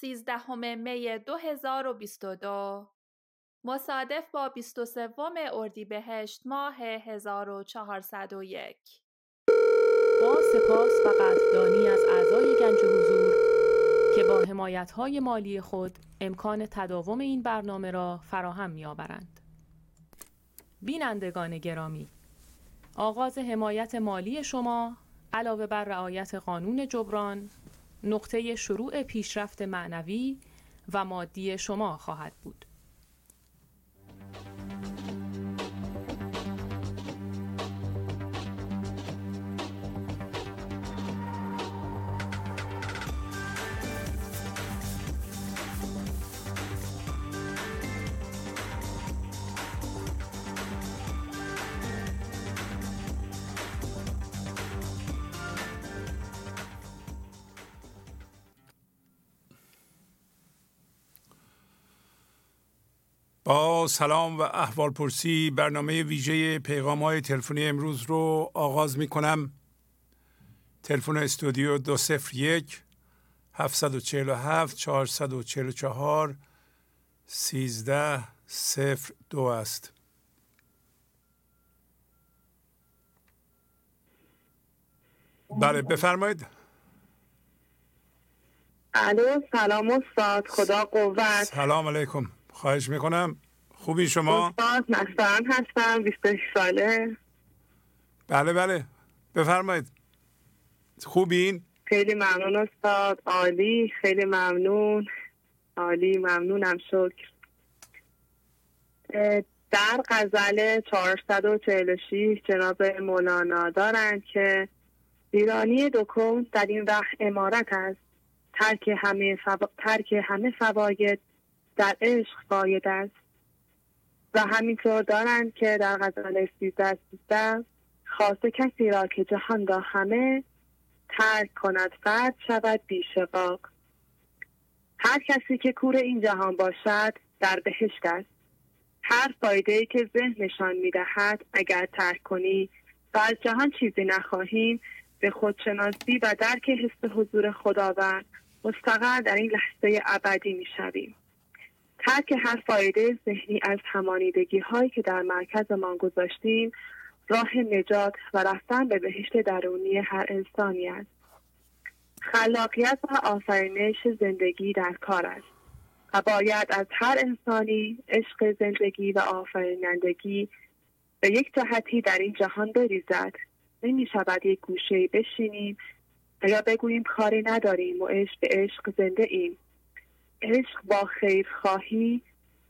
13 می 2022 مصادف با 23 اردیبهشت ماه 1401 با سپاس و قدردانی از اعضای گنج حضور که با حمایت‌های مالی خود امکان تداوم این برنامه را فراهم می‌آورند. بینندگان گرامی آغاز حمایت مالی شما علاوه بر رعایت قانون جبران نقطه شروع پیشرفت معنوی و مادی شما خواهد بود. با سلام و احوال پرسی برنامه ویژه پیغام های تلفنی امروز رو آغاز می کنم. تلفن استودیو دو سفر یک هفتصد و چهل و هفت چهارصد و چهل و چهار سیزده صفر دو است. بله بفرمایید. الو سلام استاد خدا قوت. سلام علیکم. خواهش می‌کنم. خوبی شما؟ استاد نستان هستم 26 ساله. بله بله. بفرمایید. خوبین؟ خیلی ممنون استاد. عالی خیلی ممنون. عالی ممنونم شکر. در غزل 446 جناب مولانا دارند که ایرانی دکم در این ره امارت است. ترک همه, فو... ترک همه فواید در عشق باید است. و همینطور دارند که در غزل سیزده سیزده خاصه کسی را که جهان را همه ترک کند فرد شود بیشقاق هر کسی که کور این جهان باشد در بهشت است. هر فایده ای که ذهنشان می‌دهد اگر ترک کنی و از جهان چیزی نخواهیم به خودشناسی و درک حس حضور خداوند مستقر در این لحظه ابدی می‌شویم. ترک هر فایده ذهنی از همانیدگی هایی که در مرکزمان گذاشتیم راه نجات و رفتن به بهشت درونی هر انسانی است. خلاقیت و آفرینش زندگی در کار است و باید از هر انسانی عشق زندگی و آفرینندگی به یک جهتی در این جهان بریزد. نمی شود یک گوشه بشینیم و یا بگوییم کاری نداریم و عشق به عشق زنده ایم. عشق با خیرخواهی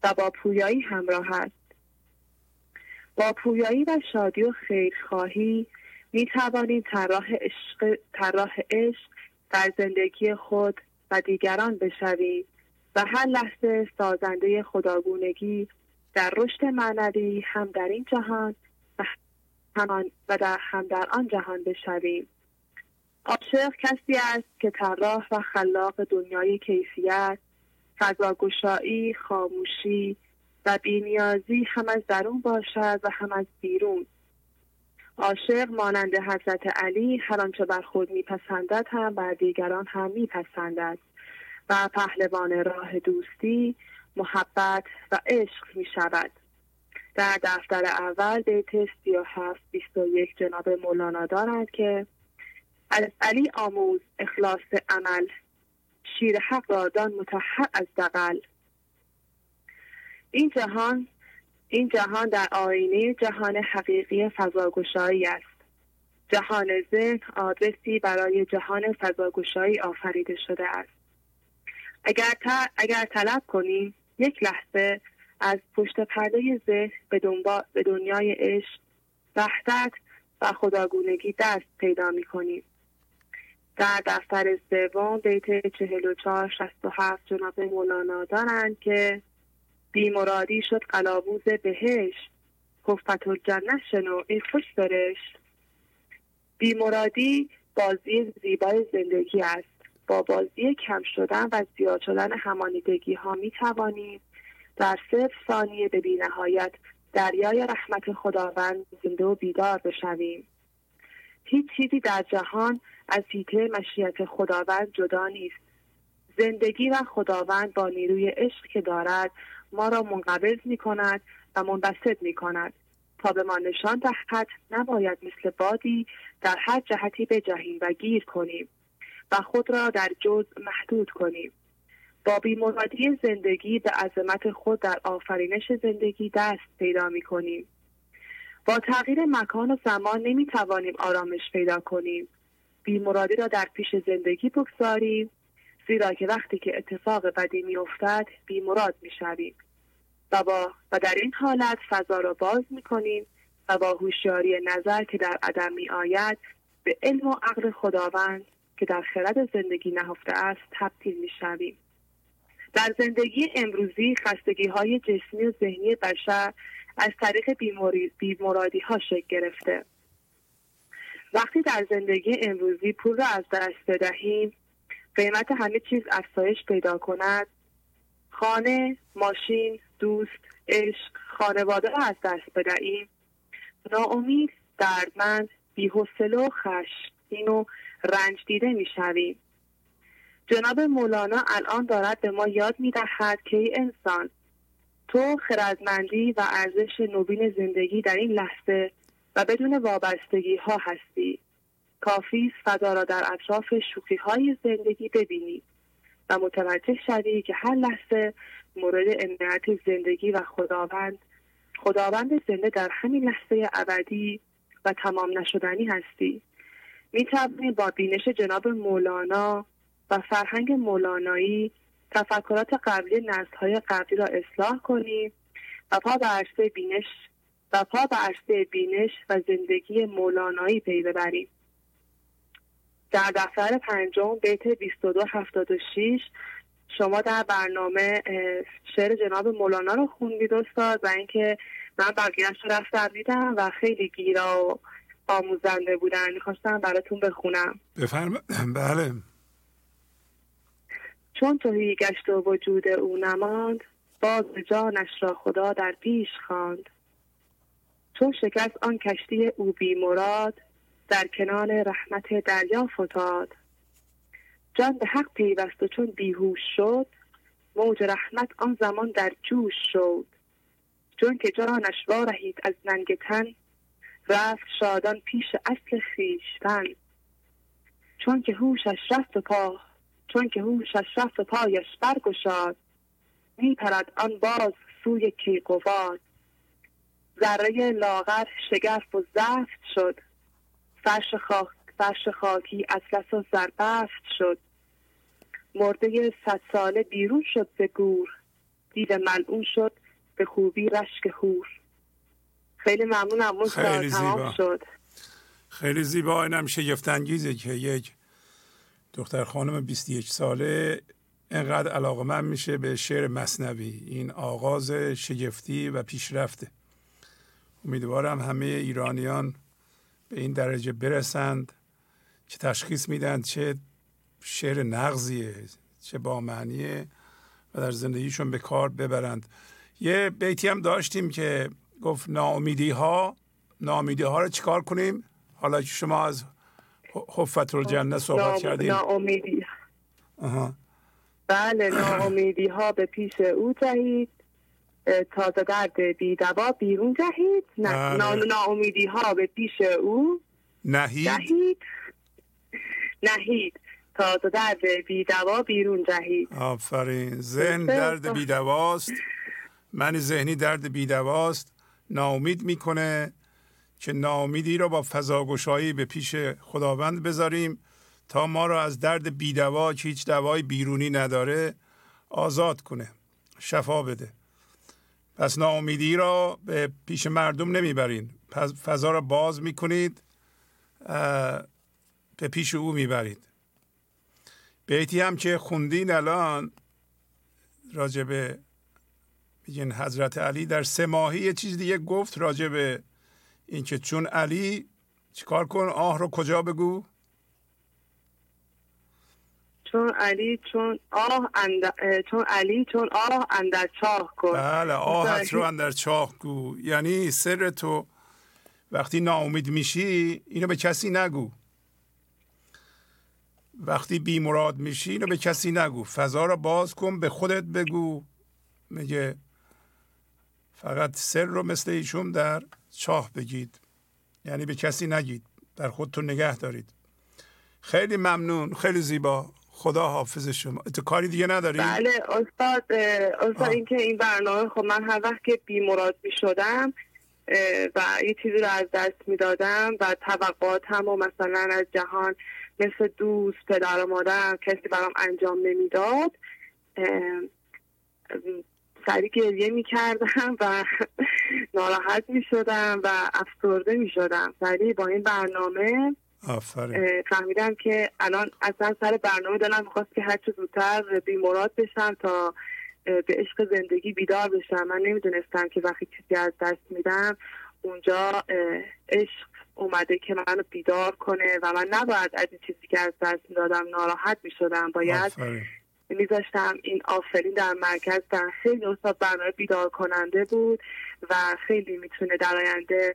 و با پویایی همراه است. با پویایی و شادی و خیرخواهی می توانیم طراح عشق, طراح عشق در زندگی خود و دیگران بشویم و هر لحظه سازنده خداگونگی در رشد معنوی هم در این جهان و, و در هم در آن جهان بشویم. عاشق کسی است که طراح و خلاق دنیای کیفیت فضاگشایی خاموشی و بینیازی هم از درون باشد و هم از بیرون عاشق مانند حضرت علی هر آنچه بر خود میپسندد هم بر دیگران هم میپسندد و پهلوان راه دوستی محبت و عشق می شود. در دفتر اول بیت 37 21 جناب مولانا دارد که از علی آموز اخلاص عمل شیر حق را دان متحر از دقل این جهان این جهان در آینه جهان حقیقی فضاگشایی است. جهان ذهن آدرسی برای جهان فضاگشایی آفریده شده است. اگر, اگر طلب کنیم یک لحظه از پشت پرده ذهن به, به دنیای عشق وحدت و خداگونگی دست پیدا می کنیم در دفتر سوم بیت چهل و چهار شست و هفت جناب مولانا دارند که بیمرادی شد قلابوز بهشت حفت الجنه شنو این خوش برشت. بیمرادی بازی زیبای زندگی است. با بازی کم شدن و زیاد شدن همانیدگی ها می توانیم در صرف ثانیه به بینهایت دریای رحمت خداوند زنده و بیدار بشویم. هیچ چیزی در جهان از هیته مشیت خداوند جدا نیست. زندگی و خداوند با نیروی عشق که دارد ما را منقبض می کند و منبسط می کند تا به ما نشان دهد نباید مثل بادی در هر جهتی بجهیم و گیر کنیم و خود را در جز محدود کنیم. با بیمرادی زندگی به عظمت خود در آفرینش زندگی دست پیدا می کنیم با تغییر مکان و زمان نمی توانیم آرامش پیدا کنیم. بیمرادی را در پیش زندگی بگذاریم زیرا که وقتی که اتفاق بدی می افتد بیمراد می شویم و, با و در این حالت فضا را باز می کنیم و با هوشیاری نظر که در عدم می آید به علم و عقل خداوند که در خرد زندگی نهفته است تبدیل می شویم. در زندگی امروزی خستگی های جسمی و ذهنی بشر از طریق بیمرادی ها شکل گرفته. وقتی در زندگی امروزی پول را از دست بدهیم قیمت همه چیز افزایش پیدا کند. خانه ماشین دوست عشق خانواده را از دست بدهیم. ناامید دردمند بیحوصله و خشمگین و رنج دیده می‌شویم. جناب مولانا الان دارد به ما یاد می‌دهد که ای انسان تو خردمندی و ارزش نوبین زندگی در این لحظه و بدون وابستگی ها هستی. کافی فضا را در اطراف شوخی های زندگی ببینی و متوجه شوی که هر لحظه مورد عنایت زندگی و خداوند خداوند زنده در همین لحظه ابدی و تمام نشدنی هستی. می توانی با بینش جناب مولانا و فرهنگ مولانایی تفکرات قبلی نسلهای قبلی را اصلاح کنی و پا به بینش و پا به عرصه بینش و زندگی مولانایی پی ببریم. در دفتر پنجم بیت 2276 شما در برنامه شعر جناب مولانا رو خوندید استاد و اینکه من بقیهش رو رفتم دیدم و خیلی گیرا و آموزنده بودن. می‌خواستم براتون بخونم. بفرم بله. چون توهی گشت و وجود او نماند باز جانش را خدا در پیش خواند. چون شکست آن کشتی او بی مراد در کنار رحمت دریا فتاد. جان به حق پیوست و چون بیهوش شد موج رحمت آن زمان در جوش شد. چون که جانش وارهید از ننگ تن رفت شادان پیش اصل خیشتن چون که هوشش رفت و پا چون که هوشش رفت و پایش برگشاد میپرد آن باز سوی کیقواد ذره لاغر شگرف و زفت شد. فرش, خاک، فرش خاکی اطلس و زربفت شد. مرده صد ساله بیرون شد به گور. دیو ملعون شد به خوبی رشک هور خیلی ممنونم خیلی زیبا. شد. خیلی زیبا. اینم شگفت انگیزه که یک دختر خانم 21 ساله اینقدر علاقه من میشه به شعر مصنوی. این آغاز شگفتی و پیشرفته امیدوارم همه ایرانیان به این درجه برسند که تشخیص میدن چه شعر نغزیه چه با معنیه و در زندگیشون به کار ببرند. یه بیتی هم داشتیم که گفت ناامیدی ها ناامیدی ها رو چیکار کنیم؟ حالا که شما از حفت الجنه صحبت کردیم. ناامیدی. بله ناامیدی ها به پیش او جهید تازه درد بی دوا بیرون جهید نه بله. ناامیدی ها به پیش او نهید؟ نهید نهید. تازه درد بی دوا بیرون جهید آفرین. ذهن درد بی دواست من ذهنی درد بیدواست. ناامید می‌کنه که ناامیدی را با فضاگشایی به پیش خداوند بذاریم تا ما را از درد بیدوا که هیچ دوای بیرونی نداره آزاد کنه. شفا بده. پس ناامیدی را به پیش مردم نمی‌برین. فضا را باز می‌کنید به پیش او می‌برید. بیتی هم که خوندین الان راجبه میگن حضرت علی در سه ماهی یه چیز دیگه گفت راجبه اینکه چون علی چیکار کن؟ آه رو کجا بگو؟ چون علی چون آه چون علی چون آه اندر چاه کن بله آهت رو اندر چاه گو. یعنی سر تو وقتی ناامید میشی اینو به کسی نگو. وقتی بی مراد میشی اینو به کسی نگو. فضا رو باز کن به خودت بگو. میگه فقط سر رو مثل ایشون در چاه بگید. یعنی به کسی نگید. در خودتون نگه دارید. خیلی ممنون. خیلی زیبا. خدا حافظ شما. تو کاری دیگه نداری؟ بله استاد استاد اینکه این برنامه خب من هر وقت که بی مراد می شدم و یه چیزی رو از دست می دادم و هم و مثلا از جهان مثل دوست پدر و مادرم کسی برام انجام نمی‌داد سری گریه می کردم و ناراحت می شدم و افسرده می شدم. سری با این برنامه فهمیدم که الان اصلا سر برنامه دلم می‌خواست که هرچه زودتر بیمراد بشم تا به عشق زندگی بیدار بشم. من نمی‌دونستم که وقتی چیزی از دست میدم اونجا عشق اومده که منو بیدار کنه و من نباید از این چیزی که از دست می‌دادم ناراحت می‌شدم. باید میذاشتم این آفرین در مرکز در خیلی استاد برنامه بیدار کننده بود و خیلی می‌تونه در آینده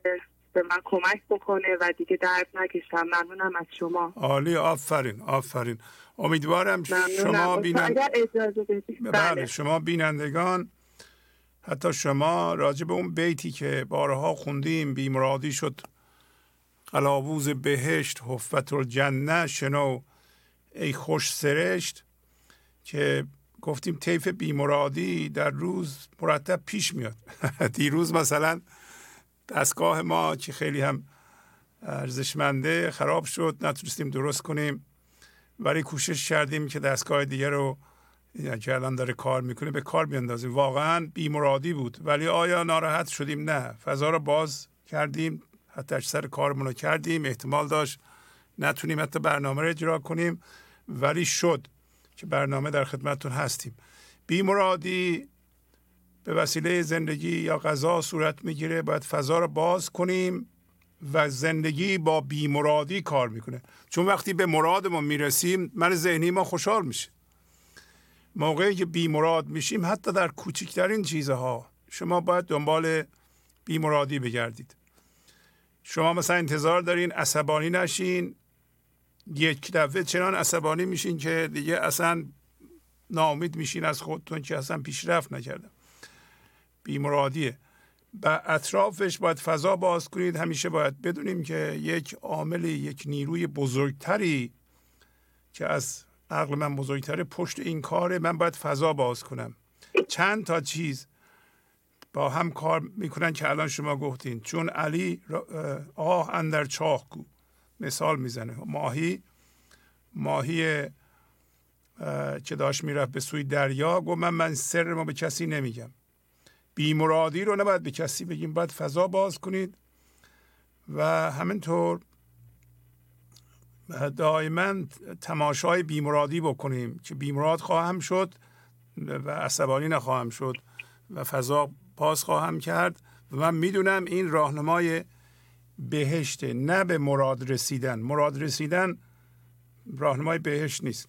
به من کمک بکنه و دیگه درد نکشم. ممنونم از شما. عالی آفرین آفرین. امیدوارم شما بینند... بله. بله. شما بینندگان حتی شما راجع به اون بیتی که بارها خوندیم بیمرادی شد. قلاووز بهشت حفت الجنه شنو ای خوش سرشت که گفتیم طیف بیمرادی در روز مرتب پیش میاد. دیروز مثلا دستگاه ما که خیلی هم ارزشمنده خراب شد نتونستیم درست کنیم. ولی کوشش کردیم که دستگاه دیگر رو که الان داره کار می‌کنه به کار بیندازیم. واقعا بیمرادی بود. ولی آیا ناراحت شدیم؟ نه. فضا رو باز کردیم حتی سر کارمون رو کردیم احتمال داشت نتونیم حتی برنامه رو اجرا کنیم. ولی شد که برنامه در خدمتتون هستیم. بیمرادی به وسیله زندگی یا غذا صورت می‌گیره باید فضا رو باز کنیم و زندگی با بیمرادی کار می‌کنه. چون وقتی به مرادمون می‌رسیم من ذهنی ما خوشحال میشه. موقعی که بیمراد میشیم حتی در کوچکترین چیزها شما باید دنبال بیمرادی بگردید. شما مثلا انتظار دارین عصبانی نشین یک دفعه چنان عصبانی میشین که دیگه اصلا ناامید میشین از خودتون که اصلا پیشرفت نکردم بیمرادیه. و اطرافش باید فضا باز کنید. همیشه باید بدونیم که یک عامل یک نیروی بزرگتری که از عقل من بزرگتره پشت این کاره من باید فضا باز کنم. چند تا چیز با هم کار می‌کنن که الان شما گفتین. چون علی آه اندر چاه گو مثال می‌زنه. ماهی ماهی که داشت می‌رفت به سوی دریا گفت من من سر ما به کسی نمیگم. بیمرادی رو نباید به کسی بگیم باید فضا باز کنید و همینطور دائما تماشای بیمرادی بکنیم که بیمراد خواهم شد و عصبانی نخواهم شد و فضا باز خواهم کرد. و من می‌دونم این راهنمای بهشته نه به مراد رسیدن. مراد رسیدن راهنمای بهشت نیست.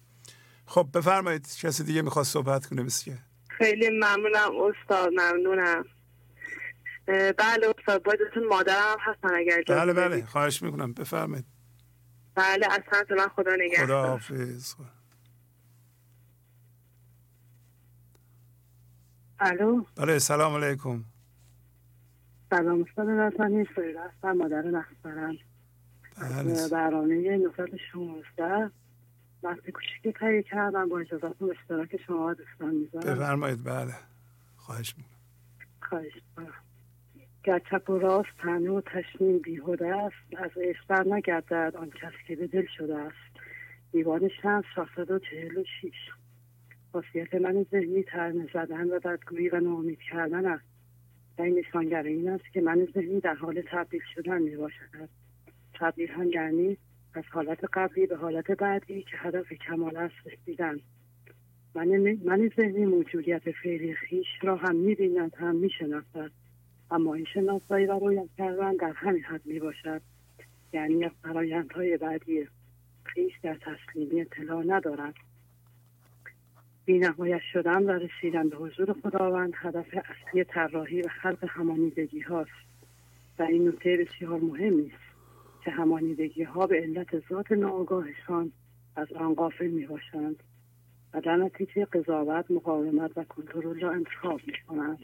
خب بفرمایید کسی دیگه می‌خواست صحبت کنه بسیار خیلی ممنونم استاد ممنونم. بله استاد بایدتون مادرم هستن اگر بله بله خواهش می‌کنم بفرمایید. بله اصلا من خدا نگهدار. خدا حافظ. الو. بله سلام علیکم. سلام استاد نتانی فرید هستم مادر نخبرم بله. برنامه 916 وقتی کوچیکی تهیه کردم. با اجازتون اشتراک شما دوستان می‌ذارم. بفرمایید بله. خواهش می‌کنم. خواهش گر چپ و راست تنه و تشنین بیهوده است. از عشق نگردد آن کس که به دل شده است. دیوان شمس شاهصد و چهل و شیش. خاصیت من ذهنی ترمه زدن و بدگویی و ناامید کردن است. و این نشانگر این است که من ذهنی در حال تبدیل شدن می باشد تبدیل هم یعنی از حالت قبلی به حالت بعدی که هدف کمال است رسیدن. من, من ذهنی موجودیت فعلی خیش را هم می‌بیند هم می‌شناسد. اما این شناسایی و رویت کردن در همین حد می باشد یعنی از فرایندهای بعدی خیش در تسلیمی اطلاع ندارد. بینهایت شدن و رسیدن به حضور خداوند هدف اصلی طراحی و خلق همانیدگی هاست. و این نکته بسیار مهمی است که همانیدگی ها به علت ذات ناآگاهشان از آن غافل می باشند و در نتیجه قضاوت مقاومت و کنترل را انتخاب می کنند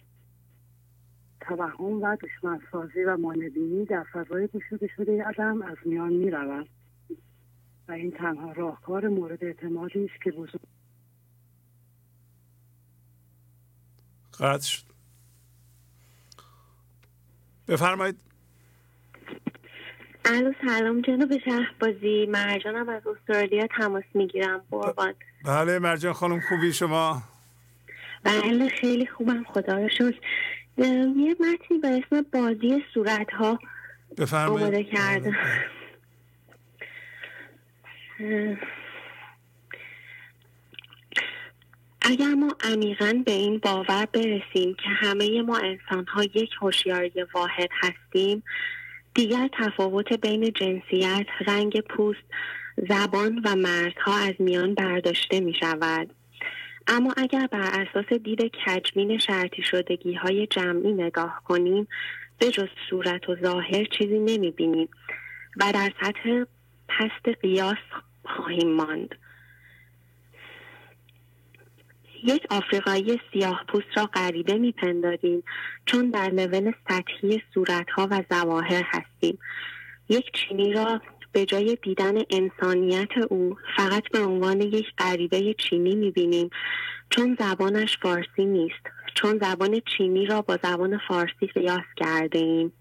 توهم و دشمنسازی و مانبینی در فضای گشوده شده عدم از میان می و این تنها راهکار مورد اعتمادی است که بزرگ قطع شد. بفرمایید. الو سلام جناب شهبازی. مرجانم از استرالیا تماس می‌گیرم. قربان. بله مرجان خانم خوبی شما؟ بله خیلی خوبم. خدا رو شکر. یه متنی به اسم بازی صورت ها آماده کردم. اگر ما عمیقا به این باور برسیم که همه ما انسان ها یک هوشیاری واحد هستیم دیگر تفاوت بین جنسیت، رنگ پوست، زبان و مرزها از میان برداشته می شود. اما اگر بر اساس دید کجمین شرطی شدگی های جمعی نگاه کنیم به جز صورت و ظاهر چیزی نمی بینیم و در سطح پست قیاس خواهیم ماند. یک آفریقایی سیاه پوست را غریبه میپنداریم چون در لول سطحی صورتها و زواهر هستیم. یک چینی را به جای دیدن انسانیت او فقط به عنوان یک غریبه چینی می‌بینیم چون زبانش فارسی نیست چون زبان چینی را با زبان فارسی قیاس کرده ایم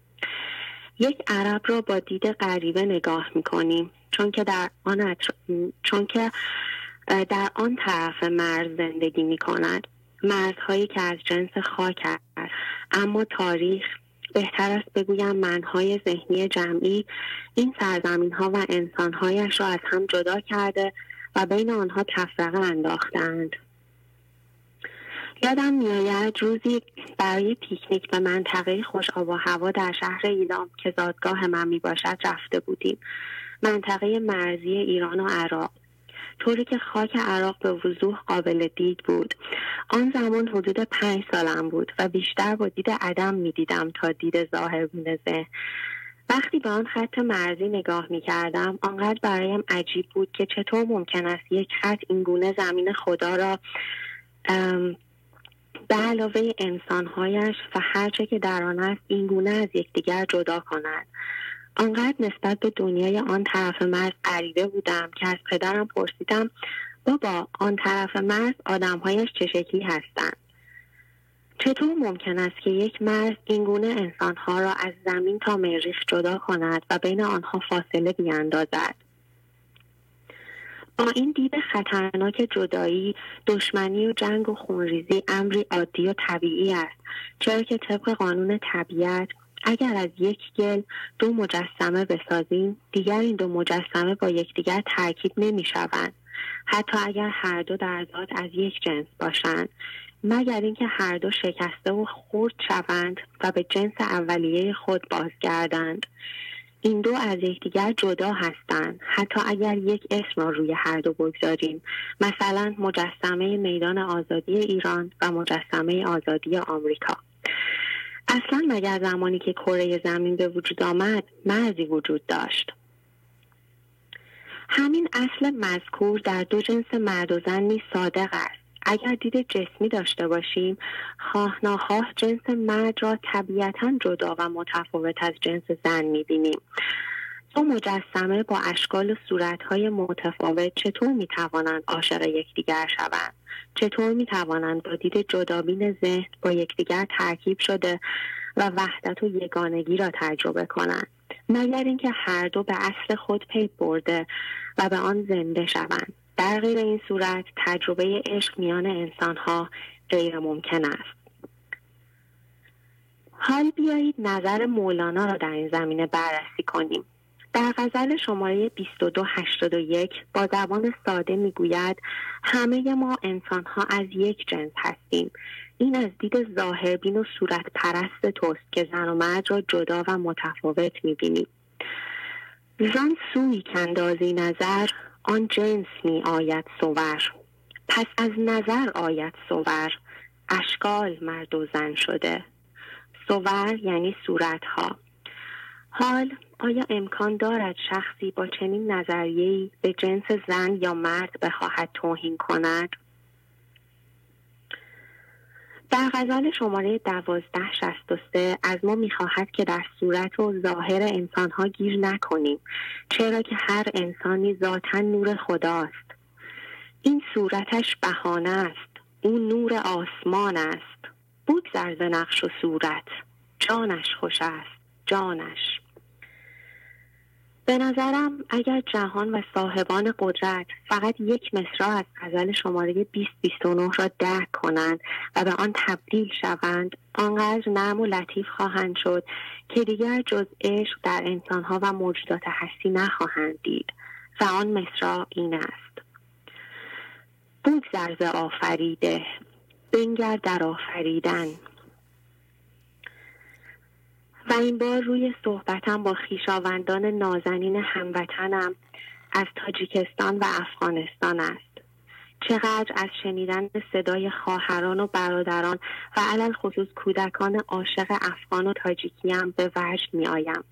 یک عرب را با دید غریبه نگاه می‌کنیم چون که در آن چون که در آن طرف مرز زندگی می کند مرزهایی که از جنس خاک است. اما تاریخ بهتر است بگویم منهای ذهنی جمعی این سرزمین ها و انسانهایش را از هم جدا کرده و بین آنها تفرقه انداختند. یادم میآید روزی برای پیکنیک به منطقه خوش آب و هوا در شهر ایلام که زادگاه من می باشد رفته بودیم. منطقه مرزی ایران و عراق. طوری که خاک عراق به وضوح قابل دید بود. آن زمان حدود پنج سالم بود و بیشتر با دید عدم می‌دیدم تا دید ظاهر ذهن. وقتی به آن خط مرزی نگاه می کردم آنقدر برایم عجیب بود که چطور ممکن است یک خط اینگونه زمین خدا را به علاوه انسانهایش و هرچه که در آن است اینگونه از یکدیگر جدا کند. آنقدر نسبت به دنیای آن طرف مرز غریبه بودم که از پدرم پرسیدم بابا آن طرف مرز آدمهایش چه شکلی هستند؟ چطور ممکن است که یک مرز اینگونه انسانها را از زمین تا مریخ جدا کند و بین آنها فاصله بیاندازد؟ با این دید خطرناک جدایی دشمنی و جنگ و خونریزی امری عادی و طبیعی است چرا که طبق قانون طبیعت اگر از یک گل دو مجسمه بسازیم دیگر این دو مجسمه با یکدیگر ترکیب نمی شوند حتی اگر هر دو در ذات از یک جنس باشند. مگر اینکه هر دو شکسته و خورد شوند و به جنس اولیه خود بازگردند. این دو از یکدیگر جدا هستند. حتی اگر یک اسم را روی هر دو بگذاریم. مثلا مجسمه میدان آزادی ایران و مجسمه آزادی آمریکا. اصلا مگر زمانی که کره زمین به وجود آمد مرزی وجود داشت؟ همین اصل مذکور در دو جنس مرد و زن نیز صادق است. اگر دید جسمی داشته باشیم خواه ناخواه جنس مرد را طبیعتا جدا و متفاوت از جنس زن می‌بینیم. دو مجسمه با اشکال و صورتهای متفاوت چطور می‌توانند عاشق یکدیگر شوند؟ چطور می‌توانند با دید جدابین ذهن با یکدیگر ترکیب شده و وحدت و یگانگی را تجربه کنند؟ مگر اینکه هر دو به اصل خود پی برده و به آن زنده شوند؟ در غیر این صورت تجربه عشق میان انسانها غیر ممکن است. حال بیایید نظر مولانا را در این زمینه بررسی کنیم. در غزل شماره 2281 با زبان ساده می‌گوید همه ما انسان ها از یک جنس هستیم. این از دید ظاهربین و صورت پرست توست که زن و مرد را جدا و متفاوت می‌بینیم. زن سوی کندازی نظر آن جنس می آید سور پس از نظر آید سور اشکال مرد و زن شده. سور یعنی صورت ها حال آیا امکان دارد شخصی با چنین نظریه‌ای به جنس زن یا مرد بخواهد توهین کند؟ در غزل شماره دوازده شست و سه از ما می‌خواهد که در صورت و ظاهر انسانها گیر نکنیم چرا که هر انسانی ذاتا نور خداست. این صورتش بهانه است. او نور آسمان است. بگذر ز نقش و صورت. جانش خوش است. جانش. به نظرم اگر جهان و صاحبان قدرت فقط یک مصرع از غزل شماره 2029 را درک کنند و به آن تبدیل شوند آنقدر نرم و لطیف خواهند شد که دیگر جز عشق در انسانها و موجودات هستی نخواهند دید و آن مصرع این است. بگذر ز آفریده بنگر در آفریدن. و این بار روی صحبتم با خیشاوندان نازنین هموطنم از تاجیکستان و افغانستان است. چقدر از شنیدن صدای خواهران و برادران و علل خصوص کودکان عاشق افغان و تاجیکیم به وجد می آیم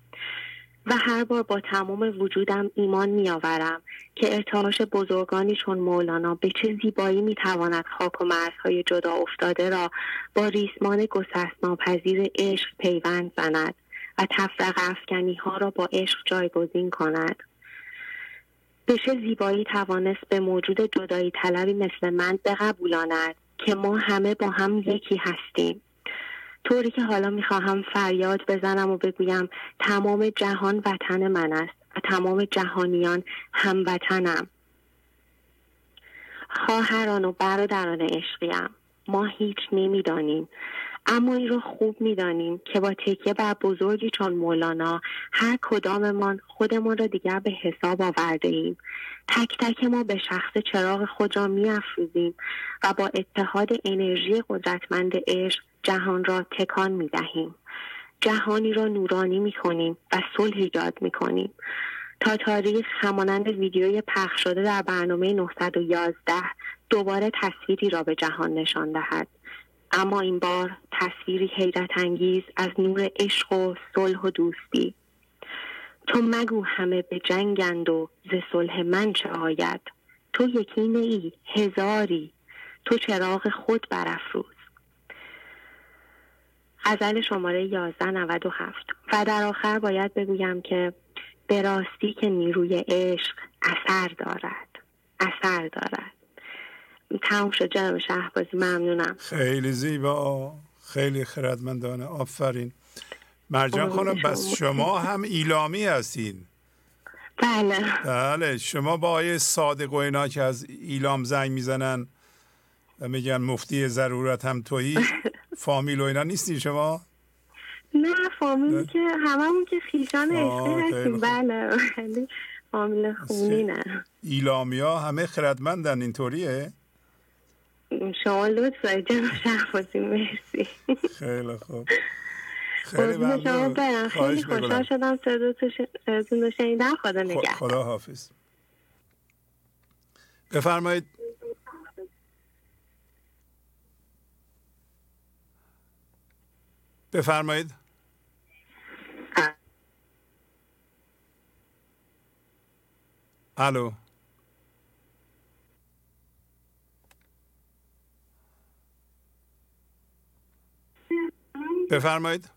و هر بار با تمام وجودم ایمان میآورم که ارتعاش بزرگانی چون مولانا به چه زیبایی می‌تواند خاک و مرزهای جدا افتاده را با ریسمان گسست ناپذیر عشق پیوند زند و تفرق افکنی ها را با عشق جایگزین کند. به چه زیبایی توانست به موجود جدایی طلبی مثل من بقبولاند که ما همه با هم یکی هستیم. طوری که حالا می‌خواهم فریاد بزنم و بگویم تمام جهان وطن من است و تمام جهانیان هم وطنم خواهران و برادران عشقیم ما هیچ نمی‌دانیم. اما این را خوب می‌دانیم که با تکیه بر بزرگی چون مولانا هر کداممان خودمان را دیگر به حساب آورده ایم تک تک ما به شخص چراغ خود را میافروزیم و با اتحاد انرژی قدرتمند عشق جهان را تکان می دهیم. جهانی را نورانی می کنیم و صلح ایجاد می کنیم. تا تاریخ همانند ویدیوی پخش شده در برنامه 911 دوباره تصویری را به جهان نشان دهد. اما این بار تصویری حیرت انگیز از نور عشق و صلح و دوستی تو مگو همه به جنگند و ز صلح من چه آید تو یکی ای هزاری تو چراغ خود برافروز غزل شماره 1197 و در آخر باید بگویم که به راستی که نیروی عشق اثر دارد. اثر دارد. تمام شد جناب شهبازی ممنونم. خیلی زیبا. خیلی خردمندانه. آفرین. مرجان خانم بس شما. هم ایلامی هستین. بله. بله شما با آیه صادق و اینا که از ایلام زنگ می‌زنن و میگن مفتی ضرورت هم تویی. فامیل و اینا نیستی شما؟ نه فامیلی که هممون که خیشان عشقی هستیم. بله فامیل خونی نه. ایلامیا همه خردمندن اینطوریه؟ شما لطف جناب شهبازی مرسی. خیلی خوب. خیلی برم. خیلی خوشحال شدم صداتون رو شنیدم. خدا نگهدار. خدا حافظ بفرمایید. بفرمایید. الو. بفرمایید.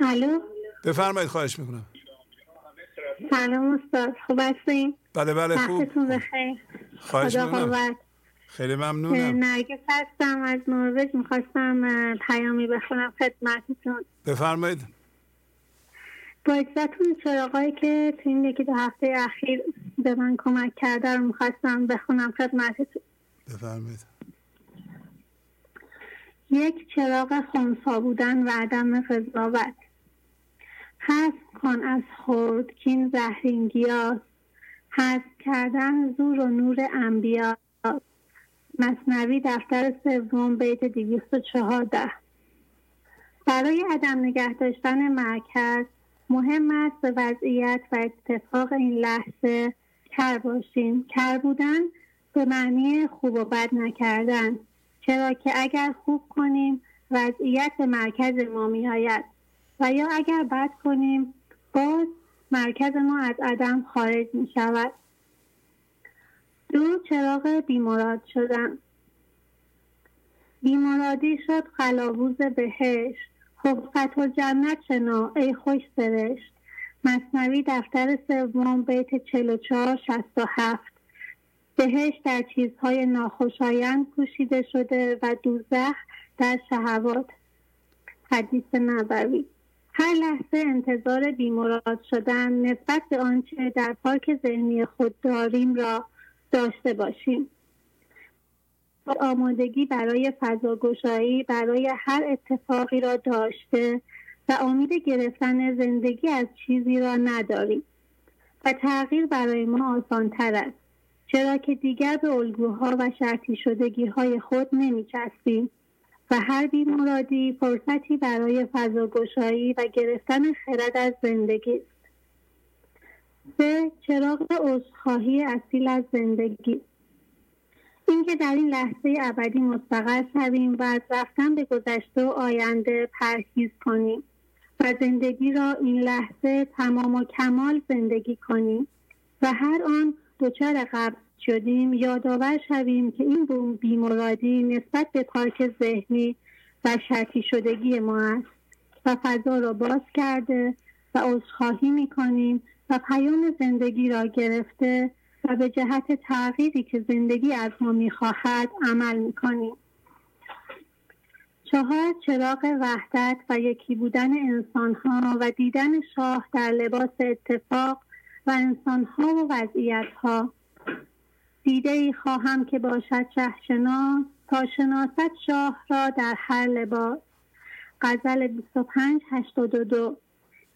الو. بفرمایید خواهش می‌کنم. سلام استاد خوب هستین؟ بله بله خوب. بخیر. خواهش خیلی ممنونم. نرگس هستم از نروژ می‌خواستم پیامی بخونم خدمتتون. بفرمایید. با اجازتون چراغایی که تو این یکی دو هفته اخیر به من کمک کرده رو می‌خواستم بخونم خدمتتون. بفرمایید. یک چراغ خونسا بودن و عدم قضاوت. حذف کن از خورد کین زهرین گیاس حذف کردن زور و نور انبیا. مصنوی دفتر سوم بیت دویست و چهارده. برای عدم نگه داشتن مرکز مهم است به وضعیت و اتفاق این لحظه کر باشیم. کر بودن به معنی خوب و بد نکردن چرا که اگر خوب کنیم وضعیت به مرکز ما می آید و یا اگر بد کنیم باز مرکز ما از عدم خارج می شود دو چراغ بیمراد شدن بیمرادی شد قلاووز بهشت. حفت و جنت شنا ای خوش سرشت. مصنوی دفتر سوم بیت 44 67 بهشت در چیزهای ناخوشایند پوشیده شده و دوزخ در شهوات. حدیث نبوی. هر لحظه انتظار بیمراد شدن نسبت به آنچه در پارک ذهنی خود داریم را داشته باشیم آمادگی برای فضاگشایی برای هر اتفاقی را داشته و امید گرفتن زندگی از چیزی را نداریم و تغییر برای ما آسانتر است چرا که دیگر به الگوها و شرطی شدگی های خود نمی چسبیم و هر بیمرادی فرصتی برای فضاگشایی و گرفتن خرد از زندگی است. سه چراغ عذرخواهی اصیل از زندگی. اینکه در این لحظه ابدی مستقر شویم و از رفتن به گذشته و آینده پرهیز کنیم و زندگی را این لحظه تمام و کمال زندگی کنیم و هر آن دچار قبض شدیم یادآور شویم که این بیمرادی نسبت به پارک ذهنی و شرطی شدگی ما است و فضا را باز کرده و عذرخواهی می‌کنیم و پیام زندگی را گرفته و به جهت تغییری که زندگی از ما می‌خواهد عمل می‌کنیم. چهار چراغ وحدت و یکی بودن انسانها و دیدن شاه در لباس اتفاق و انسانها و وضعیتها. دیده ای خواهم که باشد شهشناس تا شناست شاه را در هر لباس. غزل 25 82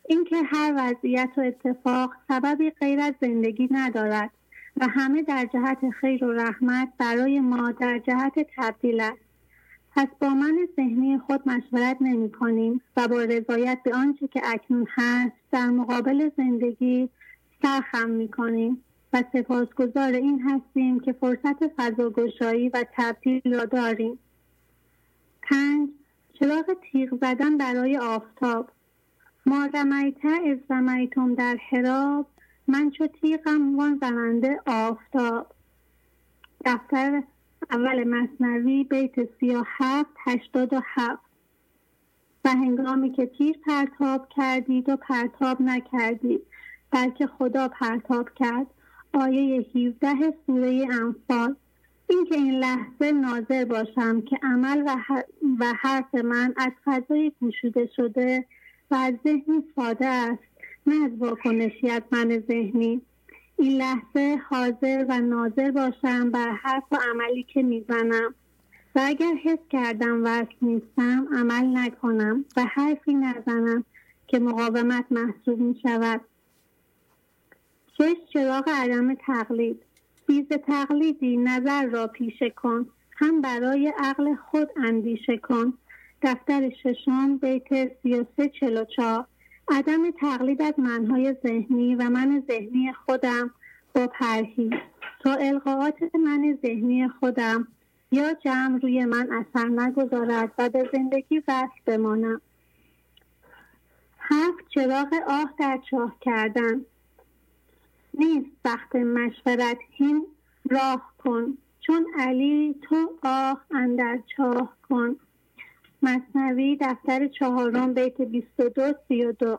اینکه هر وضعیت و اتفاق سببی غیر از زندگی ندارد و همه در جهت خیر و رحمت برای ما در جهت تبدیل است. پس با من ذهنی خود مشورت نمی کنیم و با رضایت به آنچه که اکنون هست در مقابل زندگی سرخم می کنیم و سپاسگزار این هستیم که فرصت فضاگشایی و تبدیل را داریم. پنج چراغ تیغ زدن برای آفتاب. ما از رمیتم در حراب من چو تیغم وان زننده آفتاب. دفتر اول مصنوی بیت سی و هفت هشتاد و هفت. و هنگامی که تیر پرتاب کردید و پرتاب نکردید بلکه خدا پرتاب کرد. آیه 17 سوره انفال. اینکه این لحظه ناظر باشم که عمل و حرف من از فضای گشوده شده و از ذهنی ساده است نه از واکنشی از من ذهنی. این لحظه حاضر و ناظر باشم بر حرف و عملی که می‌زنم. و اگر حس کردم وصل نیستم عمل نکنم و حرفی نزنم که مقاومت محسوب می شود شش چراغ عدم تقلید. بیز تقلیدی نظر را پیشه کن. هم برای عقل خود اندیشه کن. دفتر ششم بیت سی و سه چلو چار عدم تقلید از منهای ذهنی و من ذهنی خودم با پرهیز. تا القاعات من ذهنی خودم یا جمع روی من اثر نگذارد و به زندگی وصل بمانم. هفت چراغ آه در چاه کردن. نیست وقت مشورت هین راه کن. چون علی تو آه اندر چاه کن. مصنوی دفتر چهارم بیت 22 32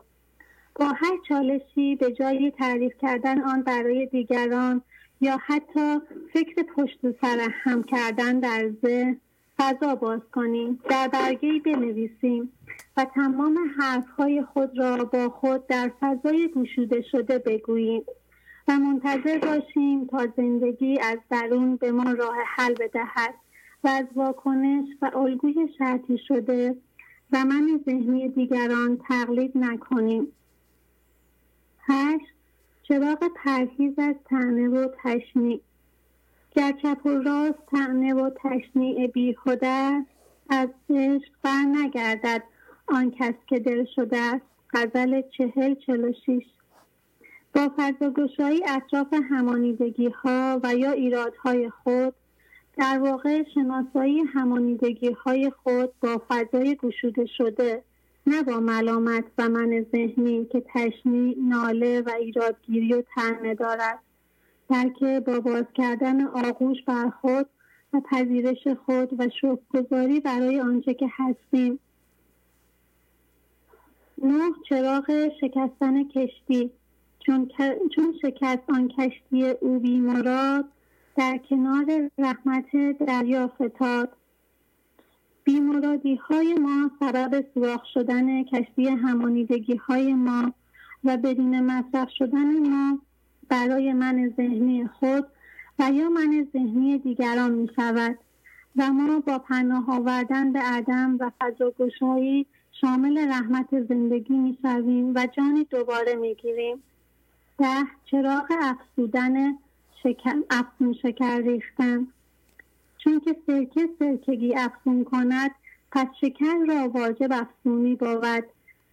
با هر چالشی به جای تعریف کردن آن برای دیگران یا حتی فکر پشت سر هم کردن در ذهن فضا باز کنیم. در برگه بنویسیم. و تمام حرفهای خود را با خود در فضای گشوده شده بگوییم. و منتظر باشیم تا زندگی از درون به ما راه حل بدهد. و از واکنش و الگوی شرطی شده و من ذهنی دیگران تقلید نکنیم. هشت چراغ پرهیز از تنه و تشنیع. گر چپ و راست تنه و تشنیع بیهوده از عشق بر نگردد آن کس که دل شده است. غزل چهل چل و شیش. با فضاگشایی اطراف همانیدگی ها و یا ایرادهای خود در واقع شناسایی همانیدگی های خود با فضای گشوده شده نه با ملامت و من ذهنی که تشنی، ناله و ایرادگیری و تنه دارد بلکه با باز کردن آغوش بر خود و پذیرش خود و شکرگزاری برای آنچه که هستیم. نه چراغ شکستن کشتی چون, چون شکست آن کشتی او بی مراد در کنار رحمت دریا فتاد بیمرادی های ما سبب سوراخ شدن کشتی همانیدگی های ما و بدون مصرف شدن ما برای من ذهنی خود و یا من ذهنی دیگران می شود و ما با پناه آوردن به عدم و فضاگشایی شامل رحمت زندگی می شویم و جانی دوباره می گیریم. ده چراغ افسودن شکر، افسون شکر ریختن. چون که سرکه سرکگی افسون کند پس شکر را واجب افسونی بود.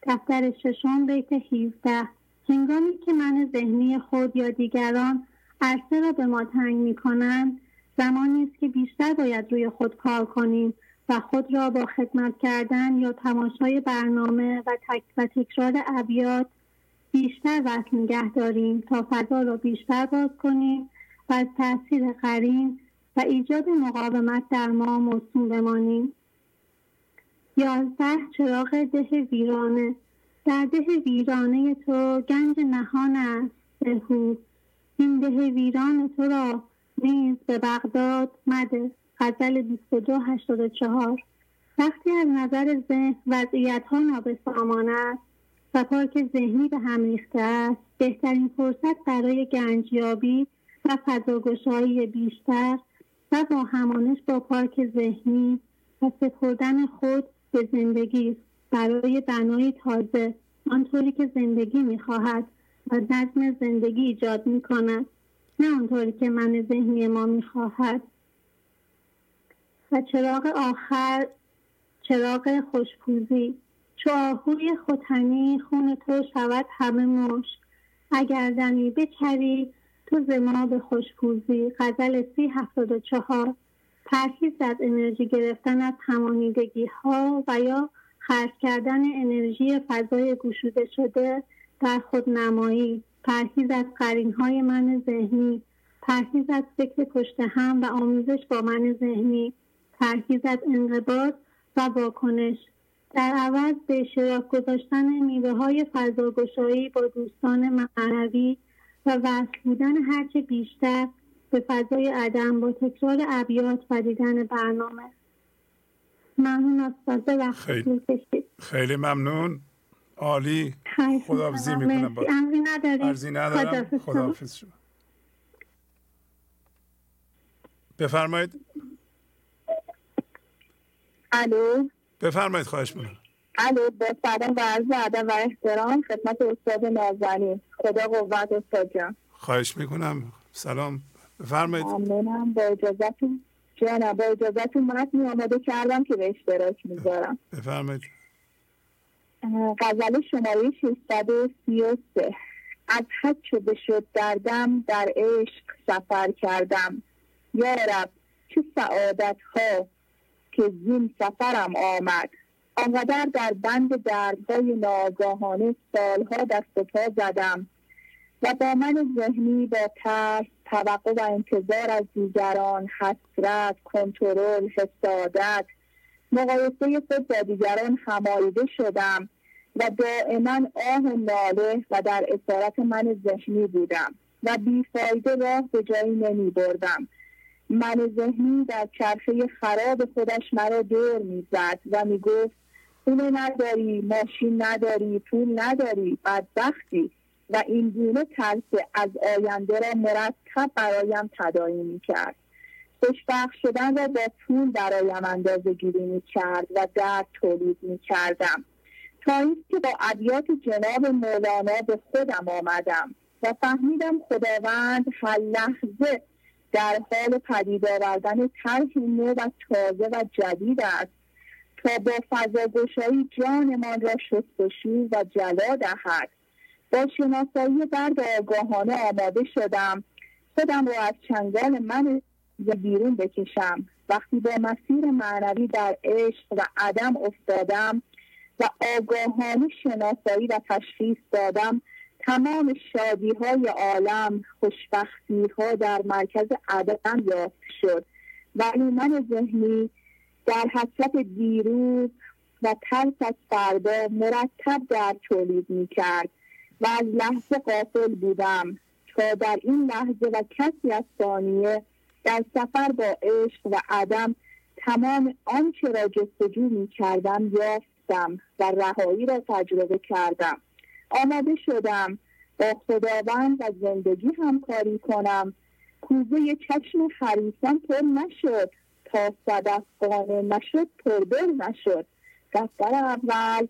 دفتر ششم بیت 17 هنگامی که من ذهنی خود یا دیگران عرصه را به ما تنگ می کنند زمانی است که بیشتر باید روی خود کار کنیم و خود را با خدمت کردن یا تماشای برنامه و, تک و تکرار ابیات بیشتر وقت نگه داریم تا فضا را بیشتر باز کنیم از تاثیر قرین و ایجاد مقاومت در ما موسوم بمانیم. یازده چراغ ده ویرانه. در ده ویرانه تو گنج نهان است بهو این ده ویران تو را نیز به بغداد مده. غزل 2284 وقتی از نظر ذهن وضعیت ها نابسامان است و پارک ذهنی به هم ریخته است بهترین فرصت برای گنجیابی و فضاگشایی بیشتر و با همانش با پارک ذهنی و سپردن خود به زندگی برای بنای تازه آنطوری که زندگی می‌خواهد و نظم زندگی ایجاد می‌کند نه آنطوری که من ذهنی ما می‌خواهد. و چراغ آخر چراغ خوشپوزی. چو آهوی ختنی خون تو شود همه مش اگر دمی بچری تو به خوشپوزی غزل سی هفتاد و چهار پرهیز از انرژی گرفتن از همانیدگی ها و یا خرج کردن انرژی فضای گشوده شده در خود نمایی پرهیز از قرین های من ذهنی پرهیز از فکر پشت هم و آموزش با من ذهنی پرهیز از انقباض و واکنش. در عوض به اشتراک گذاشتن میوه های فضاگشایی با دوستان معنوی و وصل بودن هرچه بیشتر به فضای عدم با تکرار ابیات و دیدن برنامه. ممنون از خیلی, خیلی ممنون. عالی. خداحافظی می‌کنم با ارزی ندارم. خداحافظ شما. بفرمایید. الو. بفرمایید خواهش می‌کنم. الو با سلام و عرض ادب و احترام خدمت استاد نازنین. خدا قوت استاد جان. خواهش می‌کنم. سلام. بفرمایید. ممنونم. با اجازتون جانم با اجازتون متنی آماده کردم که به اشتراک می‌ذارم. بفرمایید. غزل شماره 633 از حد شده شد دردم در عشق سفر کردم. یا رب چه سعادت ها که زین سفرم آمد. آنقدر در بند دردهای ناگاهانه سالها دست و پا زدم و با من ذهنی با ترس توقع و انتظار از دیگران حسرت کنترل حسادت مقایسه خود با دیگران همایده شدم و دائما آه و ناله و در اسارت من ذهنی بودم و بیفایده راه به جایی نمی بردم. من ذهنی در چرخه خراب خودش مرا دور می‌زد و می‌گفت خونه نداری ماشین نداری پول نداری بدبختی. و این گونه ترس از آینده را مرتب برایم تداعی می‌کرد. خوشبخت شدن را با پول برایم اندازه گیری می‌کرد و درد تولید می‌کردم. تا اینکه با ابیات جناب مولانا به خودم آمدم و فهمیدم خداوند هر لحظه در حال پدید آوردن طرحی نو و تازه و جدید است. تا با فضاگشایی جانمان را شستشو و جلا دهد. با شناسایی درد آگاهانه آماده شدم. خودم را از چنگال من بیرون بکشم. وقتی با مسیر معنوی در عشق و عدم افتادم و آگاهانه شناسایی و تشخیص دادم تمام شادی های عالم خوشبختی ها در مرکز عدم یافت شد. ولی من ذهنی در حسرت دیروز و ترس از فردا مرتب در تولید می کرد و از لحظه قافل بودم تا در این لحظه و کسی از ثانیه در سفر با عشق و عدم تمام آنچه را جستجو می کردم یافتم و رهایی را تجربه کردم. آماده شدم با خداوند و زندگی همکاری کنم. کوزه چشم حریفان پر نشد. تا صدف قانه نشد پردر نشد. دفتر اول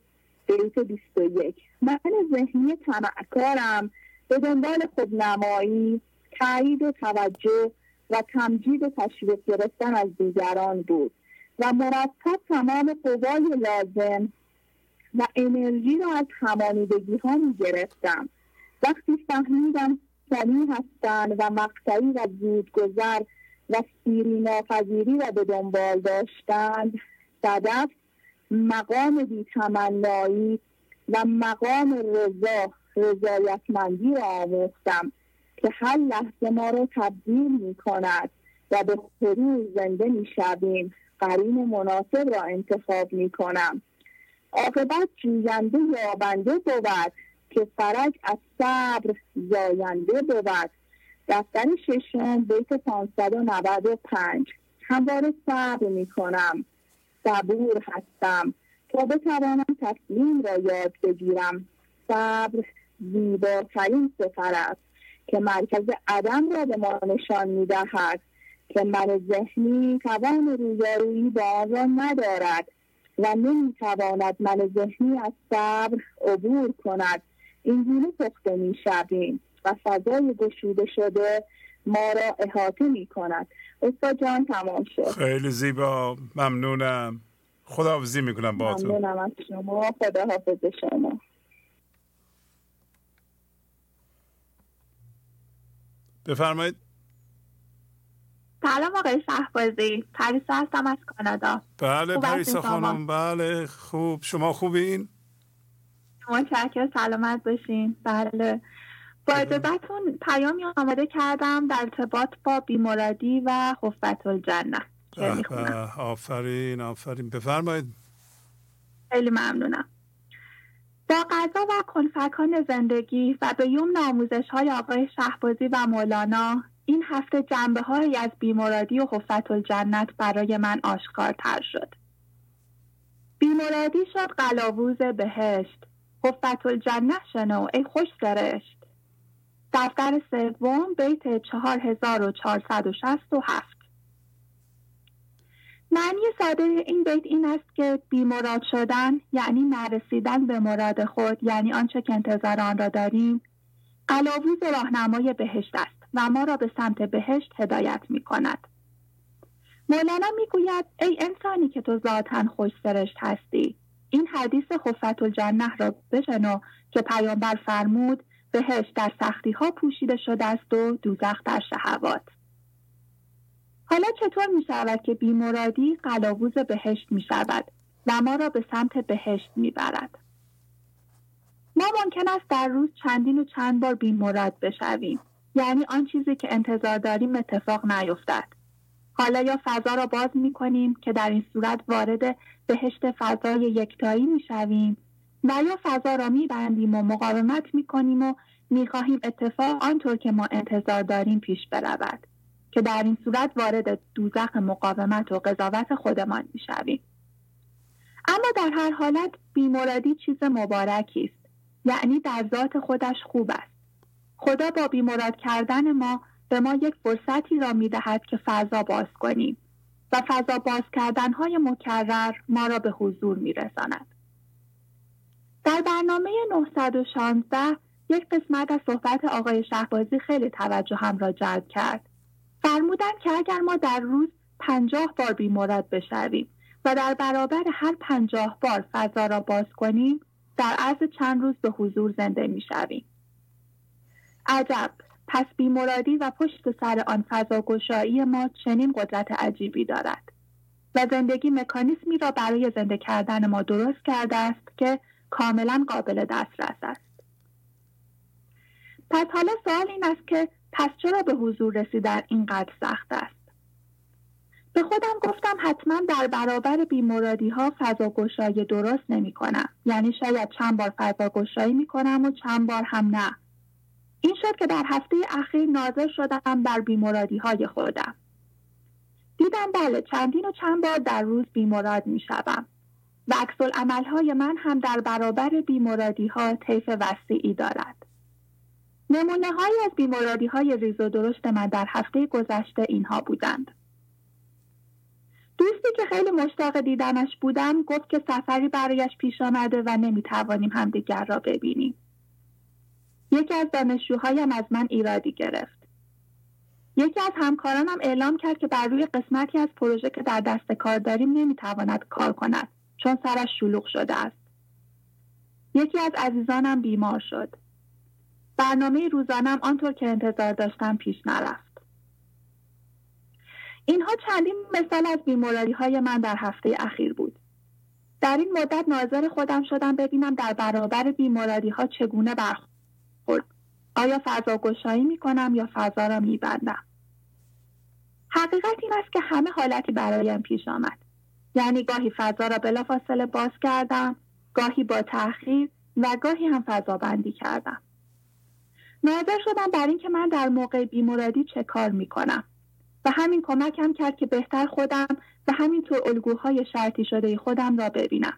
بیت 21 من ذهنی تمعکارم به دنبال خودنمایی تایید و توجه و تمجید و تشویق گرفتن از دیگران بود. و مرتب تمام قوای لازم و انرژی را از همانیدگی ها می گرفتم وقتی فهمیدم سنی هستند و مقطعی و زودگذر و سیری ناپذیری را به دنبال داشتند صدف مقام بیتمنایی و مقام رضا رضایتمندی را آموختم که هر لحظه ما را تبدیل می کند و به خروج زنده می شویم قرین مناسب را انتخاب می کنم عاقبت جوینده یابنده بود که فرج از صبر زاینده بود. دفتر ششم بیت 595 همواره صبر می کنم صبور هستم. تا بتوانم تسلیم را یاد بگیرم. صبر زیباترین سفر است که مرکز عدم را به ما نشان می دهد که من ذهنی توان رویارویی با آن را ندارد و نمی‌تواند من ذهنی از صبر عبور کند. اینگونه پخته می شویم و فضای گشوده شده ما را احاطه می کند استاد جان تمام شد. خیلی زیبا. ممنونم. خداحافظی می‌کنم با تو ممنونم از شما. خداحافظ شما. بفرمایید. سلام آقای شهبازی. پریسا هستم از کانادا. بله پریسا خانم. بله خوب. شما خوبین؟ متشکر سلامت باشین. بله. با اجازتون پیامی آماده کردم در ارتباط با بیمرادی و خفت الجنه. آفرین آفرین. بفرمایید. خیلی ممنونم. با قضا و کنفکان زندگی و به یوم آموزش های آقای شهبازی و مولانا این هفته جنبه های از بیمرادی و خفت الجنت برای من آشکارتر شد. بیمرادی شد قلاووز بهشت. خفت الجنه شنو ای خوش سرشت. دفتر سوم بیت 4467 معنی ساده این بیت این است که بیمراد شدن یعنی نرسیدن به مراد خود یعنی آنچه که انتظار آن را داریم قلاووز راهنمای بهشت است و ما را به سمت بهشت هدایت می کند. مولانا می‌گوید ای انسانی که تو ذاتا خوش سرشت هستی این حدیث خفت الجنه را بشنو که پیامبر فرمود بهشت در سختی ها پوشیده شده است و دوزخ در شهوات حالا چطور می شود که بیمرادی قلاووز بهشت می شود و ما را به سمت بهشت می برد؟ ما ممکن است در روز چندین و چند بار بیمراد بشویم یعنی آن چیزی که انتظار داریم اتفاق نیفتد حالا یا فضا را باز می کنیم که در این صورت وارد بهشت فضای یکتایی می شویم و یا فضا را میبندیم و مقاومت می‌کنیم و می‌خواهیم اتفاق آنطور که ما انتظار داریم پیش برود که در این صورت وارد دوزخ مقاومت و قضاوت خودمان می‌شویم. اما در هر حالت بیمرادی چیز مبارکی است یعنی در ذات خودش خوب است. خدا با بیمراد کردن ما به ما یک فرصتی را می‌دهد که فضا باز کنیم و فضا باز کردن های مکرر ما را به حضور میرساند. در برنامه 916 یک قسمت از صحبت آقای شهبازی خیلی توجه هم را جلب کرد. فرمودند که اگر ما در روز پنجاه بار بیمورد بشویم و در برابر هر پنجاه بار فضا را باز کنیم در عرض چند روز به حضور زنده می شویم. عجب! پس بیمرادی و پشت سر آن فضا گشایی ما چنین قدرت عجیبی دارد. و زندگی مکانیسمی را برای زنده کردن ما درست کرده است که کاملا قابل دسترس است. پس حالا سوال این است که پس چرا به حضور رسیدن اینقدر سخت است؟ به خودم گفتم حتما در برابر بیمرادی ها فضاگشایی درست نمی کنم یعنی شاید چند بار فضاگشایی می کنم و چند بار هم نه. این شد که در هفته اخیر ناظر شدم بر بیمرادی های خودم. دیدم بله چندین و چند بار در روز بیمراد می شدم و عکس های من هم در برابر بیمرادی ها طیف وسیعی دارد. نمونه های از بیمرادی های ریز و درشت من در هفته گذشته اینها بودند. دوستی که خیلی مشتاق دیدنش بودم گفت که سفری برایش پیش آمده و نمی‌توانیم همدیگر را ببینیم. یکی از دانشجوهایم از من ایرادی گرفت. یکی از همکارانم اعلام کرد که بر روی قسمتی از پروژه که در دست کار داریم نمی‌تواند کار کند. چون سرش شلوغ شده است. یکی از عزیزانم بیمار شد. برنامه روزانم آنطور که انتظار داشتم پیش نرفت. اینها چندین مثال از بیماری های من در هفته اخیر بود. در این مدت ناظر خودم شدم ببینم در برابر بیماری ها چگونه برخورد. آیا فضا گشایی می کنم یا فضا را می بندم حقیقت این است که همه حالتی برایم پیش آمد. یعنی گاهی فضا را بلافاصله باز کردم گاهی با تأخیر و گاهی هم فضا بندی کردم. ناظر شدم بر اینکه من در موقع بیمرادی چه کار می‌کنم. و همین کمکم کرد که بهتر خودم و همینطور الگوهای شرطی شده خودم را ببینم.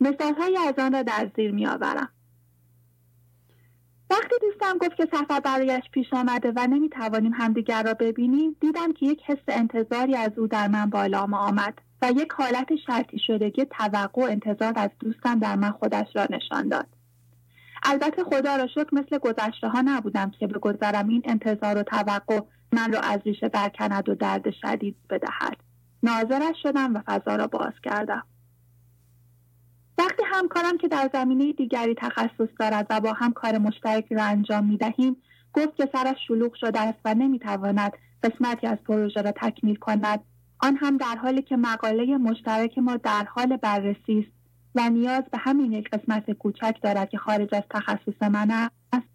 مثالهایی از آن را در زیر میآورم. وقتی دوستم گفت که سفر برایش پیش آمده و نمی‌توانیم همدیگر را ببینیم دیدم که یک حس انتظاری از او در من بالا آمد. و یک حالت شرطی شدگی توقع و انتظار از دوستم در من خودش را نشان داد. البته خدا را شکر مثل گذشته ها نبودم که به گذرم این انتظار و توقع من را از ریشه برکند و درد شدید بدهد. ناظرش شدم و فضا را باز کردم. وقتی همکارم که در زمینه دیگری تخصص دارد و با هم کار مشترک را انجام می دهیم گفت که سرش شلوغ شده است و نمی‌تواند قسمتی از پروژه را تکمیل کند. آن هم در حالی که مقاله مشترک ما در حال بررسی است و نیاز به همین یک قسمت کوچک دارد که خارج از تخصص من است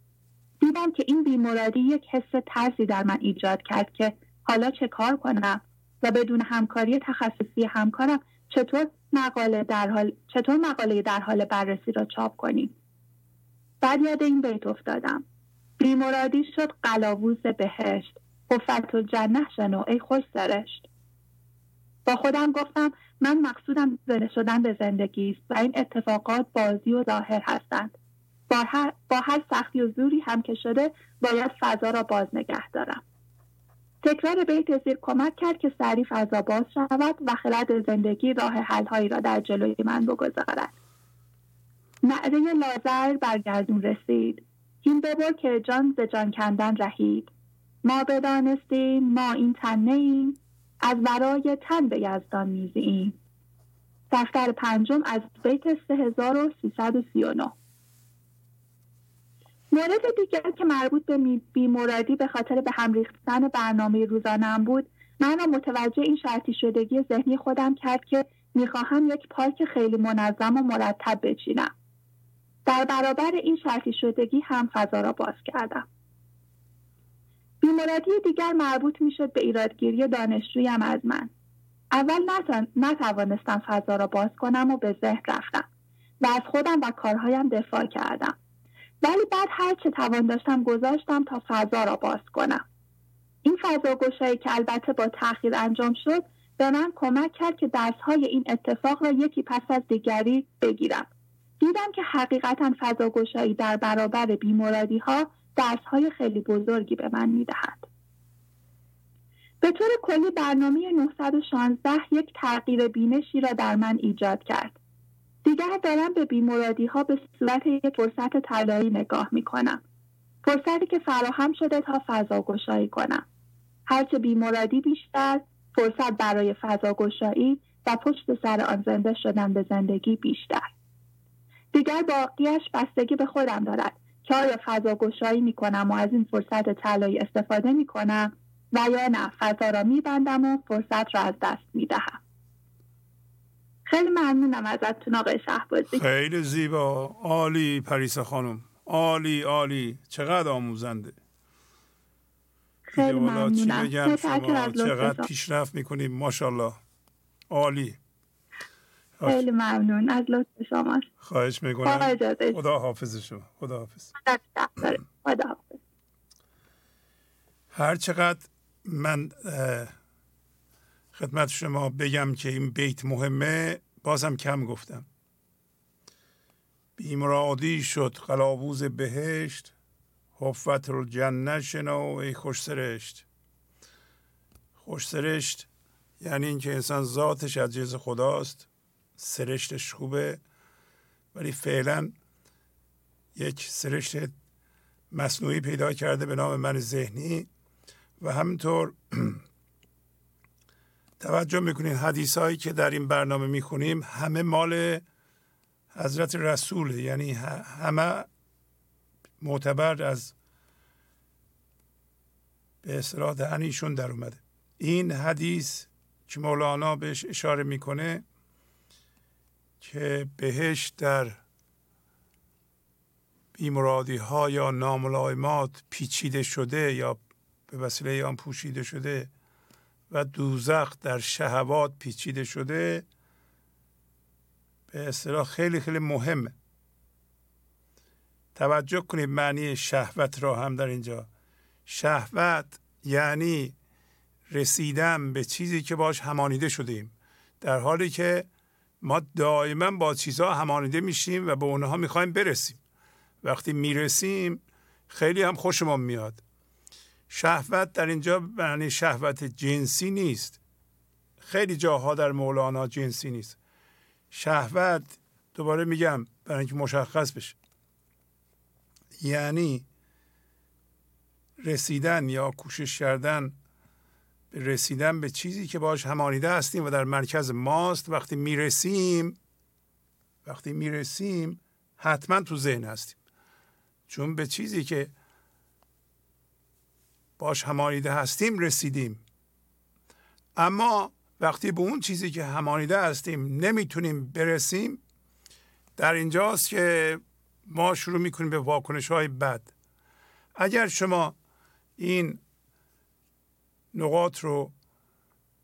دیدم که این بیمرادی یک حس ترسی در من ایجاد کرد که حالا چه کار کنم و بدون همکاری تخصصی همکارم چطور مقاله در حال چطور مقاله در حال بررسی را چاپ کنیم. بعد یاد این بیت افتادم. بیمرادی شد قلاووز بهشت خفت و جنه شنو ای خوش سرشت. با خودم گفتم من مقصودم زنده شدن به زندگی است و این اتفاقات بازی و ظاهر هستند. با هر, با هر سختی و زوری هم که شده باید فضا را باز نگه دارم. تکرار بیت زیر کمک کرد که سریع فضا باز شود و خرد زندگی راه حلهایی را در جلوی من بگذارد. نعره لازر برگردون رسید. این ببر که جان ز جان کندن رهید. ما بدانستیم ما این تن ایم از برای تن به یزدان میزیم دفتر پنجم از بیت 3339 مورد دیگر که مربوط به بیمرادی به خاطر به هم ریختن برنامه روزانم بود من متوجه این شرطی شدگی ذهنی خودم کرد که می‌خواهم یک پارک خیلی منظم و مرتب بچینم. در برابر این شرطی شدگی هم فضا را باز کردم. بیمرادی دیگر مربوط می‌شد به ایرادگیری دانشجویم از من. اول نتوانستم فضا را باز کنم و به ذهن رفتم و از خودم و کارهایم دفاع کردم. ولی بعد هر چه توان داشتم گذاشتم تا فضا را باز کنم. این فضا گشایی که البته با تاخیر انجام شد به من کمک کرد که درسهای این اتفاق را یکی پس از دیگری بگیرم. دیدم که حقیقتا فضا گشایی در برابر بیمورادی ها درس خیلی بزرگی به من می‌دهد. به طور کلی برنامه 916 یک تغییر بینشی را در من ایجاد کرد. دیگر دارم به بیمورادی ها به صورت یک فرصت طلایی نگاه می کنم. فرصتی که فراهم شده تا فضا گشایی کنم. هرچه بیمورادی بیشتر، فرصت برای فضا گشایی و پشت سر آن زنده شدن به زندگی بیشتر. دیگر باقیش بستگی به خودم دارد آیا فضا گشایی می کنم و از این فرصت طلایی استفاده می کنم و یا نه فضا را می بندم و فرصت را از دست می دهم. خیلی ممنونم ازتون آقای شهبازی. خیلی زیبا. عالی پریسا خانم. عالی عالی. چقدر آموزنده. خیلی ممنونم. چقدر پیشرفت می‌کنیم ماشاءالله. عالی. خیلی ممنون. از لطف شما. خواهش می‌کنم. خدا حافظ شما. خدا حافظ خدا حافظ هر چقدر من خدمت شما بگم که این بیت مهمه بازم کم گفتم. بیمرادی شد قلاووز بهشت حفت رو جنه شنو ای خوش سرشت. خوش سرشت یعنی اینکه انسان ذاتش از جز خداست. سرشتش خوبه ولی فعلا یک سرشت مصنوعی پیدا کرده به نام من ذهنی. و همینطور توجه می‌کنین حدیث هایی که در این برنامه می‌خونیم همه مال حضرت رسوله. یعنی همه معتبر از به اصطلاح دهنیشون در اومده. این حدیث که مولانا بهش اشاره می‌کنه که بهش در بیمرادی ها یا ناملایمات پیچیده شده یا به وسیله آن پوشیده شده و دوزخ در شهوات پیچیده شده به اصطلاح خیلی خیلی مهمه. توجه کنید معنی شهوت را هم در اینجا. شهوت یعنی رسیدن به چیزی که باش همانیده شدیم. در حالی که ما دائما با چیزها همانیده میشیم و به اونها می‌خوایم برسیم. وقتی می‌رسیم خیلی هم خوشمون میاد. شهوت در اینجا معنی شهوت جنسی نیست. خیلی جاها در مولانا جنسی نیست. شهوت دوباره میگم برای اینکه مشخص بشه. یعنی رسیدن یا کوشش کردن رسیدن به چیزی که باش همانیده هستیم و در مرکز ماست وقتی می‌رسیم وقتی می‌رسیم حتما تو ذهن هستیم. چون به چیزی که باش همانیده هستیم رسیدیم. اما وقتی به اون چیزی که همانیده هستیم نمی‌تونیم برسیم در اینجاست که ما شروع می‌کنیم به واکنش های بد. اگر شما این نقاط رو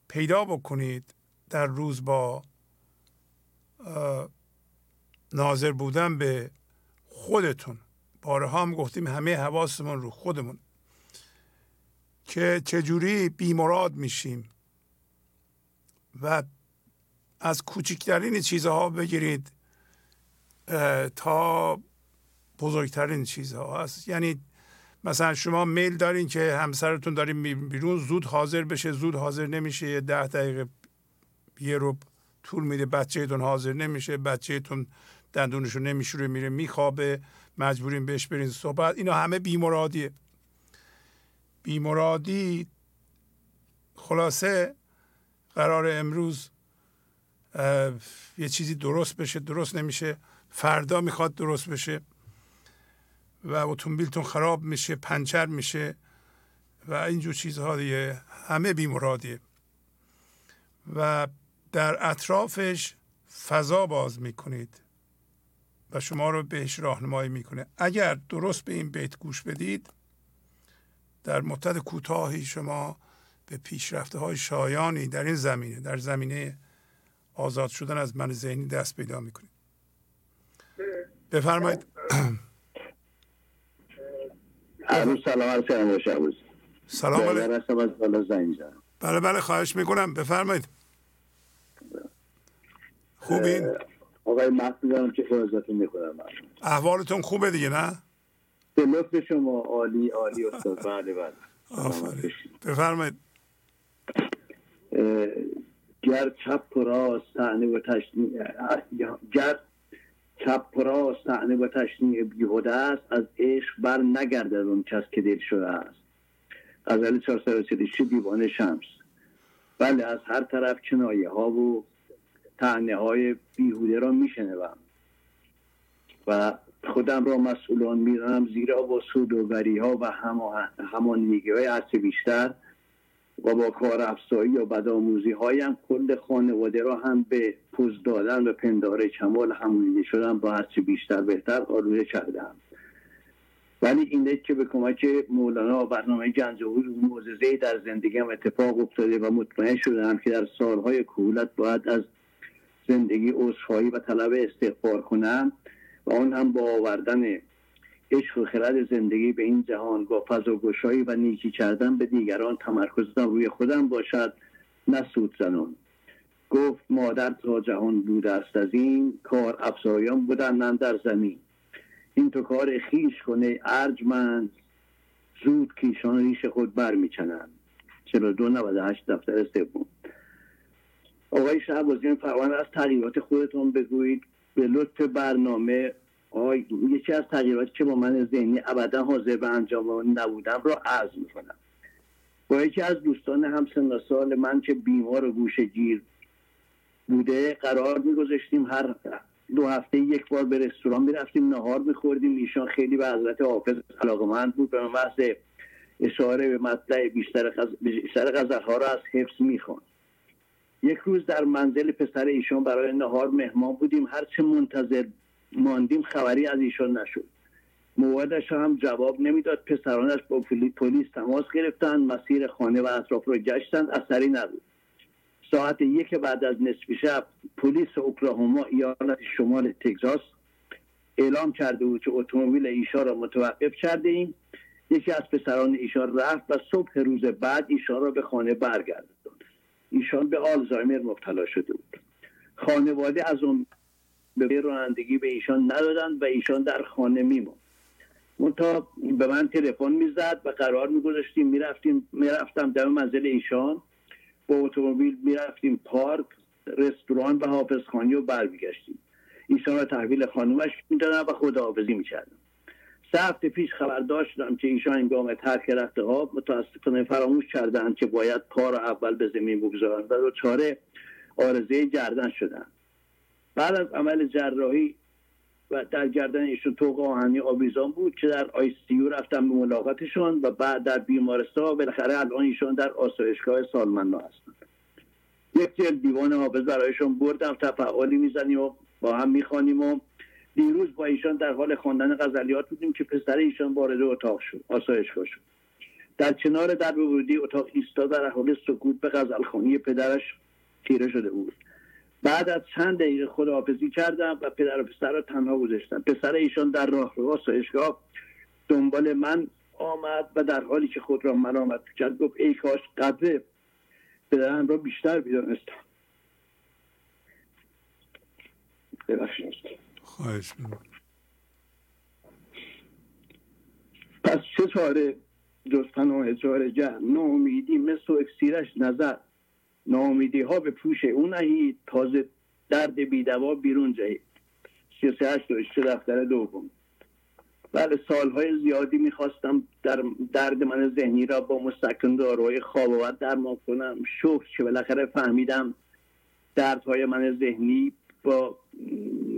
پیدا بکنید در روز با ناظر بودن به خودتون. بارها هم گفتیم همه حواسمون رو خودمون. که چجوری بیمراد میشیم و از کوچکترین چیزها بگیرید تا بزرگترین چیزها. هست یعنی مثلا شما میل دارین که همسرتون داریم بیرون زود حاضر بشه زود حاضر نمیشه. یه ده دقیقه یه رو طول میده بچهتون حاضر نمیشه بچهتون دندونشو نمیشوره میره میخوابه مجبورین بهش برین صحبت. اینا همه بیمرادیه. بیمرادی خلاصه قرار امروز یه چیزی درست بشه درست نمیشه. فردا می‌خواد درست بشه. و اتومبیلتون خراب میشه پنچر میشه و اینجور چیزها دیگه همه بیمرادیه. و در اطرافش فضا باز می‌کنید و شما رو بهش راهنمایی می‌کنه. اگر درست به این بیت گوش بدید در مدت کوتاهی شما به پیشرفته های شایانی در این زمینه در زمینه آزاد شدن از من ذهنی دست پیدا می‌کنید. بفرمایید. عروس سلام عرض سلام علیکم. از بالا زنگ بله بله خواهش می‌کنم. بفرمایید. خوبین؟ آقای دارم که فرازتون می‌کنم. احوالتون خوبه دیگه نه؟ به لطف شما عالی عالی استاد. بله بله. آفرین. بفرمایید. گر چپ و راست و تشنی گر چپ و و تشنی بیهوده است از عشق بر نگردد اون کس که دل شده است. غزل 436 دیوان شمس. بله از هر طرف کنایه ها و تعنی های بیهوده را میشنوم. و خودم را مسئولان می‌دانم زیرا با سودوگری ها و همانیگی های هرچه بیشتر و با کار افزایی و بدآموزی هایم کل خانواده را هم به پوز دادن و پنداره کمال همونیده شدن با هرچه بیشتر بهتر آروزه کردم. ولی اینه که به کمک مولانا و برنامه و موززه در زندگیم اتفاق افتاده و مطمئن شدم که در سالهای کهولت باید از زندگی عذرخواهی و طلب استغفار کنم و آن هم با آوردن عشق و خرد زندگی به این جهان با فضا گشایی و نیکی کردن به دیگران تمرکزم روی خودم باشد نه سود زنان گفت مادر تا جهان بوده است از این کار افزایان بودن در زمین. این تو کار خیش کنه ارجمند زود کیشان ریش خود بر میچنند چرا دو هشت دفتر سوم. آقای شهبازی فرمان از تغییرات خودتون بگویید. به لطف برنامه یکی از تغییراتی که با من ذهنی ابدا حاضر به انجام نبودم را عرض می‌کنم. با یکی از دوستان همسن سال من که بیمار و گوشه گیر بوده قرار میگذاشتیم هر دو هفته یک بار به رستوران می‌رفتیم نهار میخوردیم. ایشان خیلی به حضرت حافظ علاقمند بود. به محض اشاره به مطلع بیشتر, غزل ها را از حفظ می‌خوان. یک روز در منزل پسر ایشان برای نهار مهمان بودیم. هرچه منتظر ماندیم خبری از ایشان نشد. موعدش هم جواب نمی‌داد. پسرانش با پلیس تماس گرفتند مسیر خانه و اطراف را گشتند اثری نبود. ساعت یک بعد از نصف شب پلیس اوکلاهوما ایالت شمال تگزاس اعلام کرده بود که اتومبیل ایشان را متوقف کرده ایم. یکی از پسران ایشان رفت و صبح روز بعد ایشان را به خانه برگرداند. ایشان به آلزایمر مبتلا شده بود. خانواده از اون به رانندگی به ایشان ندادند و ایشان در خانه میموند منتها به من تلفن می‌زد و قرار میگذاشتیم می‌رفتیم می‌رفتم در منزل ایشان. با اتومبیل می‌رفتیم پارک رستوران و حافظخانی و برمیگشتیم. ایشان را تحویل خانومش می‌دادم و خداحافظی می‌کردم سه هفته پیش خبر داشتم که ایشان انگام ترک رخت آب متاسفانه فراموش کردند که باید پا اول به زمین بگذارند و چاره آرزه گردن شدند بعد از عمل جراحی و در گردن ایشون توق آهنی آویزان بود که در آی سی رفتم به ملاقاتشون و بعد در بیمارستان بالاخره الان ایشون در آسایشگاه سالمندا هستند یک جلد دیوان حافظ برایشون بردم تفعالی می‌زنیم و با هم می‌خوانیم و دیروز با ایشان در حال خواندن غزلیات بودیم که پسر ایشان وارد اتاق شد آسایشگاه شد. در کنار در ورودی اتاق ایستاد در حال سکوت به غزلخانی پدرش تیره شده بود. بعد از چند دقیقه خداحافظی کردم و پدر و پسر را تنها گذاشتم. پسر ایشان در راه رو آسایشگاه دنبال من آمد و در حالی که خود را ملامت کرد گفت ای کاش قدر پدرم را بیشتر بیدانستم ببخشید. خواهش پس چه چاره؟ جز پناه اجاره جهن ناامیدی مثل اکسیرش نظر. ناامیدی ها به پوش اون نهید. تازه درد بیدوا بیرون جهید. سی هشت و دفتر دوم. بله سالهای زیادی می‌خواستم در درد من ذهنی را با مستقیم داروهای خواب درمان کنم. شکر که بالاخره فهمیدم دردهای من ذهنی با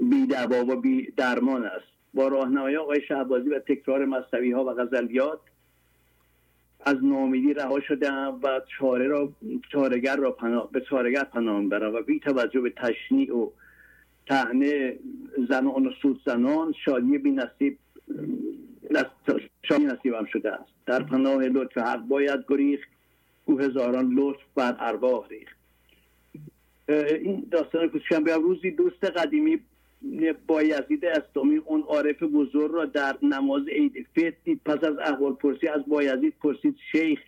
بیدوا و بی درمان است. با راهنمایی آقای شهبازی و تکرار مصنوی ها و غزلیات از نامیدی رها شدم و چاره را چارگر را پناه به چارگر پناه برم و بی توجه به تشنیع و تهنه زنان و سود زنان شادی بی نصیب شادی نصیبم شده است. در پناه لطف حق باید گریخت. او هزاران لطف بر ارواح ریخت. این داستان کوچکم به روزی دوست قدیمی بایزید استامی اون عارف بزرگ را در نماز عید فطر دید. پس از احوال پرسی از بایزید پرسید شیخ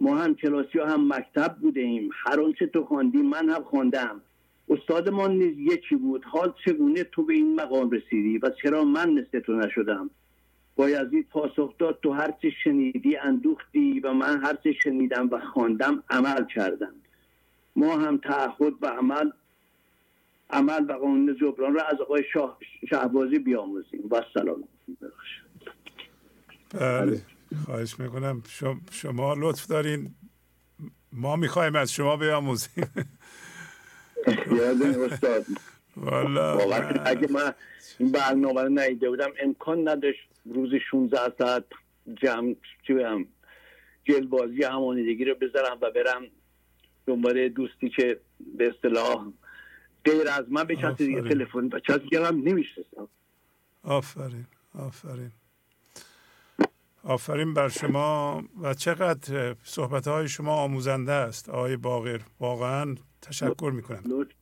ما هم کلاسی هم مکتب بوده ایم هر آنچه تو خواندی من هم خواندم. استادمان نیز یکی بود. حال چگونه تو به این مقام رسیدی و چرا من مثل تو نشدم؟ بایزید پاسخ داد تو هرچه شنیدی اندوختی و من هرچه شنیدم و خواندم عمل کردم. ما هم تعهد و عمل عمل و قانون جبران را از آقای شاه شهبازی بیاموزیم. و سلام. بله خواهش می‌کنم. شما لطف دارین. ما می‌خوایم از شما بیاموزیم. استاد. والا اگه من این برنامه رو نیده بودم امکان نداشت روز 16 ساعت جمع چی بهم جلبازی همانیدگی رو بذارم و برم دنبال دوستی که به اصطلاح غیر از من به کسی دیگه تلفن و کسی دیگه هم نمیشنستم آفرین آفرین. آفرین بر شما. و چقدر صحبت های شما آموزنده است. آقای باقر واقعا تشکر می‌کنم. لطف.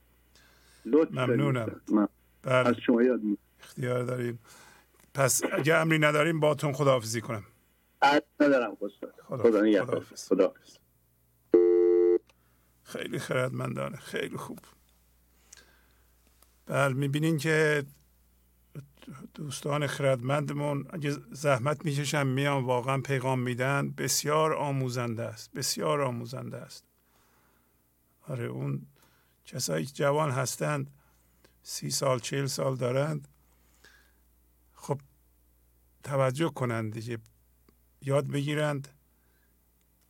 لطف ممنونم. بله. از شما یاد اختیار داریم پس اگه امری نداریم باتون خداحافظی کنم. ندارم خدا, خدا, خدا. خیلی خردمندانه. خیلی خوب. بله می‌بینین که دوستان خردمندمون اگه زحمت می‌کشن میان واقعا پیغام میدن. بسیار آموزنده است بسیار آموزنده است. آره اون کسایی که جوان هستند سی سال چهل سال دارند. خب توجه کنند دیگه یاد بگیرند.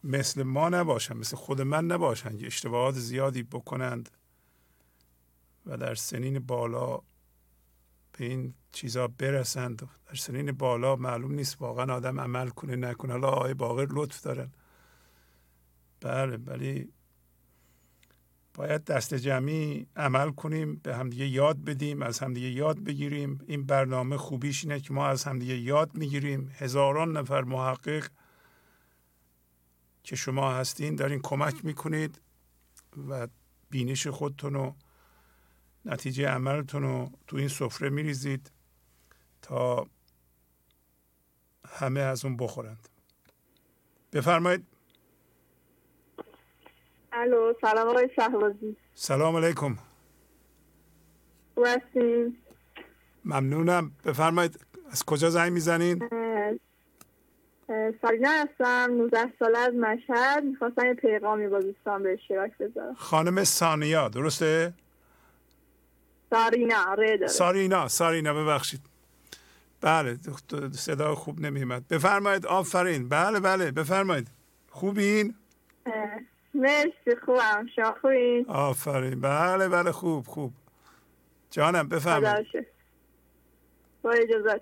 مثل ما نباشند مثل خود من نباشند اشتباهات زیادی بکنند. و در سنین بالا به این چیزا برسند. در سنین بالا معلوم نیست واقعا آدم عمل کنه نکنه. حالا آقای باقر لطف دارن. بله ولی باید دست جمعی عمل کنیم به همدیگه یاد بدیم از همدیگه یاد بگیریم. این برنامه خوبیش اینه که ما از همدیگه یاد می‌گیریم. هزاران نفر محقق که شما هستین دارین کمک می‌کنید و بینش خودتون رو نتیجه عملتون رو تو این سفره میریزید تا همه از اون بخورند. بفرمایید. الو سلام آقای شهبازی. سلام علیکم. وسیم. ممنونم. بفرمایید از کجا زنگ می‌زنین؟ سارینا هستم 19 ساله از مشهد. می‌خواستم یه پیغامی با دوستان به اشتراک بذارم. خانم سانیا درسته؟ سارینا آره سارینا سارینا ببخشید. بله صدا خوب نمیمد بفرمایید آفرین. بله بله بفرمایید. خوبین؟ مرسی خوبم. شما خوبین؟ آفرین. بله بله خوب خوب. جانم بفرمایید. با اجازت.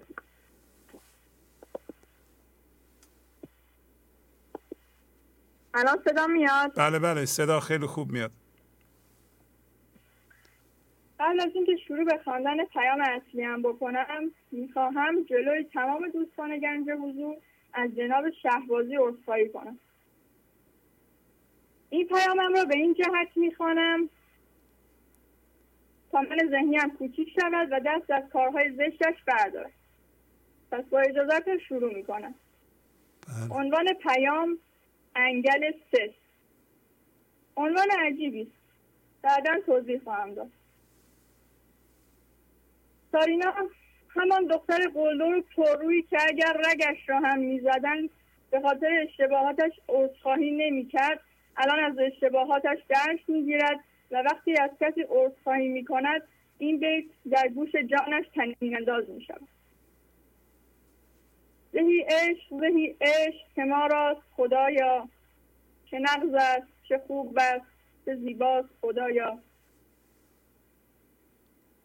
الان صدا میاد؟ بله بله صدا خیلی خوب میاد. قبل از اینکه شروع به خواندن پیام اصلی هم بکنم می‌خواهم جلوی تمام دوستان گنج حضور از جناب شهبازی عذرخواهی کنم. این پیامم را به این جهت می‌خوانم تا من ذهنیم کوچیک شود و دست از کارهای زشتش بردارد. پس با اجازت شروع می‌کنم. بله. عنوان پیام انگل سه. عنوان عجیبی است. بعدا توضیح خواهم داد. سارینا همان دختر قلدر پررویی که اگر رگش را هم می‌زدند به خاطر اشتباهاتش عذرخواهی نمی‌کرد. الان از اشتباهاتش درس می‌گیرد و وقتی از کسی عذرخواهی می‌کند این بیت در گوش جانش تنین انداز می شود زهی عشق زهی عشق که ما راست خدایا چه نغز است چه خوب است چه زیباست خدایا.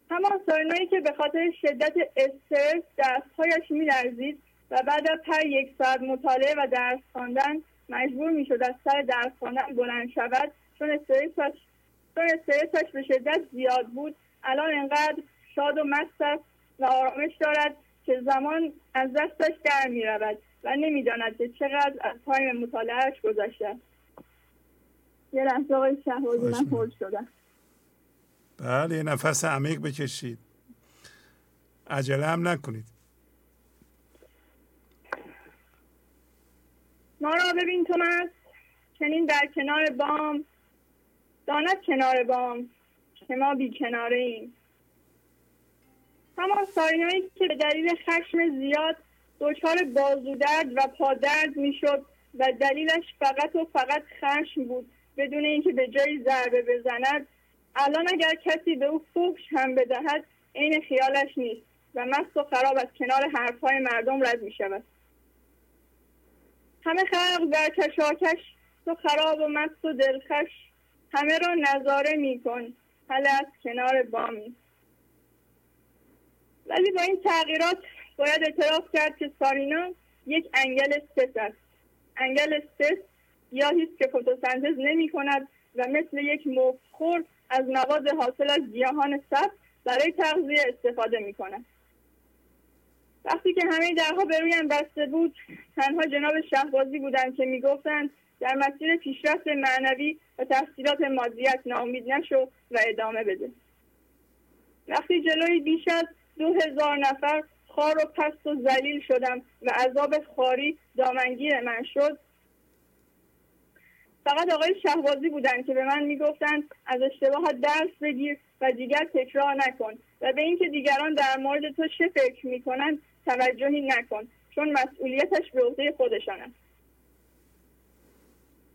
همان سارنایی که به خاطر شدت استرس دستهایش میلرزید و بعد از هر یک ساعت مطالعه و درس خواندن مجبور می‌شد از سر درس خواندن بلند شود چون استرسش چون استرسش به شدت زیاد بود. الان انقدر شاد و مست است و آرامش دارد که زمان از دستش در می رود و نمی‌داند که چقدر از تایم مطالعهش گذشته یه لحظه آقای شهبازی من شدم. بله نفس عمیق بکشید. عجله هم نکنید. ما را ببین تو مست چنین در کنار بام داند کنار بام که ما بی کناره ایم. همان که به دلیل خشم زیاد دچار بازودرد و پادرد می‌شد و دلیلش فقط و فقط خشم بود بدون اینکه به جایی ضربه بزند الان اگر کسی به او فوش هم بدهد عین خیالش نیست و مست و خراب از کنار حرفهای مردم رد می شود همه خلق در کشاکش تو خراب و مست و دلخش همه را نظاره می کن حالا از کنار بامی. ولی با این تغییرات باید اعتراف کرد که سارینا یک انگل استس است. انگل استس گیاهی است که فتوسنتز نمی کند و مثل یک مفخور از مواد حاصل از گیاهان سبز برای تغذیه استفاده می وقتی که همه درها به رویم بسته بود تنها جناب شهبازی بودند که می‌گفتند در مسیر پیشرفت معنوی و تحصیلات مادیت ناامید نشو و ادامه بده. وقتی جلوی بیش از دو هزار نفر خار و پست و زلیل شدم و عذاب خاری دامنگیر من شد فقط آقای شهبازی بودند که به من می‌گفتند از اشتباهات درس بگیر و دیگر تکرار نکن و به اینکه دیگران در مورد تو چه فکر می‌کنند توجهی نکن چون مسئولیتش به عهده خودشان است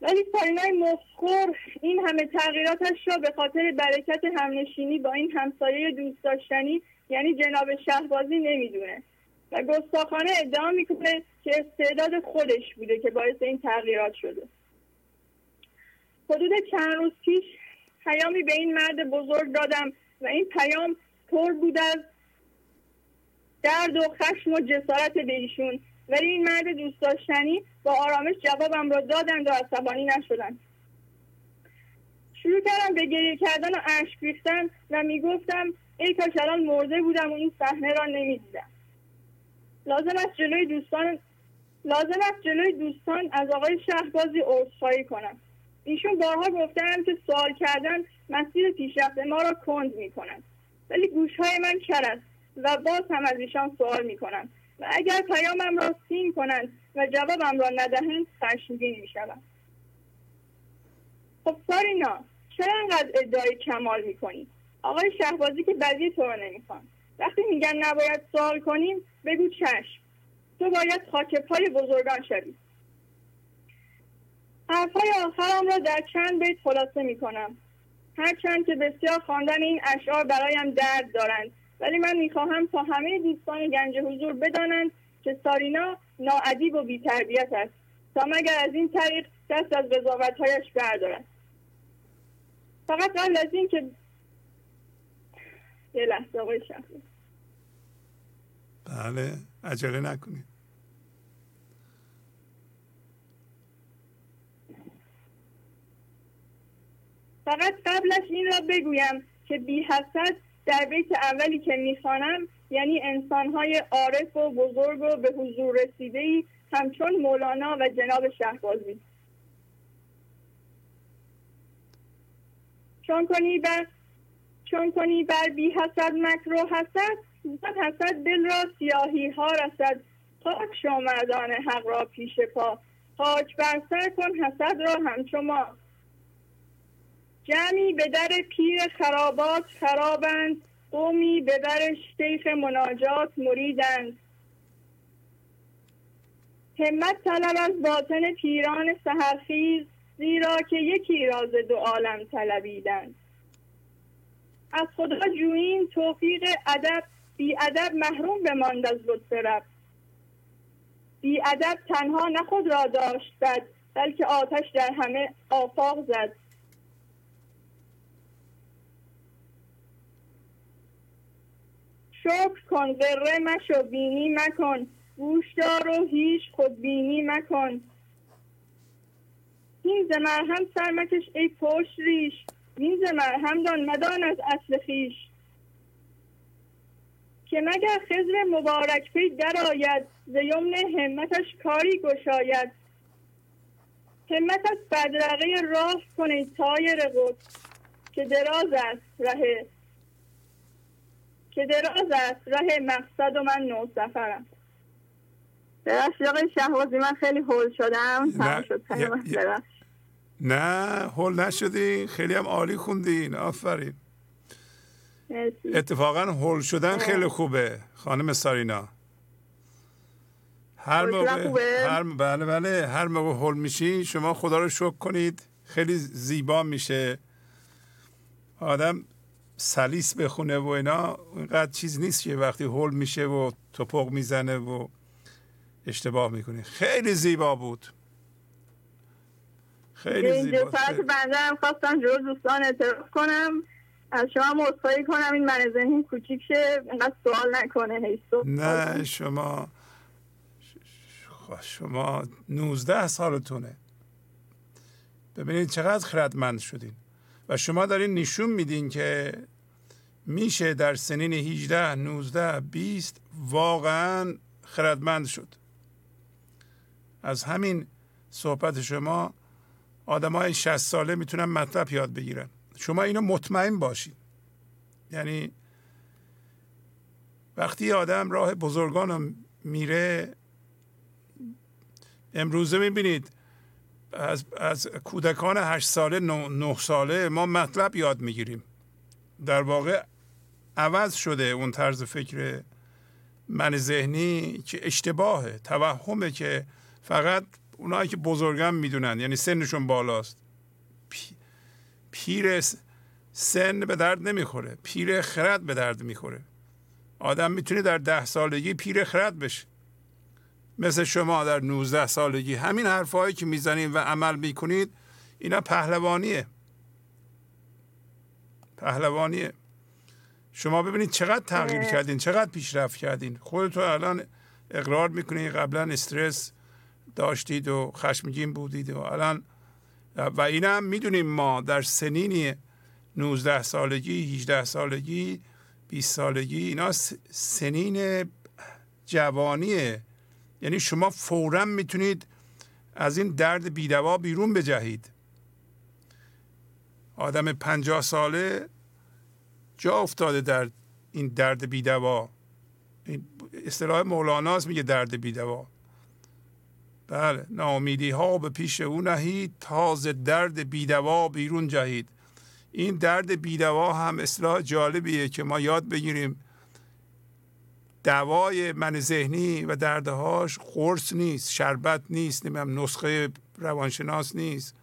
ولی سارینای مفخور این همه تغییراتش را به خاطر برکت همنشینی با این همسایه دوست داشتنی یعنی جناب شهبازی نمی‌دونه. و گستاخانه ادعا می‌کنه که استعداد خودش بوده که باعث این تغییرات شده. حدود چند روز پیش پیامی به این مرد بزرگ دادم و این پیام پر بود از درد و خشم و جسارت به ایشون. ولی این مرد دوست داشتنی با آرامش جوابم را دادند و عصبانی نشدند شروع کردم به گریه کردن و اشک ریختن و می‌گفتم ای کاش الان مرده بودم و این صحنه را نمی‌دیدم. لازم است جلوی دوستان لازم است جلوی دوستان از آقای شهبازی عذرخواهی کنم. ایشون بارها گفتند که سوال کردن مسیر پیشرفت ما را کند می‌کنند ولی گوشهای من کر است و باز هم از ایشان سوال می‌کنم. و اگر پیامم را سین کنند و جوابم را ندهند خشمگین می‌شوم. خب سارینا چرا انقدر ادعای کمال می‌کنی؟ آقای شهبازی که بدی تو رو نمی‌خوان. وقتی میگن نباید سوال کنیم بگو چشم. تو باید خاک پای بزرگان شوی. حرفهای آخرم را در چند بیت خلاصه می‌کنم. هرچند که بسیار خواندن این اشعار برایم درد دارند ولی من می‌خواهم تا همه دوستان گنج حضور بدانند که سارینا ناادیب و بیتربیت است. تا مگر از این طریق دست از قضاوتهایش بردارد. فقط قبل از این که یه لحظه آقای شخصی بله عجله نکنید. فقط قبلش این را بگویم که بی حسد در بیت اولی که می‌خوانم یعنی انسانهای عارف و بزرگ و به حضور رسیده ای همچون مولانا و جناب شهبازی. چون کنی بر چون کنی بر بی حسد مکر و حسد زد حسد دل را سیاهی ها رسد. خاک شو مردان حق را پیش پا. خاک بر سر کن حسد را همچو ما. جمعی به در پیر خرابات خرابند قومی به در شیخ مناجات مریدند. همت طلب از باطن پیران سهرخیز زیرا که یکی راز دو عالم طلبیدند. از خدا جویین توفیق ادب بی ادب محروم بماند از لطف رب. بی ادب تنها نه خود را داشت بد بلکه آتش در همه آفاق زد. شکر کن ذره مشو بینی مکن. گوش دار و هیچ خودبینی مکن. این ز مرهم سر مکش ای پشت ریش. این ز مرهم دان مدان از اصل خیش. که مگر خضر مبارک پی درآید ز یمن همتش کاری گشاید. همت از بدرقه راه کنید تایر قدس که دراز است ره که دراز است. راه مقصد و من نو سفرم. ببخشید آقای شهبازی من خیلی هول شدم. نه, نه هول نشدی. خیلی هم عالی خوندین. آفرین. اتفاقا هول شدن خیلی خوبه خانم سارینا. هر موقع هر بله بله. هر موقع هول میشین شما خدا رو شکر کنید. خیلی زیبا میشه. آدم سلیس بخونه و اینا اینقدر چیز نیست که وقتی هول میشه و توپق می‌زنه و اشتباه می‌کنه. خیلی زیبا بود. خیلی زیبا بنده هم خواستم جور دوستان اعتراف کنم. از شما مصفایی کنم. این من ذهنی کوچیک شه. اینقدر سوال نکنه. نه شما شما 19 سالتونه. ببینید چقدر خردمند شدین. و شما دارین نشون میدین که میشه در سنین 18 19 20 واقعا خردمند شد. از همین صحبت شما آدم های 60 ساله می‌تونن مطلب یاد بگیرن. شما اینو مطمئن باشید یعنی وقتی آدم راه بزرگان رو میره امروزه می‌بینید از, از کودکان هشت ساله نه ساله ما مطلب یاد می‌گیریم. در واقع عوض شده اون طرز فکر من ذهنی که اشتباهه توهمه که فقط اونایی که بزرگم می‌دونن یعنی سنشون بالاست. پیر سن به درد نمی‌خوره پیر خرد به درد می‌خوره. آدم می‌تونه در ده سالگی پیر خرد بشه. مثل شما در 19 سالگی. همین حرفهایی که می‌زنید و عمل می‌کنید اینا پهلوانیه. پهلوانیه. شما ببینید چقدر تغییر کردین چقدر پیشرفت کردین. خودتون الان اقرار می‌کنید قبلا استرس داشتید و خشمگین بودید و الان و این هم می‌دونیم ما در سنینی 19 سالگی 18 سالگی 20 سالگی اینا سنین جوانیه یعنی شما فورا می‌تونید از این درد بیدوا بیرون بجهید. آدم پنجاه ساله جا افتاده در این درد بیدوا. این اصطلاح مولاناست میگه درد بیدوا. بله نامیدی ها به پیش او نهید تازه درد بیدوا بیرون جهید. این درد بیدوا هم اصطلاح جالبیه که ما یاد بگیریم. دوای من ذهنی و دردهاش قرص نیست شربت نیست نمیم نسخه روانشناس نیست.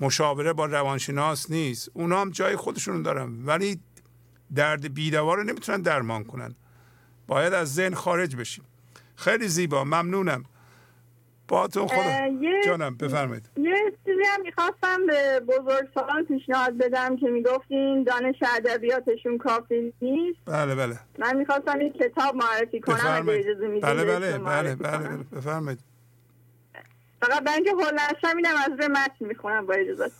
مشاوره با روانشناس نیست. اونا هم جای خودشون دارن. ولی درد بیدوا رو نمی‌تونن درمان کنن. باید از ذهن خارج بشیم. خیلی زیبا. ممنونم. با تو خدا. جانم بفرمایید. یه چیزی هم می‌خواستم به بزرگ سالان پیشنهاد بدم که می‌گفتین دانش ادبیاتشون کافی نیست. بله بله. من می‌خواستم این کتاب معرفی کنم اگه اجازه می‌دید بله بله بله بله, بله. بفرمایید. فقط به اینکه هول نشم اینم از روی متن می‌خونم با اجازه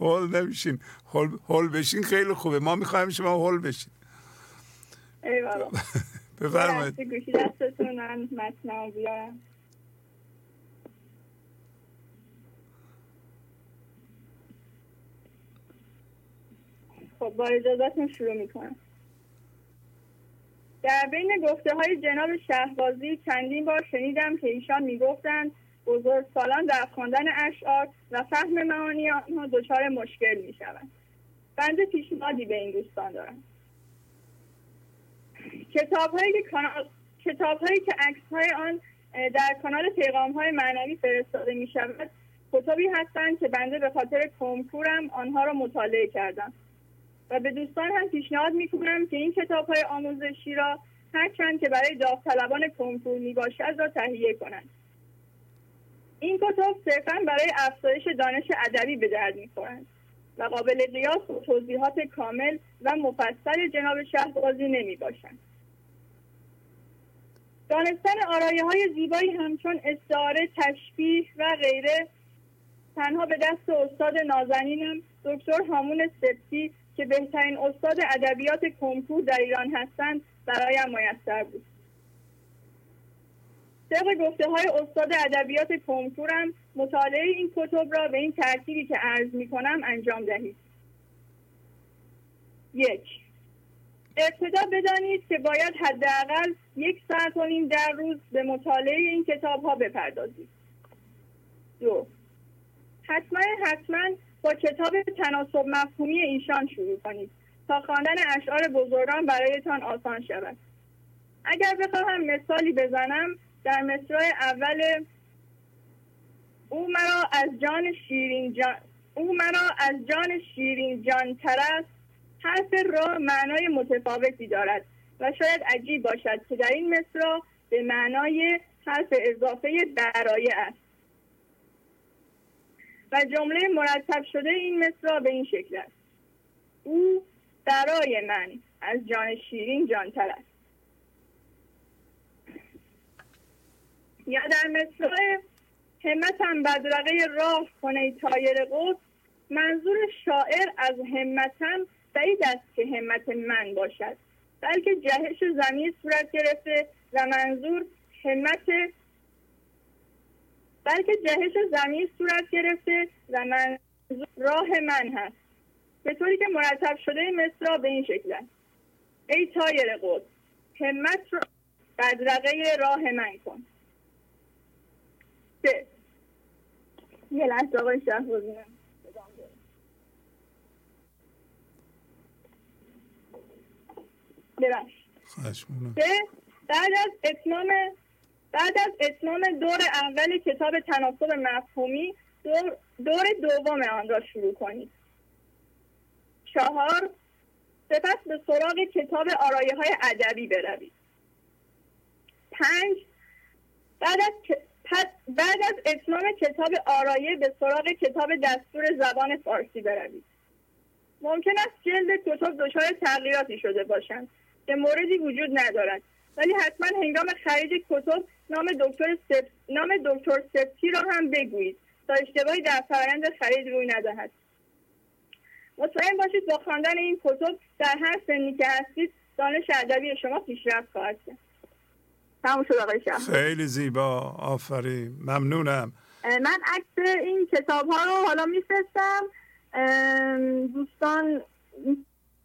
هول نمیشین. هول بشین خیلی خوبه. ما می‌خوایم شما هول بشین. ایوالا بفرمایید. گوشی دستتون من متن بیارم. خب با اجازتون شروع می‌کنم. در بین گفته های جناب شهبازی چندین بار شنیدم که ایشان می‌گفتند بزرگ سالان در خواندن اشعار و فهم معانی آنها دچار مشکل می‌شوند. بنده پیشنهادی به این دوستان دارم. کتاب هایی که کتاب هایی که عکس های آن در کانال پیغام های معنوی فرستاده می شود کتابی هستند که بنده به خاطر کنکورم آنها را مطالعه کردم. و به دوستان هم پیشنهاد می‌کنم که این کتاب های آموزشی را هرچند که برای داوطلبان کنکور می باشد را تهیه کنند. این کتاب صرفا برای افزایش دانش ادبی به درد می‌خورند و قابل قیاس و توضیحات کامل و مفصل جناب شهبازی نمی باشند دانستن آرایه های زیبایی همچون استعاره تشبیه و غیره تنها به دست استاد نازنینم دکتر هامون سبتی که بهترین استاد ادبیات کنکور در ایران هستند برایم میسر بود. طبق گفته های استاد ادبیات کنکورم مطالعه این کتب را به این ترتیبی که عرض می کنم انجام دهید. یک ابتدا بدانید که باید حداقل یک ساعت و نیم در روز به مطالعه این کتاب ها بپردازید. دو حتما حتما با کتاب تناسب مفهومی ایشان شروع کنید تا خواندن اشعار بزرگان برایتان آسان شود. اگر بخواهم مثالی بزنم در مصرع اول او مرا از جان شیرین جان او مرا از جان شیرین جان تر حرف را معنای متفاوتی دارد و شاید عجیب باشد که در این مصرع به معنای حرف اضافه برایه است. و جمله مرتب شده این مصرع به این شکل است. او برای من از جان شیرین جانتر است. یا در مصرع همتم بدرقه راه کنه تایر قدس منظور شاعر از همتم بعید است که همت من باشد بلکه جهش زمین صورت گرفته و منظور همت بلکه جهش زمین صورت گرفته و منظور راه من هست. به طوری که مرتب شده مصرا به این شکل است. ای تایر قدس همت را بدرقه راه من کن. سه. یه لحظه آقای شهر بعد از اتمام بعد از اتمام دور اول کتاب تناسب مفهومی دور, دور دوم آن را شروع کنید چهار سپس به سراغ کتاب آرایه های ادبی بروید پنج بعد از بعد از اتمام کتاب آرایه به سراغ کتاب دستور زبان فارسی بروید ممکن است جلد کتاب دچار تغییراتی شده باشند که موردی وجود ندارد ولی حتما هنگام خرید کتب نام دکتر سپ... نام دکتر سپتی را هم بگویید. تا اشتباهی در فرآیند خرید روی ندهد. مطمئن باشید با خواندن این کتب در هر سنی که هستید دانش ادبی شما پیشرفت خواهد کرد. تموم شد آقای خیلی زیبا. آفرین. ممنونم. من عکس این کتاب ها رو حالا میفرستم. دوستان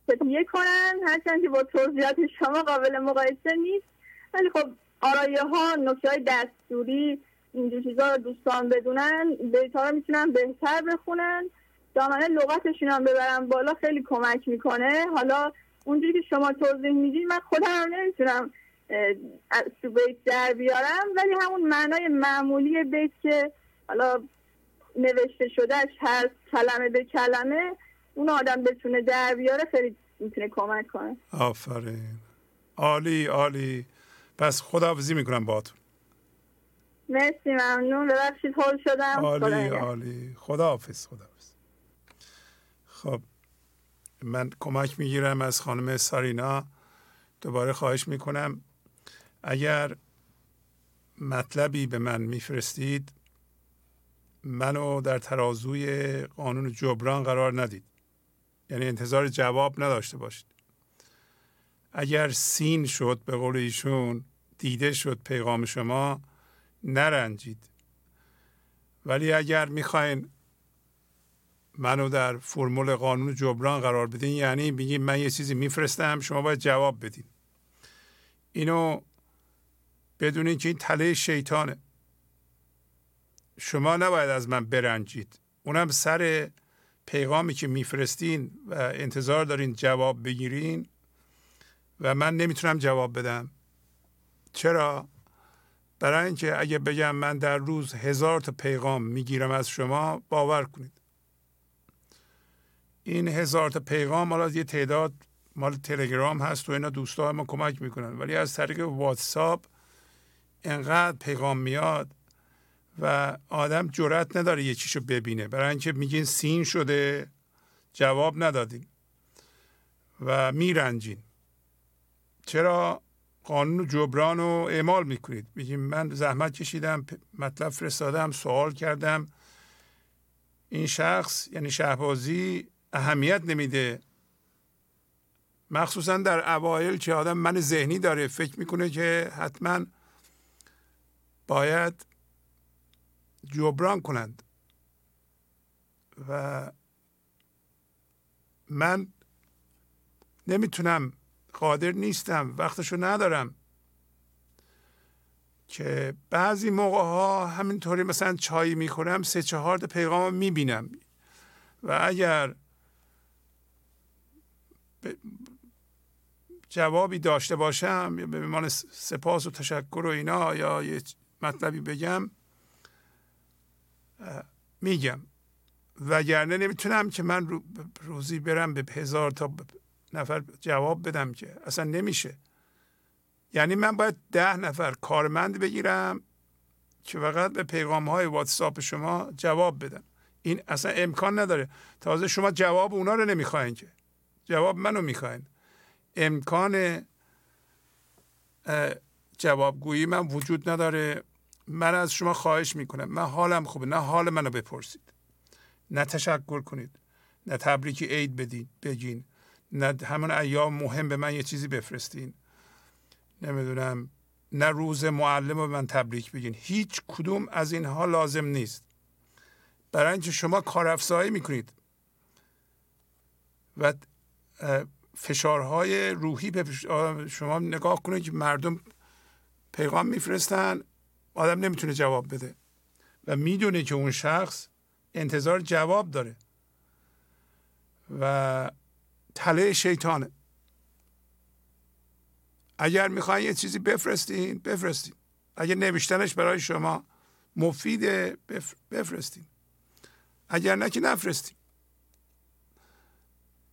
تهیه کنن. هرچند که با توضیحات شما قابل مقایسه نیست. ولی خب آرایه ها نکته های دستوری اینجور چیزا رو دوستان بدونن بهتر می‌تونن بهتر بخونن. دامنه لغتشون هم ببرن بالا خیلی کمک می‌کنه. حالا اونجوری که شما توضیح میدین من خودم هم نمی‌تونم از تو بیت در بیارم ولی همون معنای معمولی بیت که حالا نوشته شدهش هر کلمه به کلمه اون آدم بتونه در بیاره خیلی می‌تونه کمک کنه. آفرین. عالی عالی. پس خداحافظی می‌کنم باتون مرسی ممنون. ببخشید حال شدم. عالی عالی. خداحافظ خداحافظ. خب من کمک می‌گیرم از خانم سارینا. دوباره خواهش می‌کنم اگر مطلبی به من میفرستید منو در ترازوی قانون جبران قرار ندید. یعنی انتظار جواب نداشته باشید. اگر سین شد به قول ایشون دیده شد پیغام شما نرنجید. ولی اگر می‌خواین منو در فرمول قانون جبران قرار بدین یعنی بگید من یه چیزی میفرستم شما باید جواب بدین. اینو بدونین که این تله شیطانه. شما نباید از من برنجید. اونم سر پیغامی که میفرستین و انتظار دارین جواب بگیرین. و من نمی‌تونم جواب بدم. چرا؟ برای اینکه اگه بگم من در روز هزار تا پیغام می‌گیرم از شما باور کنید. این هزار تا پیغام حالا یه تعداد مال تلگرام هست و اینا دوستان ما کمک می‌کنن ولی از طریق واتساپ انقدر پیغام میاد و آدم جرأت نداره یه چیشو ببینه. برای اینکه میگین سین شده جواب ندادین و میرنجین. چرا قانون جبران رو اعمال می‌کنید؟ میگیم من زحمت کشیدم مطلب فرستادم سوال کردم. این شخص یعنی شهبازی اهمیت نمیده. مخصوصا در اوایل که آدم من ذهنی داره فکر می‌کنه که حتما باید جبران کنند. و من نمی‌تونم قادر نیستم وقتشو ندارم. که بعضی موقع ها همینطوری مثلا چای می‌خورم سه چهار تا پیغام می‌بینم. و اگر جوابی داشته باشم یا به عنوان سپاس و تشکر و اینا یا یه مطلبی بگم میگم. وگرنه نمی‌تونم که من روزی برم به هزار تا نفر جواب بدم که اصلا نمیشه. یعنی من باید ده نفر کارمند بگیرم که فقط به پیغام های واتساپ شما جواب بدم این اصلا امکان نداره. تازه شما جواب اونا رو نمی‌خواین که. جواب منو می‌خواین. امکان جوابگویی من وجود نداره. من از شما خواهش می‌کنم. من حالم خوبه. نه حال منو بپرسید. نه تشکر کنید. نه تبریک عید بدین بگین. نه همون ایام مهم به من یه چیزی بفرستین. نمی‌دونم. نه روز معلم رو به من تبریک بگین. هیچ کدوم از اینها لازم نیست. برای اینکه شما کارافزایی می‌کنید. و فشارهای روحی به شما نگاه کنید که مردم پیغام میفرستن آدم نمی‌تونه جواب بده. و می‌دونه که اون شخص انتظار جواب داره. و تله شیطانه. اگر می‌خواین یه چیزی بفرستین بفرستین. اگر نوشتنش برای شما مفیده بفرستین. اگر نه که نفرستین.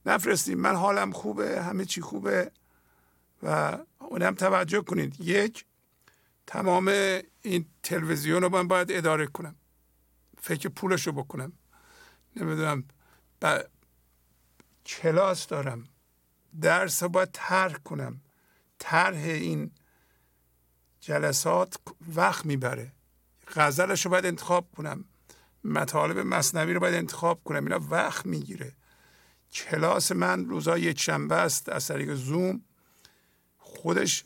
نفرستین. من حالم خوبه همه چی خوبه و اونم توجه کنید. یک تمام این تلویزیون رو من باید اداره کنم. فکر پولش رو بکنم. نمی‌دونم کلاس دارم. درس رو باید ترک کنم. طرح این جلسات وقت می‌بره. غزلش رو باید انتخاب کنم. مطالب مصنوی رو باید انتخاب کنم. اینا وقت می‌گیره. کلاس من روزا یک شنبه است. از طریق زوم خودش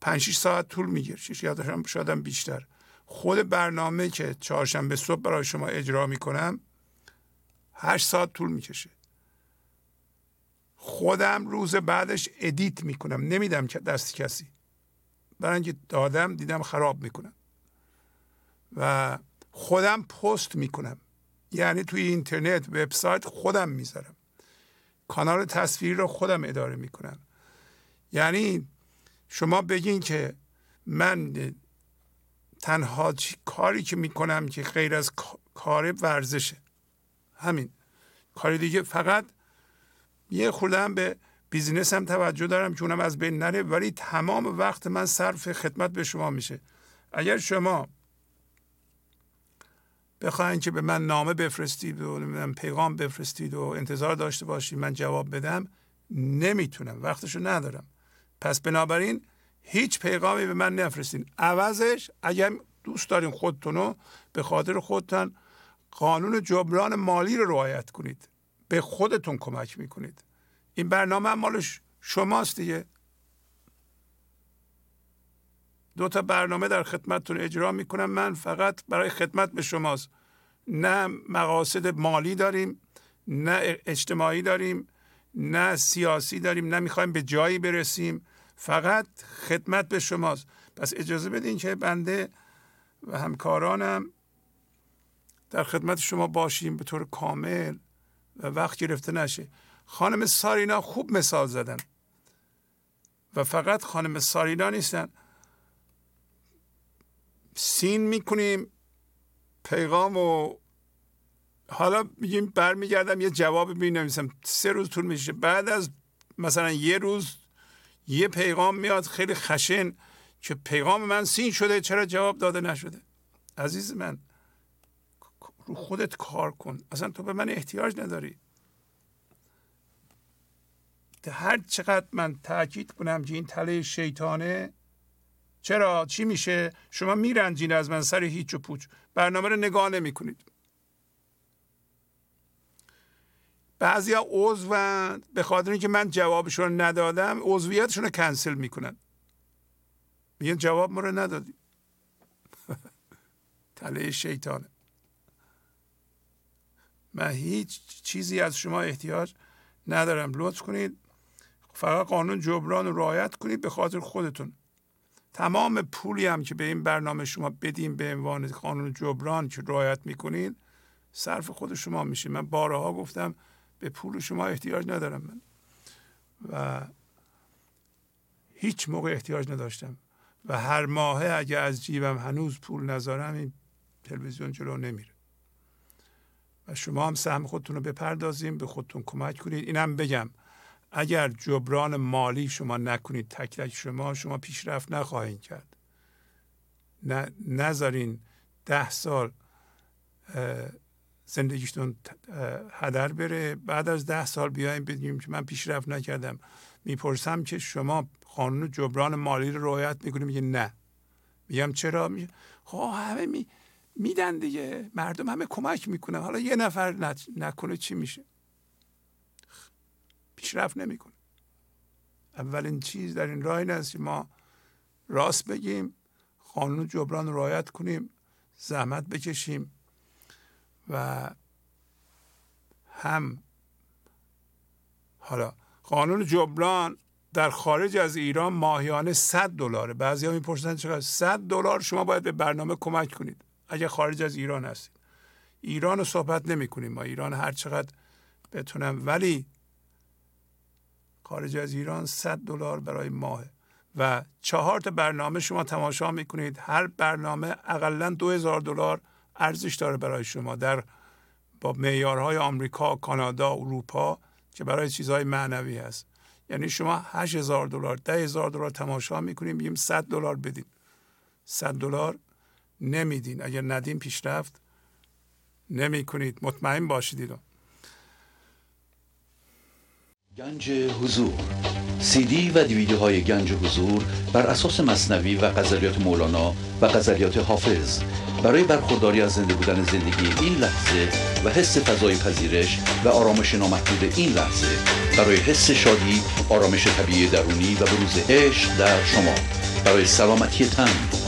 پنج ساعت طول می‌گیره. یادشم شادم بیشتر. خود برنامه که چهارشنبه صبح برای شما اجرا می‌کنم هشت ساعت طول می‌کشه. خودم روز بعدش ادیت می‌کنم. نمیدم که دست کسی. برای اینکه دادم دیدم خراب می‌کنم. و خودم پست می‌کنم. یعنی توی اینترنت وبسایت خودم می‌ذارم. کانال تصویری رو خودم اداره می‌کنم. یعنی شما بگین که من تنها کاری که می‌کنم که غیر از کار ورزشه. همین. کاری دیگه فقط یه خورده هم به بیزینس هم توجه دارم که اونم از بین نره ولی تمام وقت من صرف خدمت به شما میشه. اگر شما بخواین که به من نامه بفرستید و من پیغام بفرستید و انتظار داشته باشید من جواب بدم نمی‌تونم وقتشو ندارم. پس بنابراین هیچ پیغامی به من نفرستین. عوضش اگر دوست دارین خودتونو به خاطر خودتان قانون جبران مالی رو رعایت کنید. به خودتون کمک می‌کنید. این برنامه مال شماست دیگه. دو تا برنامه در خدمتتون اجرا می‌کنم. من فقط برای خدمت به شماست. نه مقاصد مالی داریم نه اجتماعی داریم نه سیاسی داریم نه می‌خوایم به جایی برسیم. فقط خدمت به شماست. پس اجازه بدین که بنده و همکارانم در خدمت شما باشیم به طور کامل. و وقت گرفته نشه. خانم سارینا خوب مثال زدن. و فقط خانم سارینا نیستن. سین می‌کنیم پیغام و حالا میگیم برمیگردم یه جواب می نویسم سه روز طول میشه بعد از مثلا یه روز یه پیغام میاد خیلی خشن که پیغام من سین شده چرا جواب داده نشده؟ عزیز من. رو خودت کار کن. اصلا تو به من احتیاج نداری. هر چقدر من تاکید کنم که این تله شیطانه چرا؟ چی میشه؟ شما میرنجین از من سر هیچ و پوچ. برنامه رو نگاه نمی کنید بعضیا عضو به خاطر اینکه من جوابشون رو ندادم عضویتشون رو کنسل می‌کنن. میگن جواب ما رو ندادی. تله شیطانه. من هیچ چیزی از شما احتیاج ندارم. لطف کنید. فقط قانون جبران رو رعایت کنید به خاطر خودتون. تمام پولی هم که به این برنامه شما بدیم به عنوان قانون جبران که رعایت می‌کنید صرف خود شما میشه. من بارها گفتم به پول شما احتیاج ندارم من. و هیچ موقع احتیاج نداشتم. و هر ماه اگه از جیبم هنوز پول نذارم این تلویزیون جلو نمیره. شما هم سهم خودتون رو بپردازیم به خودتون کمک کنید. اینم بگم اگر جبران مالی شما نکنید تک تک شما شما پیشرفت نخواهید کرد. نذارین ده سال زندگیشتون هدر بره. بعد از ده سال بیایم بگیم که من پیشرفت نکردم. می‌پرسم که شما قانون جبران مالی رو رعایت می‌کنید میگه نه. میگم چرا؟ میگه خب همه می میدن دیگه. مردم همه کمک می‌کنن. حالا یه نفر نکنه چی میشه؟ پیشرفت نمی‌کنه. اولین چیز در این راه این است که ما راست بگیم قانون جبران رعایت کنیم زحمت بکشیم و هم حالا قانون جبران در خارج از ایران ماهیانه 100 دلاره. بعضی ها می‌پرسن چقدر؟ 100 دلار؟ شما باید به برنامه کمک کنید. اگه خارج از ایران هستید ایران رو صحبت نمی کنیم ما. ایران هر چقدر بتونم ولی خارج از ایران 100 دلار برای ماه و چهار تا برنامه شما تماشا می‌کنید. هر برنامه اقلا 2000 دلار ارزش داره برای شما. در با معیارهای آمریکا، کانادا، اروپا که برای چیزهای معنوی هست. یعنی شما 8000 دلار، 10000 دلار تماشا می‌کنیم میگیم 100 دلار بدین. 100 دلار نمیدین. اگر ندین پیشرفت نمی کنید مطمئن باشید گنج حضور. سی دی و دیویدیو های گنج حضور بر اساس مصنوی و غزلیات مولانا و غزلیات حافظ. برای برخورداری از زنده بودن زندگی این لحظه و حس فضای پذیرش و آرامش نامحدود این لحظه برای حس شادی آرامش طبیعی درونی و بروز عشق در شما. برای سلامتی تن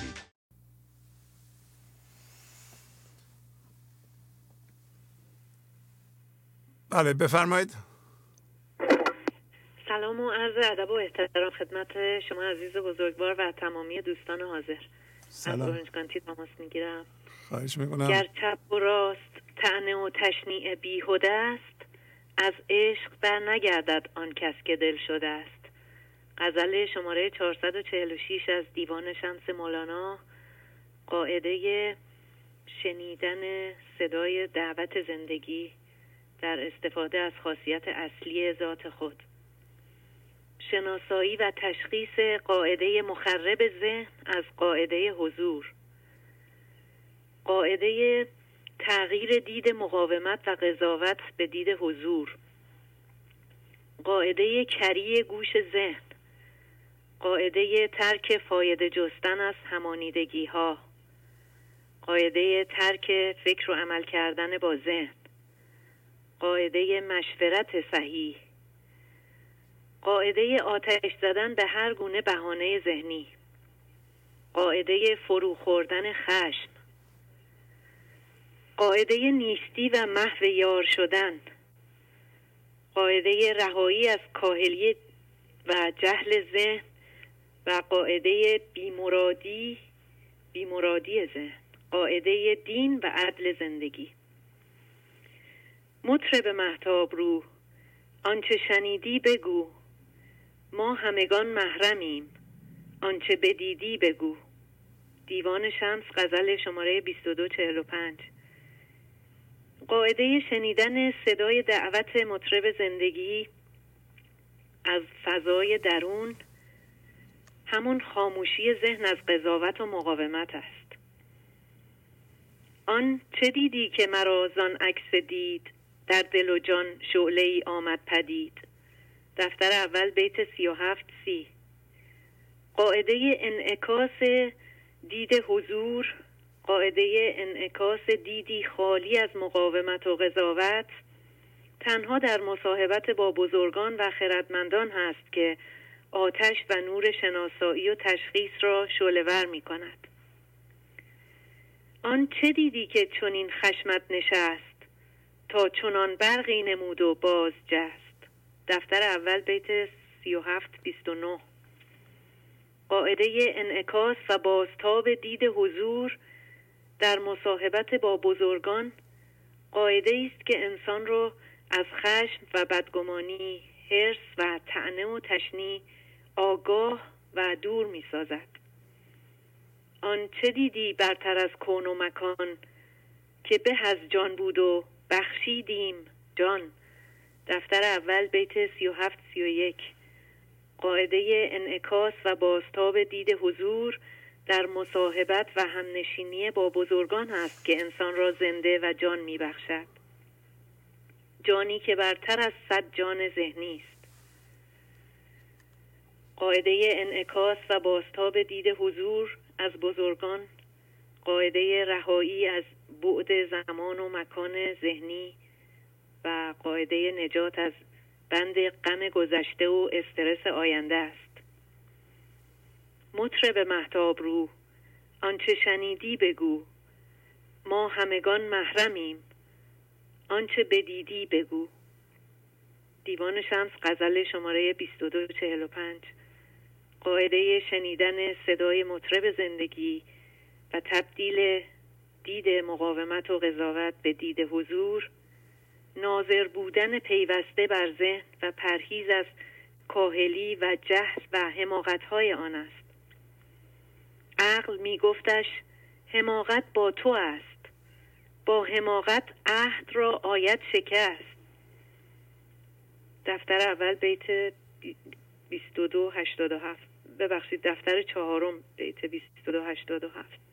بله بفرمایید. سلام و عرض ادب و احترام خدمت شما عزیز بزرگوار و تمامی دوستان حاضر. سلام. از اورنج تماس می‌گیرم. خواهش می‌کنم. گر چپ و راست تعنه و تشنیع بیهوده است از عشق بر نگردد آن کس که دل شده است. غزل شماره 446 از دیوان شمس مولانا قاعده شنیدن صدای دعوت زندگی. در استفاده از خاصیت اصلی ذات خود. شناسایی و تشخیص قاعده مخرب ذهن از قاعده حضور. قاعده تغییر دید مقاومت و قضاوت به دید حضور. قاعده کری گوش ذهن. قاعده ترک فایده جستن از همانیدگی ها قاعده ترک فکر و عمل کردن با ذهن. قاعده مشورت صحیح. قاعده آتش زدن به هر گونه بهانه ذهنی. قاعده فرو خوردن خشم. قاعده نیستی و محو یار شدن. قاعده رهایی از کاهلی و جهل ذهن و قاعده بیمرادی بیمرادی ذهن. قاعده دین و عدل زندگی. مطرب محتاب رو. آنچه شنیدی بگو. ما همگان محرمیم. آنچه بدیدی بگو. دیوان شمس غزل شماره 2245 قاعده شنیدن صدای دعوت مطرب زندگی از فضای درون همون خاموشی ذهن از قضاوت و مقاومت است. آن چه دیدی که مرا زان عکس دید؟ در دل و جان شعله ای آمد پدید. دفتر اول بیت سی و هفت سی. قاعده انعکاس دید حضور قاعده انعکاس دیدی خالی از مقاومت و قضاوت تنها در مصاحبت با بزرگان و خردمندان هست که آتش و نور شناسایی و تشخیص را شولور می کند. آن چه دیدی که چنین خشمت نشست؟ تا چنان برقی نمود و باز جست دفتر اول بیت سی و هفت بیست و نه. قاعده انعکاس و بازتاب دید حضور در مصاحبت با بزرگان قاعده است که انسان را از خشم و بدگمانی حرس و تعنه و تشنی آگاه و دور می سازد آن چه دیدی برتر از کون و مکان که به از جان بود و بخشیدیم. جان دفتر اول بیت سی و هفت سی و یک. قاعده انعکاس و بازتاب دید حضور در مصاحبت و همنشینی با بزرگان است که انسان را زنده و جان میبخشد. جانی که برتر از صد جان ذهنی است. قاعده انعکاس و بازتاب دید حضور از بزرگان قاعده رهایی از بعد زمان و مکان ذهنی و قاعده نجات از بند غم گذشته و استرس آینده است. مطرب محتاب رو آنچه شنیدی بگو. ما همگان محرمیم آنچه بدیدی بگو. دیوان شمس غزل شماره 2245 قاعده شنیدن صدای مطرب زندگی و تبدیل دید مقاومت و قضاوت به دید حضور ناظر بودن پیوسته بر ذهن و پرهیز از کاهلی و جهل و های آن است. عقل می گفتش حماقت با تو است. با حماقت عهد را آید شکست. دفتر اول بیت 2287 ببخشید دفتر چهارم بیت 2287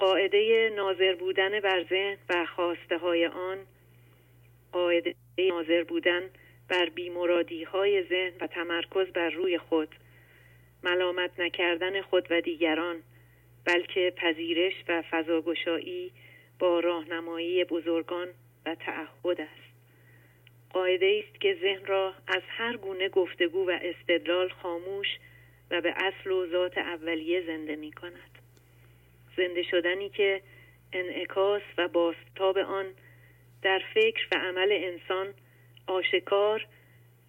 قاعده ناظر بودن بر ذهن و خواسته های آن قاعده ناظر بودن بر بیمرادی های ذهن و تمرکز بر روی خود ملامت نکردن خود و دیگران بلکه پذیرش و فضاگشایی با راهنمایی بزرگان و تعهد است. قاعده است که ذهن را از هر گونه گفتگو و استدلال خاموش و به اصل و ذات اولیه زنده می کند زنده شدنی که انعکاس و باستاب آن در فکر و عمل انسان آشکار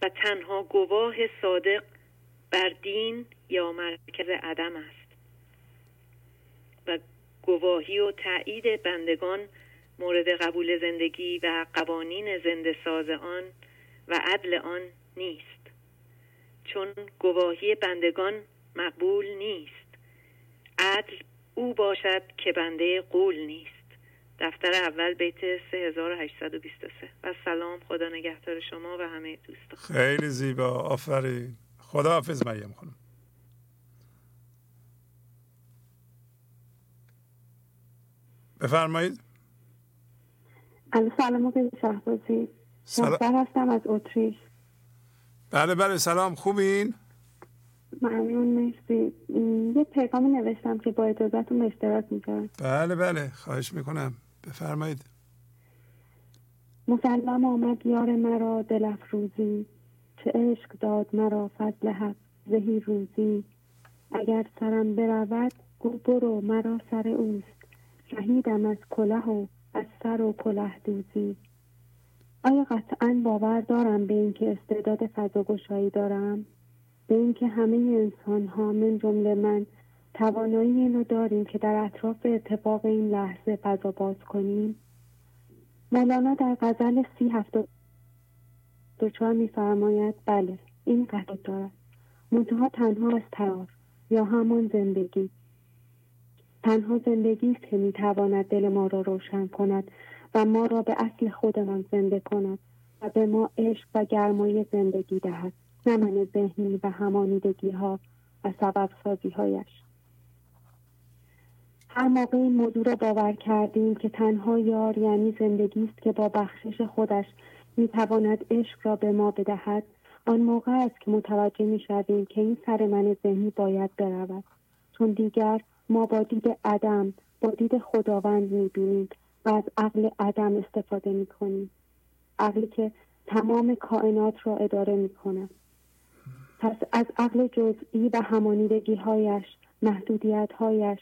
و تنها گواه صادق بر دین یا مرکز عدم است. و گواهی و تایید بندگان مورد قبول زندگی و قوانین زنده ساز آن و عدل آن نیست. چون گواهی بندگان مقبول نیست. عدل او باشد که بنده قول نیست. دفتر اول بیت 3823 و سلام خدا نگهدار شما و همه دوستان. خیلی زیبا آفرین. خدا حافظ مریم خانم. بفرمایید. سلام آقای شهبازی. سلام. هستم از اتریش. بله بله سلام. خوبین؟ ممنون مرسی. یه پیغامی نوشتم که با اجازتون به اشتراک می‌ذارم بله بله. خواهش می‌کنم. بفرمایید. مسلم آمد یار مرا دل افروزی. چه عشق داد مرا فضل حق زهی روزی. اگر سرم برود گو برو مرا سر اوست. شهیدم از کله و از سر و کله دوزی. آیا قطعا باور دارم به اینکه استعداد فضاگشایی دارم؟ به اینکه همه انسان ها من جمله من توانایی اینو داریم که در اطراف اتفاق این لحظه فضا باز کنیم. مولانا در غزل سی هفته دوچار میفرماید بله این قطع دارد. منتها تنها از ترار یا همان زندگی. تنها زندگی است که می‌تواند دل ما را روشن کند و ما را به اصل خودمان زنده کند و به ما عشق و گرمای زندگی دهد. نه من ذهنی و همانیدگی ها و سبب سازی هایش هر موقع این موضوع را باور کردیم که تنها یار یعنی زندگی است که با بخشش خودش می‌تواند عشق را به ما بدهد آن موقع است که متوجه می که این سر من ذهنی باید برود. چون دیگر ما با دید عدم با دید خداوند می‌بینیم و از عقل عدم استفاده می‌کنیم. عقلی که تمام کائنات را اداره می‌کنه پس از عقل جزئی و همانیدگی هایش محدودیت هایش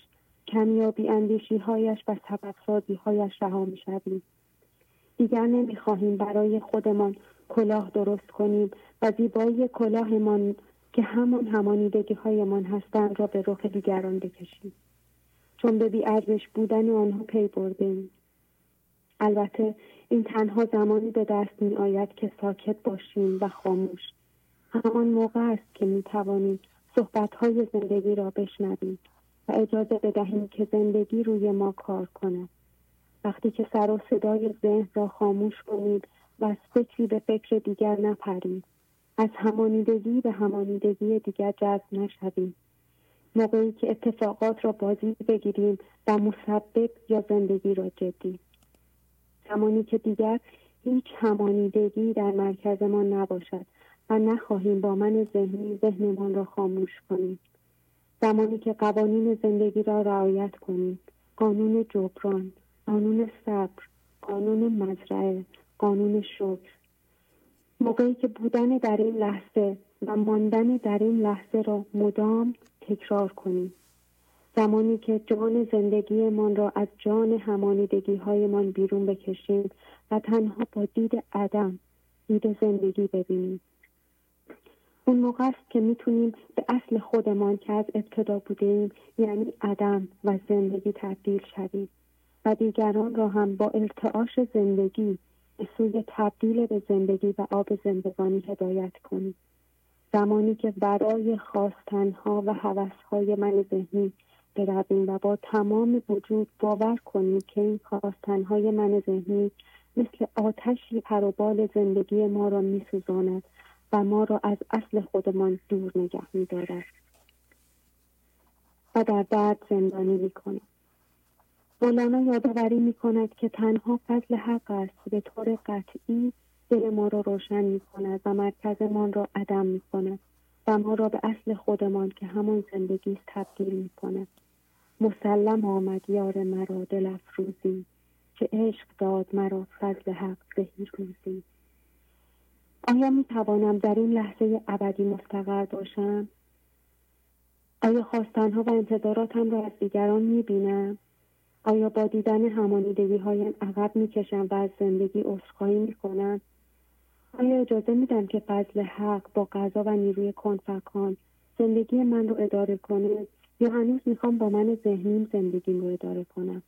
کمیابی اندیشی هایش و سبب سازی هایش رها می شویم. دیگر نمی خواهیم برای خودمان کلاه درست کنیم و زیبایی کلاهمان که همان همانیدگی هایمان هستند را به رخ دیگران بکشیم چون به بیارزش بودن آنها پی بردیم البته این تنها زمانی به دست می آید که ساکت باشیم و خاموش همان موقع است که می توانیم صحبت های زندگی را بشنویم و اجازه بدهیم که زندگی روی ما کار کند. وقتی که سر و صدای ذهن را خاموش کنید و از فکری به فکر دیگر نپریم از همانیدگی به همانیدگی دیگر جذب نشویم. موقعی که اتفاقات را بازی بگیریم و مسبب یا زندگی را جدی. زمانی که دیگر هیچ همانیدگی در مرکزمان نباشد و نخواهیم با من ذهنی ذهنمان را خاموش کنیم. زمانی که قوانین زندگی را رعایت کنیم. قانون جبران قانون صبر قانون مزرعه قانون شکر. موقعی که بودن در این لحظه و ماندن در این لحظه را مدام تکرار کنیم. زمانی که جان زندگیمان را از جان همانیدگی هایمان بیرون بکشیم و تنها با دید عدم دید زندگی ببینیم. اون موقع است که می‌تونیم به اصل خودمان که از ابتدا بودیم یعنی عدم و زندگی تبدیل شویم و دیگران را هم با ارتعاش زندگی به سوی تبدیل به زندگی و آب زندگانی هدایت کنیم. زمانی که برای خواستنها و حوثهای من ذهنی برویم و با تمام وجود باور کنیم که این خواستنهای من ذهنی مثل آتشی پروبال زندگی ما را میسوزاند و ما را از اصل خودمان دور نگه میدارد. و در درد زندانی می‌کند. مولانا یادآوری می کند که تنها فضل حق است که به طور قطعی دل ما را روشن می کند و مرکزمان را عدم می کند و ما را به اصل خودمان که همان زندگی است تبدیل می کند مسلم آمد یار مرا دل افروزی که عشق داد مرا فضل حق زهی روزی. آیا می توانم در این لحظه ابدی مستقر باشم؟ آیا خواستنها و انتظاراتم را از دیگران می بینم؟ آیا با دیدن همانیدگی هایم عقب می‌کشم و از زندگی عذرخواهی می‌کنم آیا اجازه میدم که فضل حق با غذا و نیروی کنفکان زندگی من رو اداره کنه یا هنوز می‌خوام با من ذهنیم زندگیم رو اداره کنم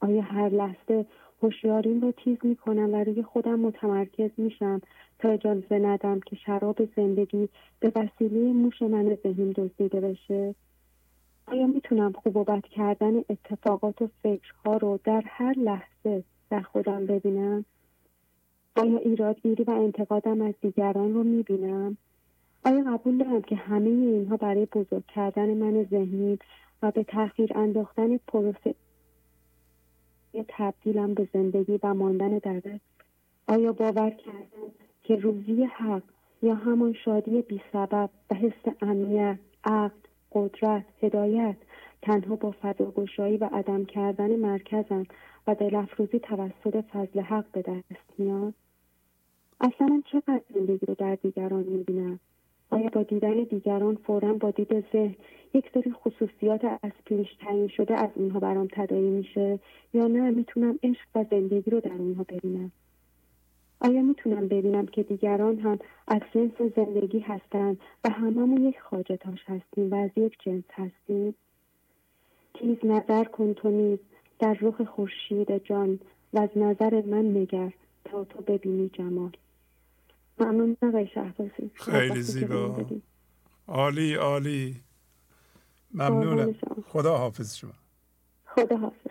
آیا هر لحظه هوشیاریم رو تیز می‌کنم و روی خودم متمرکز میشم تا اجازه ندم که شراب زندگی به وسیله موش من ذهنیم دزدیده بشه آیا می‌تونم خوب و بد کردن اتفاقات و فکرها رو در هر لحظه در خودم ببینم؟ آیا ایرادگیری و انتقادم از دیگران رو می‌بینم؟ آیا قبول دارم که همه اینها برای بزرگ کردن من ذهنی و به تاخیر انداختن پروسه تبدیلم به زندگی و ماندن در آیا باور کردم که روزی حق یا همان شادی بی سبب و حس امنیت عقل قدرت هدایت تنها با فضاگشایی و عدم کردن مرکزم و دلافروزی توسط فضل حق به دست میاد؟ اصلا چقدر زندگی رو در دیگران می‌بینم؟ آیا با دیدن دیگران فورا با دید ذهن یک سری خصوصیات از پیش تعیین شده از اونها برام تدایی میشه یا نه؟ می‌تونم عشق و زندگی رو در اونها ببینم. آیا می‌تونم ببینم که دیگران هم از جنس زندگی هستند و هممون یک خاجتاش هستیم و از یک جنس هستیم؟ تیز نظر کن تو نیز در رخ خورشید جان و از نظر من نگر تا تو ببینی جمال. ممنون آقای شهبازی خیلی زیبا. عالی عالی. ممنونم. خدا حافظ شما. خدا. حافظ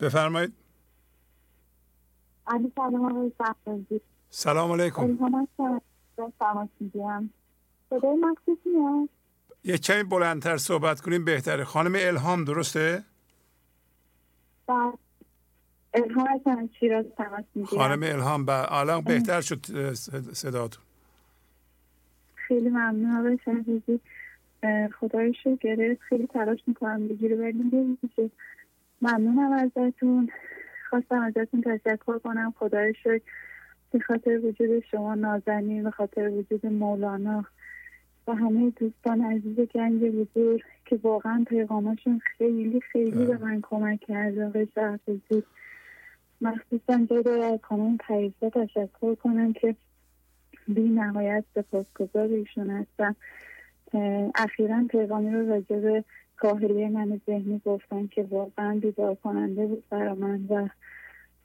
بفرمایید سلام علیکم. یه کمی بلندتر صحبت کنیم بهتره. خانم الهام درسته؟ بله. الهام خانم الهام با الان بهتر شد صداتون. خیلی ممنون آقای شهریزی. خدای گرفت. خیلی تلاش می‌کنم بگیره ولی ممنونم ازتون. خواستم ازتون تشکر کنم. خدای شکر به خاطر وجود شما نازنین به خاطر وجود مولانا و همه دوستان عزیز گنج بزرگ که واقعا پیغاماشون خیلی خیلی به من کمک کرده. آقای شهرزی مخصوصا جای از خانم پریسا تشکر کنم که بی نهایت سپاسگزار ایشون هستم اخیرا پیغامی رو راجع به کاهلی من ذهنی گفتن که واقعا بیدار کننده بود برای من و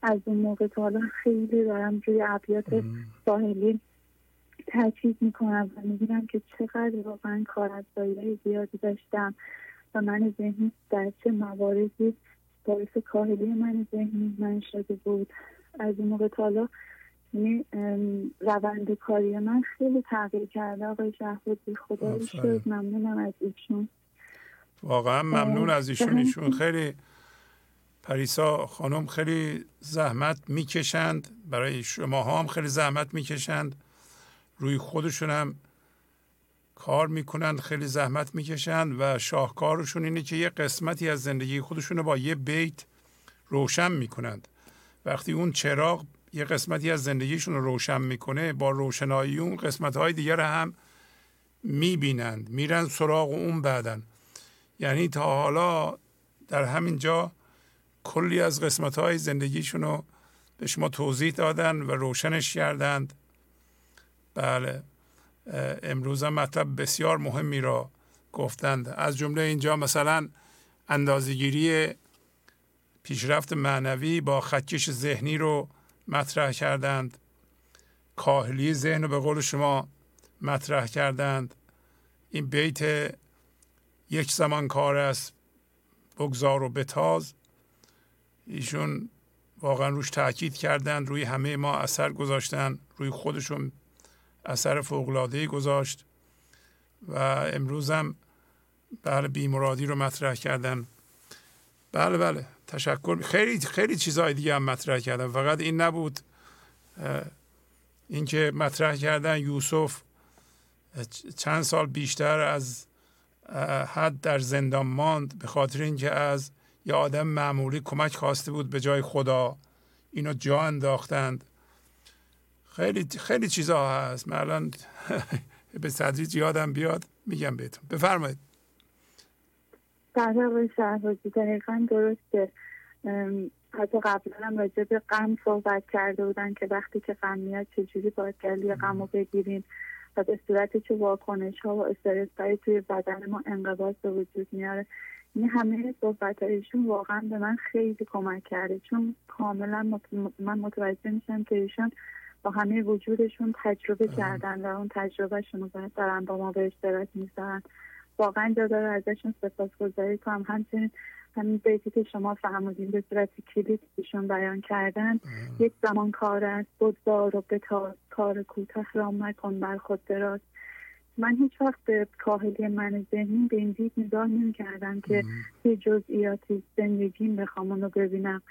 از اون موقع تا حالا خیلی دارم روی ابیات ساحلی تاکید می‌کنم و می‌بینم که چقدر واقعا کار از زیادی داشتم و من ذهنی در چه مواردی باعث کاهلی من ذهنی من شده بود. از اون موقع تا حالا یعنی روند کاری من خیلی تغییر کرده. آقای شهبودی خدا شد ممنونم از ایشون. واقعا ممنون از ایشون. ایشون خیلی پریسا خانم خیلی زحمت می‌کشند. برای شما هم خیلی زحمت می‌کشند. روی خودشون هم کار می‌کنند خیلی زحمت می‌کشند و شاهکارشون اینه که یه قسمتی از زندگی خودشون رو با یه بیت روشن می‌کنند. وقتی اون چراغ یه قسمتی از زندگیشون رو روشن می‌کنه با روشنایی اون قسمت های دیگر هم می‌بینند میرن سراغ اون بعدن. یعنی تا حالا در همین جا کلی از قسمت های زندگیشون رو به شما توضیح دادن و روشنش کردند. بله. امروز هم مطلب بسیار مهمی را گفتند. از جمله اینجا مثلا اندازگیری پیشرفت معنوی با خطکش ذهنی رو مطرح کردند. کاهلی ذهن رو به قول شما مطرح کردند. این بیت یک زمان کار است بگذار و بتاز. ایشون واقعا روش تاکید کردند روی همه ما اثر گذاشتن روی خودشون اثر فوقلادهی گذاشت و امروز هم بله بیمرادی رو مطرح کردن. بله بله تشکر. خیلی خیلی چیزهای دیگه هم مطرح کردن. فقط این نبود اینکه مطرح کردن یوسف چند سال بیشتر از حد در زندان ماند به خاطر اینکه از یه آدم معمولی کمک خواسته بود به جای خدا اینو جا انداختند. خیلی خیلی چیزها هست. من الان به تدریج یادم بیاد میگم بهتون. بفرمایید. آقای شهبازی. دقیقا درسته. حتی قبلا هم راجع به غم صحبت کرده بودن که وقتی که غم میاد چجوری باید گلی غم رو بگیریم. و به صورت چه واکنش ها و استرس های توی بدن ما انقباض به وجود میاره. این همه صحبت هایشون واقعا به من خیلی کمک کرده. چون کاملا من متوجه میشم که ایشون با همه وجودشون تجربه کردن و اون تجربهشون رو دارن با ما به اشتراک می‌ذارن. واقعا جا داره ازشون سپاسگزاری کنم. همچنین همین بیتی که شما فهمودین به صورت کلیت ایشون بیان کردن یک زمان کار است. بگذار و بتاز کار کوتاه را مکن بر خود دراز. من هیچ وقت به کاهلی من ذهنی به این دید نگاه نمی کردم که یه جزئیاتی زندگیم بخوام اونو ببینم.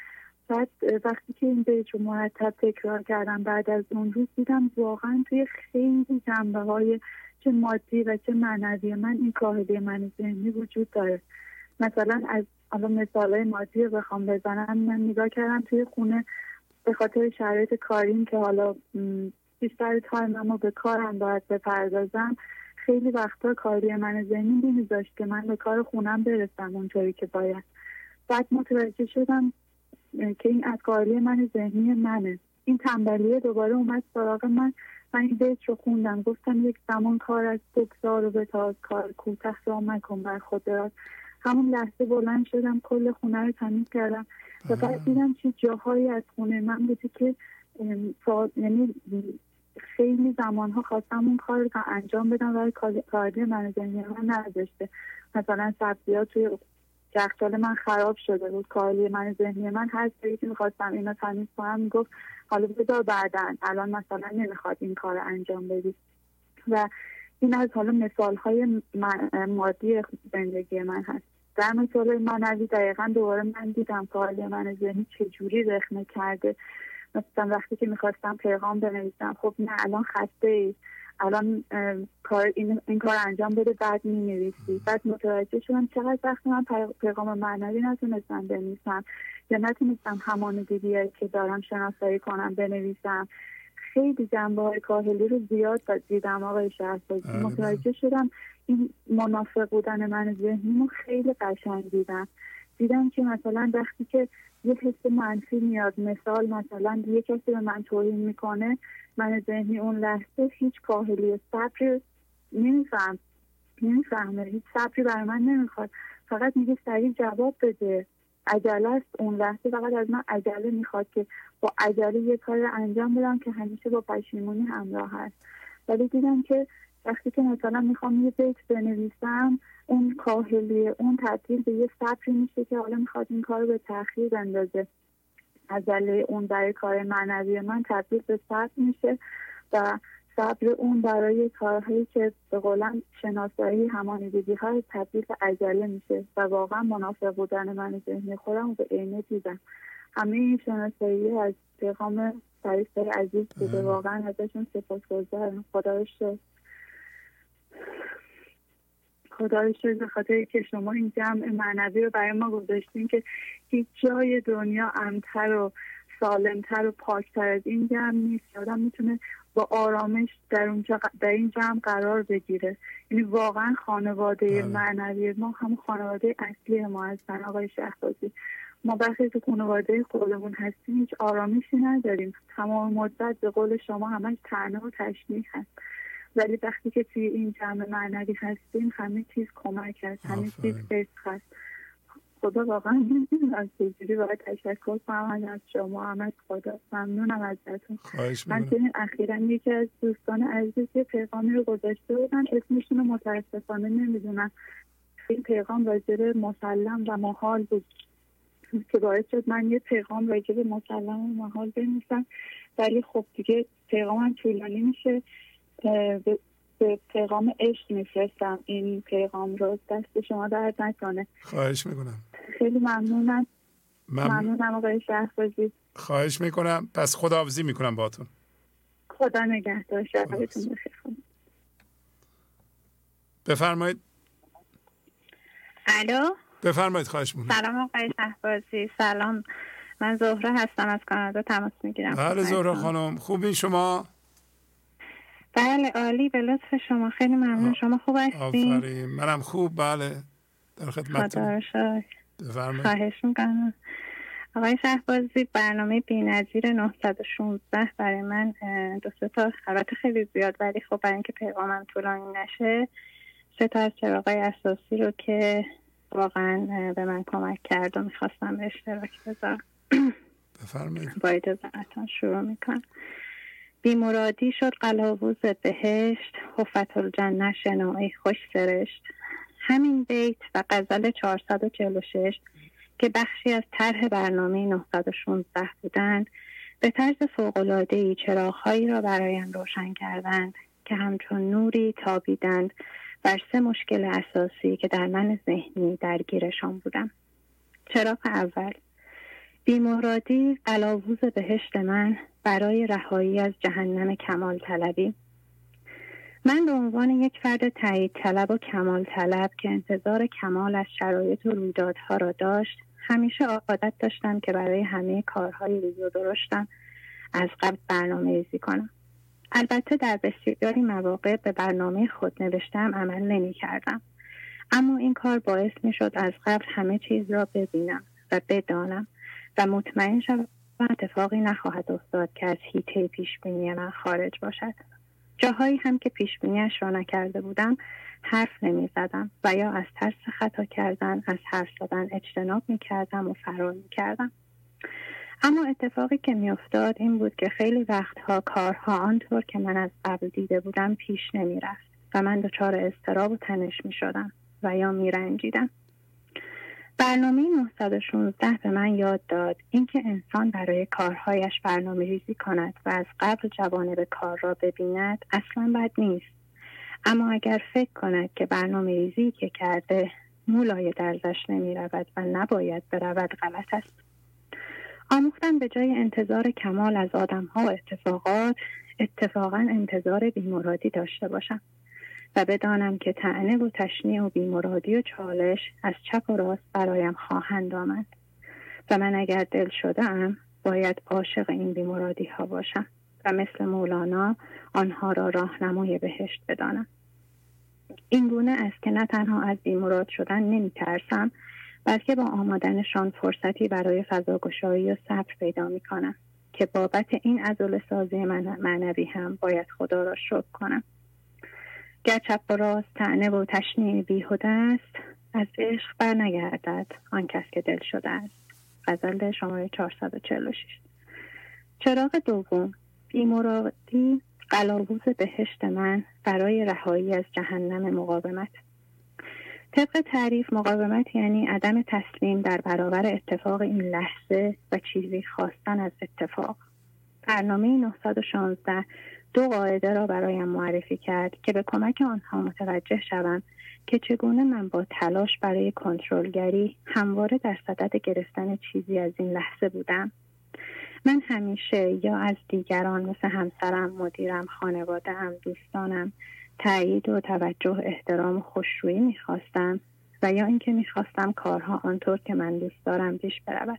بعد وقتی که این بیت رو مرتب تکرار کردم بعد از اون روز دیدم واقعا توی خیلی جنبه های چه مادی و چه معنوی من این کاهلی من ذهنی وجود داره. مثلا از حالا مثال های مادی رو بخوام بزنم من نگاه کردم توی خونه به خاطر شرایط کاریم که حالا بیشتر تایمم رو به کارم باید بپردازم خیلی وقتا کاری من ذهنی نمیذاشت که من به کار خونم برسم اونطوری که باید. بعد متوجه شدم که این از کاری من ذهنی منه. این تنبلیه دوباره اومد سراغ من. من این بیت رو خوندم. گفتم یک زمان کار از بگذار و بتاز. کار کوتاه را مکن بر خود دراز. همون لحظه بلند شدم کل خونه رو تمیز کردم. و بعد دیدم چه جاهایی از خونه من بوده که یعنی خیلی زمان ها خواستم اون کار رو انجام بدم ولی کاری من ذهنی من نداشته مثلا سبزیات توی یخچال من خراب شده بود. کاری من ذهنی من هر سری که می‌خواستم اینو تمیز کنم می‌گفت حالا بذار بعدن الان مثلا نمی‌خواد این کار انجام بدی. و این از حالا مثال های مادی زندگی من هست. در مثال منوی دقیقا دوباره من دیدم کاری من ذهنی چجوری رخنه کرده. مثلا وقتی که می‌خواستم پیغام بنویسم خب نه الان خسته ای الان کار این, این کار انجام بده بعد می نویسی بعد متوجه شدم چقدر وقت من پیغام معنوی نتونستم بنویسم. یا نتونستم همان دیدی که دارم شناسایی کنم بنویسم. خیلی جنبه های کاهلی رو زیاد دیدم آقای شهرسازی آره. متوجه شدم این منافق بودن من ذهنیمو خیلی قشنگ دیدم دیدم که مثلا وقتی که یه حس منفی میاد. مثال مثلا یه کسی به من توهین می‌کنه من ذهنی اون لحظه هیچ کاهلی صبری نمیفهم. نمی‌فهمه. هیچ صبری برای من نمی‌خواد. فقط میگه سریع جواب بده. عجله است اون لحظه. فقط از من عجله می‌خواد که با عجله یه کار انجام بدم که همیشه با پشیمونی همراه هست. ولی دیدم که وقتی که مثلا می‌خوام یه بیت بنویسم اون کاهلی اون تبدیل به یه صبری میشه که حالا می‌خواد این کار رو به تاخیر بندازه. عجله اون برای کار معنوی من تبدیل به صبر میشه و صبر اون برای کارهایی که به قولم شناسایی همانیدگی های تبدیل به عجله میشه و واقعا منافق بودن من ذهنی خودم به عینه دیدم. همه این شناسایی از پیغام فرشته عزیز بوده واقعا ازشون سپاسگزارم. خدا شد خدا شد به خاطر که شما این جمع معنوی رو برای ما گذاشتین که هیچ جای دنیا امتر و سالمتر و پاکتر از این جمع نیست. آدم می‌تونه با آرامش در, اونجا در این جمع قرار بگیره. یعنی واقعا خانواده بله. معنوی ما هم خانواده اصلی ما هستن آقای شهبازی. ما وقتی تو خانواده خودمون هستیم هیچ آرامشی نداریم. تمام مدت به قول شما همش تنه و تشنیح هست. ولی وقتی که توی این جمع معنوی هستیم همه چیز کمک هست همه چیز فسخ هست. خدا واقعا نمی‌دونم چجوری باید تشکر کنم از شما. هم خدا. ممنونم ازتون. من چنین اخیرا یکی از دوستان عزیز که پیغامی رو گذاشته بودن اسمشون رو متاسفانه نمی‌دونم. این پیغام راجب مسلم و محال بود که باعث شد من یه پیغام راجب مسلم و محال بنویسم. ولی خب دیگه پیغامم طولانی میشه. به پیغام عشق میفرستم. این پیغام رو دست شما درد نکنه. خواهش می‌کنم. خیلی ممنونم. ممنونم آقای شهبازی. خواهش می‌کنم. پس خداحافظی می‌کنم باتون خدا نگهدار. شبتون بخیر. بفرمایید. الو؟ بفرمایید خواهش می‌کنم. سلام آقای شهبازی. سلام. من زهره هستم از کانادا تماس می‌گیرم. بله زهره خانم. خوبی شما؟ بله عالی به لطف شما. خیلی ممنون. شما خوب هستین؟ آفرین. منم خوب. بله. در خدمت بفرمایید. خواهش می‌کنم. آقای شهبازی برنامه بینظیر 916 برای من دو سه تا البته خیلی زیاد ولی خب برای اینکه پیغامم طولانی نشه سه تا از چراغای اساسی رو که واقعا به من کمک کرد و می‌خواستم به اشتراک بذارم. بفرمایید. با شروع می‌کنم. بیمرادی شد قلاووز بهشت خفت الجنه شنایی خوش سرشت. همین بیت و غزل 446 که بخشی از طرح برنامه 916 بودند به طرز فوق‌العاده‌ای چراغهایی را برایم روشن کردند که همچون نوری تابیدند بر سه مشکل اساسی که در من ذهنی درگیرشان بودم. چراغ اول بیمرادی قلاووز بهشت من برای رهایی از جهنم کمال طلبی من به عنوان یک فرد تایید طلب و کمال طلب که انتظار کمال از شرایط و رویدادها را داشت همیشه عادت داشتم که برای همه کارهای ریز و درشتم از قبل برنامه ریزی کنم البته در بسیاری مواقع به برنامه خود نوشتم عمل نمی کردم. اما این کار باعث می شد از قبل همه چیز را ببینم و بدانم و مطمئن شوم اتفاقی نخواهد افتاد که از هیته پیش بینی من خارج باشد جاهایی هم که پیش بینیش را نکرده بودم حرف نمی زدم و یا از ترس خطا کردن از حرف زدن اجتناب می کردم و فرار می کردم. اما اتفاقی که میافتاد این بود که خیلی وقتها کارها آنطور که من از قبل دیده بودم پیش نمی رفت و من دچار استراب و تنش می شدم و یا می رنجیدم. برنامه 916 به من یاد داد. اینکه انسان برای کارهایش برنامه ریزی کند و از قبل جوانب کار را ببیند اصلا بد نیست. اما اگر فکر کند که برنامه ریزی که کرده مولای درزش نمی رود و نباید برود غلط است. آموختن به جای انتظار کمال از آدم ها و اتفاقات اتفاقا انتظار بیمرادی داشته باشم. و بدانم که تعنه و تشنیع و بیمرادی و چالش از چپ و راست برایم خواهند آمد. و من اگر دل شده ام باید عاشق این بیمرادی ها باشم و مثل مولانا آنها را راهنمای بهشت بدانم. این گونه است که نه تنها از بیمراد شدن نمی ترسم بلکه با آمادنشان فرصتی برای فضاگشایی و صبر پیدا می کنم که بابت این ازول سازی من معنوی هم باید خدا را شکر کنم. گر چپ و راست تعنه و تشنیع بیهوده است از عشق بر نگردد آن کس که دل شده است. غزل شماره 446 چراغ دوم. بیمرادی قلاووز بهشت من برای رهایی از جهنم مقاومت. طبق تعریف مقاومت یعنی عدم تسلیم در برابر اتفاق این لحظه و چیزی خواستن از اتفاق. برنامه 916 دو قاعده را برایم معرفی کرد که به کمک آنها متوجه شوم که چگونه من با تلاش برای کنترلگری همواره در صدد گرفتن چیزی از این لحظه بودم. من همیشه یا از دیگران مثل همسرم، مدیرم، خانوادهام، دوستانم تایید و توجه احترام و خوشرویی می‌خواستم و یا اینکه می‌خواستم کارها آنطور که من دوست دارم پیش برود.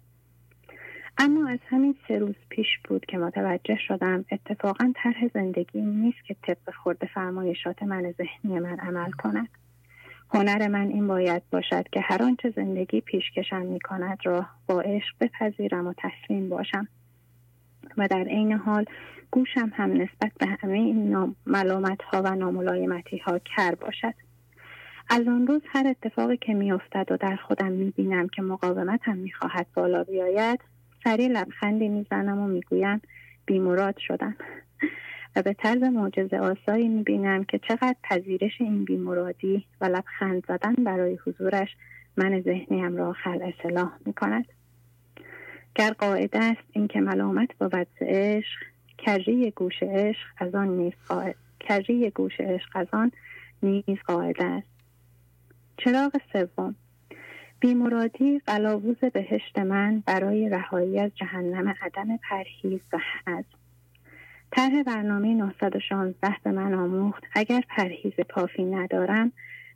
اما از همین سه روز پیش بود که متوجه شدم اتفاقا طرح زندگی نیست که طبق خورده فرمایشات من ذهنی من عمل کند. هنر من این باید باشد که هر آنچه زندگی پیشکشم می کند را با عشق بپذیرم و تسلیم باشم. و در عین حال گوشم هم نسبت به همه این ملامت ها و ناملایمتی ها کر باشد. از آن روز هر اتفاقی که میافتد و در خودم می‌بینم که مقاومتم می‌خواهد بالا بیاید سریع لبخندی می‌زنم و می‌گویم بیمراد شدم. و به طرز معجزه آسایی می‌بینم که چقدر پذیرش این بیمرادی و لبخند زدن برای حضورش من ذهنیم را خل اصلاح می‌کند. گر قاعده است اینکه ملامت با وضع عشق کجی گوش عشق از آن نیز قاعد کجی گوش عشق از آن نیز قاعده است. چراغ سوم. بیمرادی قلاووز بهشت من برای رهایی از جهنم عدم پرهیز و حزم طرح برنامه 916 به من آموخت اگر پرهیز کافی ندارم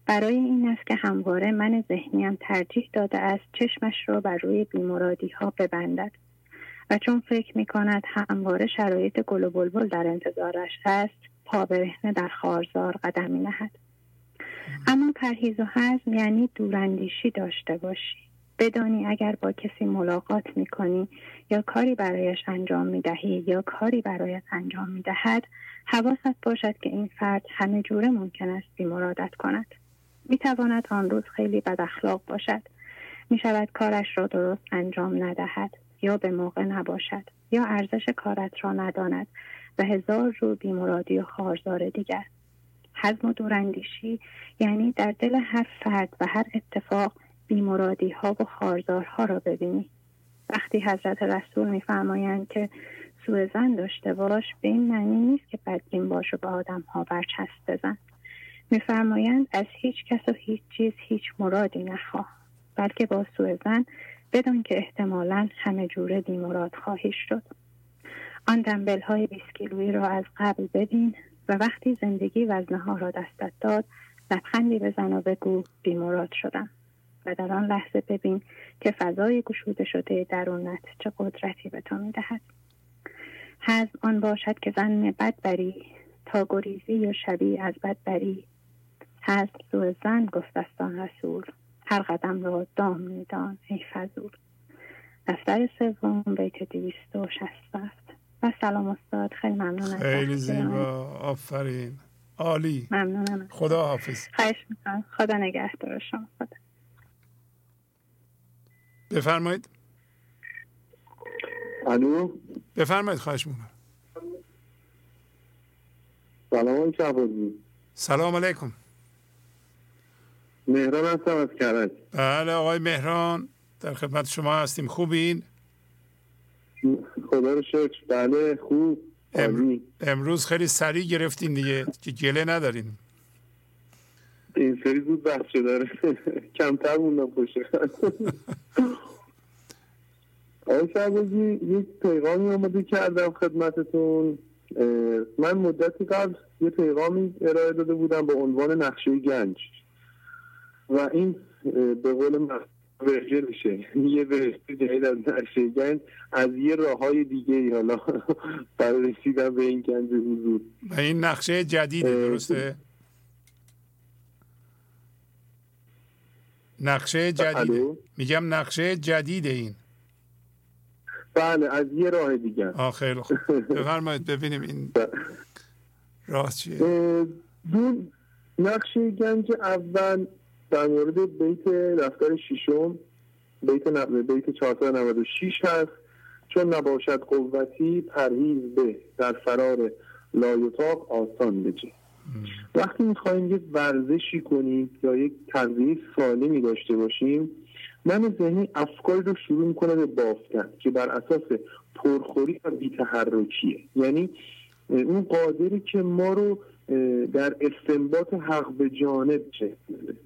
برای این است که همواره من ذهنیم ترجیح داده است چشمش را بر روی بیمرادی ها ببندد و چون فکر می کند همواره شرایط گل و بلبل در انتظارش است پا برهنه در خارزار قدم می نهد. اما پرهیز و حزم یعنی دوراندیشی داشته باشی. بدانی اگر با کسی ملاقات می کنی یا کاری برایش انجام می دهی یا کاری برایت انجام می دهد حواست باشد که این فرد همه جوره ممکن است بیمرادت کند. می تواند آن روز خیلی بد اخلاق باشد. می شود کارش را درست انجام ندهد یا به موقع نباشد یا ارزش کارت را نداند و هزار رو بیمرادی و خارزار دیگر. حزم و دوراندیشی یعنی در دل هر فرد و هر اتفاق بیمرادی ها و خارزارها را ببینی. وقتی حضرت رسول میفرمایند که سوء زن داشته باش به این معنی نیست که بدبین باش و به آدم ها برچسب بزن. میفرمایند از هیچ کس و هیچ چیز هیچ مرادی نخواه بلکه با سوء زن بدون که احتمالا همه جوره بیمراد خواهی شد. آن دنبل های 20 کیلویی را از قبل ببین و وقتی زندگی وزنه ها را دستت داد لبخندی بزن و بگو بیمراد شدم. و در آن لحظه ببین که فضای گشوده شده درونت چه قدرتی به تو می‌دهد. حزم آن باشد که زن بد بری تا گریزی یا شبیه از بد بری حزم سو زن گفتستان رسول هر قدم را دام میدان ای فضول. دفتر سوم بیت دویست و شست و سلام استاد. خیلی ممنون خیلی زیبا. آفرین. عالی. ممنونم. خدا حافظ. خواهش می‌کنم. خدا نگهدار شما. خدا. بفرمایید. الو؟ بفرمایید خواهش می‌کنم. سلام سلام علیکم. مهران هستم از کرج. بله آقای مهران در خدمت شما هستیم. خوبین؟ خدا رو شکر. بله خوب. امروز خیلی سریع گرفتین دیگه. که گله ندارین. این سری زود بخشه داره. کمتر موندم پشه آقای شعبازی یک پیغامی آماده کردم خدمتتون. من مدتی قبل یه پیغامی ارائه داده بودم با عنوان نقشه گنج. و این به قول من ورژنشه یه ورژن جدید از نقشه گنج از یه راه های دیگه ای حالا برای رسیدن به این گنج حضور. و این نقشه جدیده درسته؟ نقشه جدیده. میگم نقشه جدیده این. بله از یه راه دیگه. آه خیلی خوب. بفرمایید ببینیم این راه چیه. دون نقشه گنج اول در مورد بیت دفتر ششم بیت بیت 496 هست. چون نباشد قوتی پرهیز به در فرار لایتاق آسان بجه. وقتی می‌خوایم یک ورزشی کنیم یا یک تغذیه سالمی داشته باشیم من ذهنی افکاری رو شروع می‌کنه به بافتن که بر اساس پرخوری و بیتحرکیه. یعنی اون قادری که ما رو در استنباط حق به جانب چه؟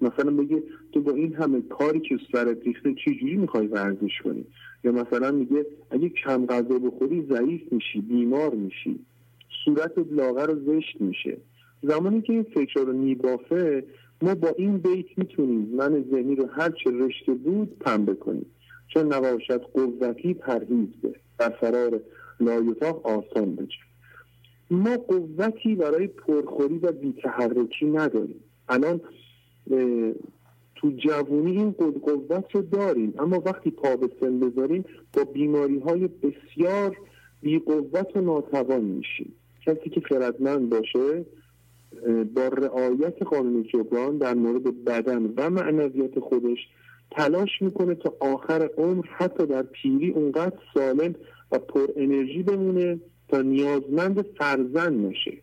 مثلا بگه تو با این همه کاری که سرت ریخته چه جوری می‌خوای ورزش کنی؟ یا مثلا میگه اگه کم غذا بخوری ضعیف میشی بیمار میشی صورت لاغر و زشت میشه. زمانی که این فکر رو میبافه ما با این بیت می‌تونیم من ذهنی رو هر چه رشته بود پنبه کنیم. چون نباشد قوتی پرهیز به در فرار لایتاق آسان بجه ما قوتی برای پرخوری و بیتحرکی نداریم. الان تو جوونی این قوت رو داریم. اما وقتی پا به سن بذاریم با بیماری های بسیار بیقوت و ناتوان میشیم. کسی که خردمند باشه با رعایت قانون جبران در مورد بدن و معنویت خودش تلاش می‌کنه تا آخر عمر حتی در پیری اونقدر سالم و پر انرژی بمونه تا نیازمند فرزند نشه.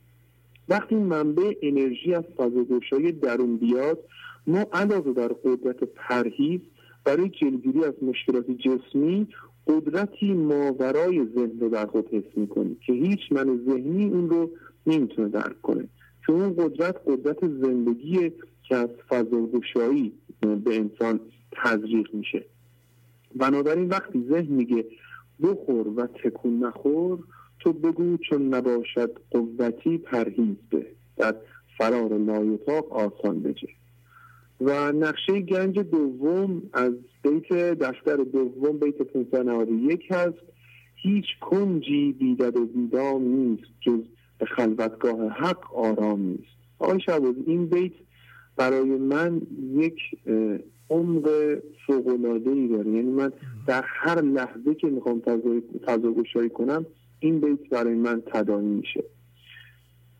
وقتی منبع انرژی از فضاگوشای درون بیاد ما علاوه بر قدرت پرهیز برای جلوگیری از مشکلات جسمی قدرتی ماورای ذهن رو در خود حس می‌کنیم که هیچ من ذهنی اون رو نمی‌تونه درک کنه. چون اون قدرت قدرت زندگی که از فضاگوشایی به انسان تزریق میشه. بنابراین وقتی ذهن میگه بخور و تکون نخور تو بگو چون نباشد قوتی پرهیز به در فرار لایتاق آسان بجه. و نقشه گنج دوم از بیت دفتر دوم بیت 591 هست. هیچ کنجی بیدد و بیدام نیست جز به خلوتگاه حق آرام نیست. آقای شعبازی این بیت برای من یک عمق فوقلاده ای داره. یعنی من در هر لحظه که می‌خوام تضاگشایی کنم این بیت برای من تداعی میشه.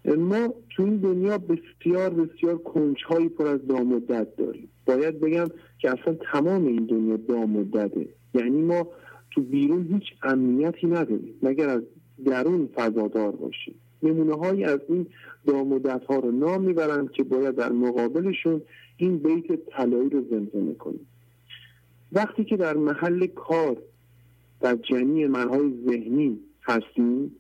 ما تو این دنیا بسیار بسیار کنجهایی پر از دامدت داریم. باید بگم که اصلا تمام این دنیا دامدده یعنی ما تو بیرون هیچ امنیتی نداریم. مگر از درون فضادار باشیم. نمونه هایی از این دامدت ها رو نام می‌برند که باید در مقابلشون این بیت طلایی رو زمزمه کنیم. وقتی که در محل کار در جمعی منهای ذهنی هستیم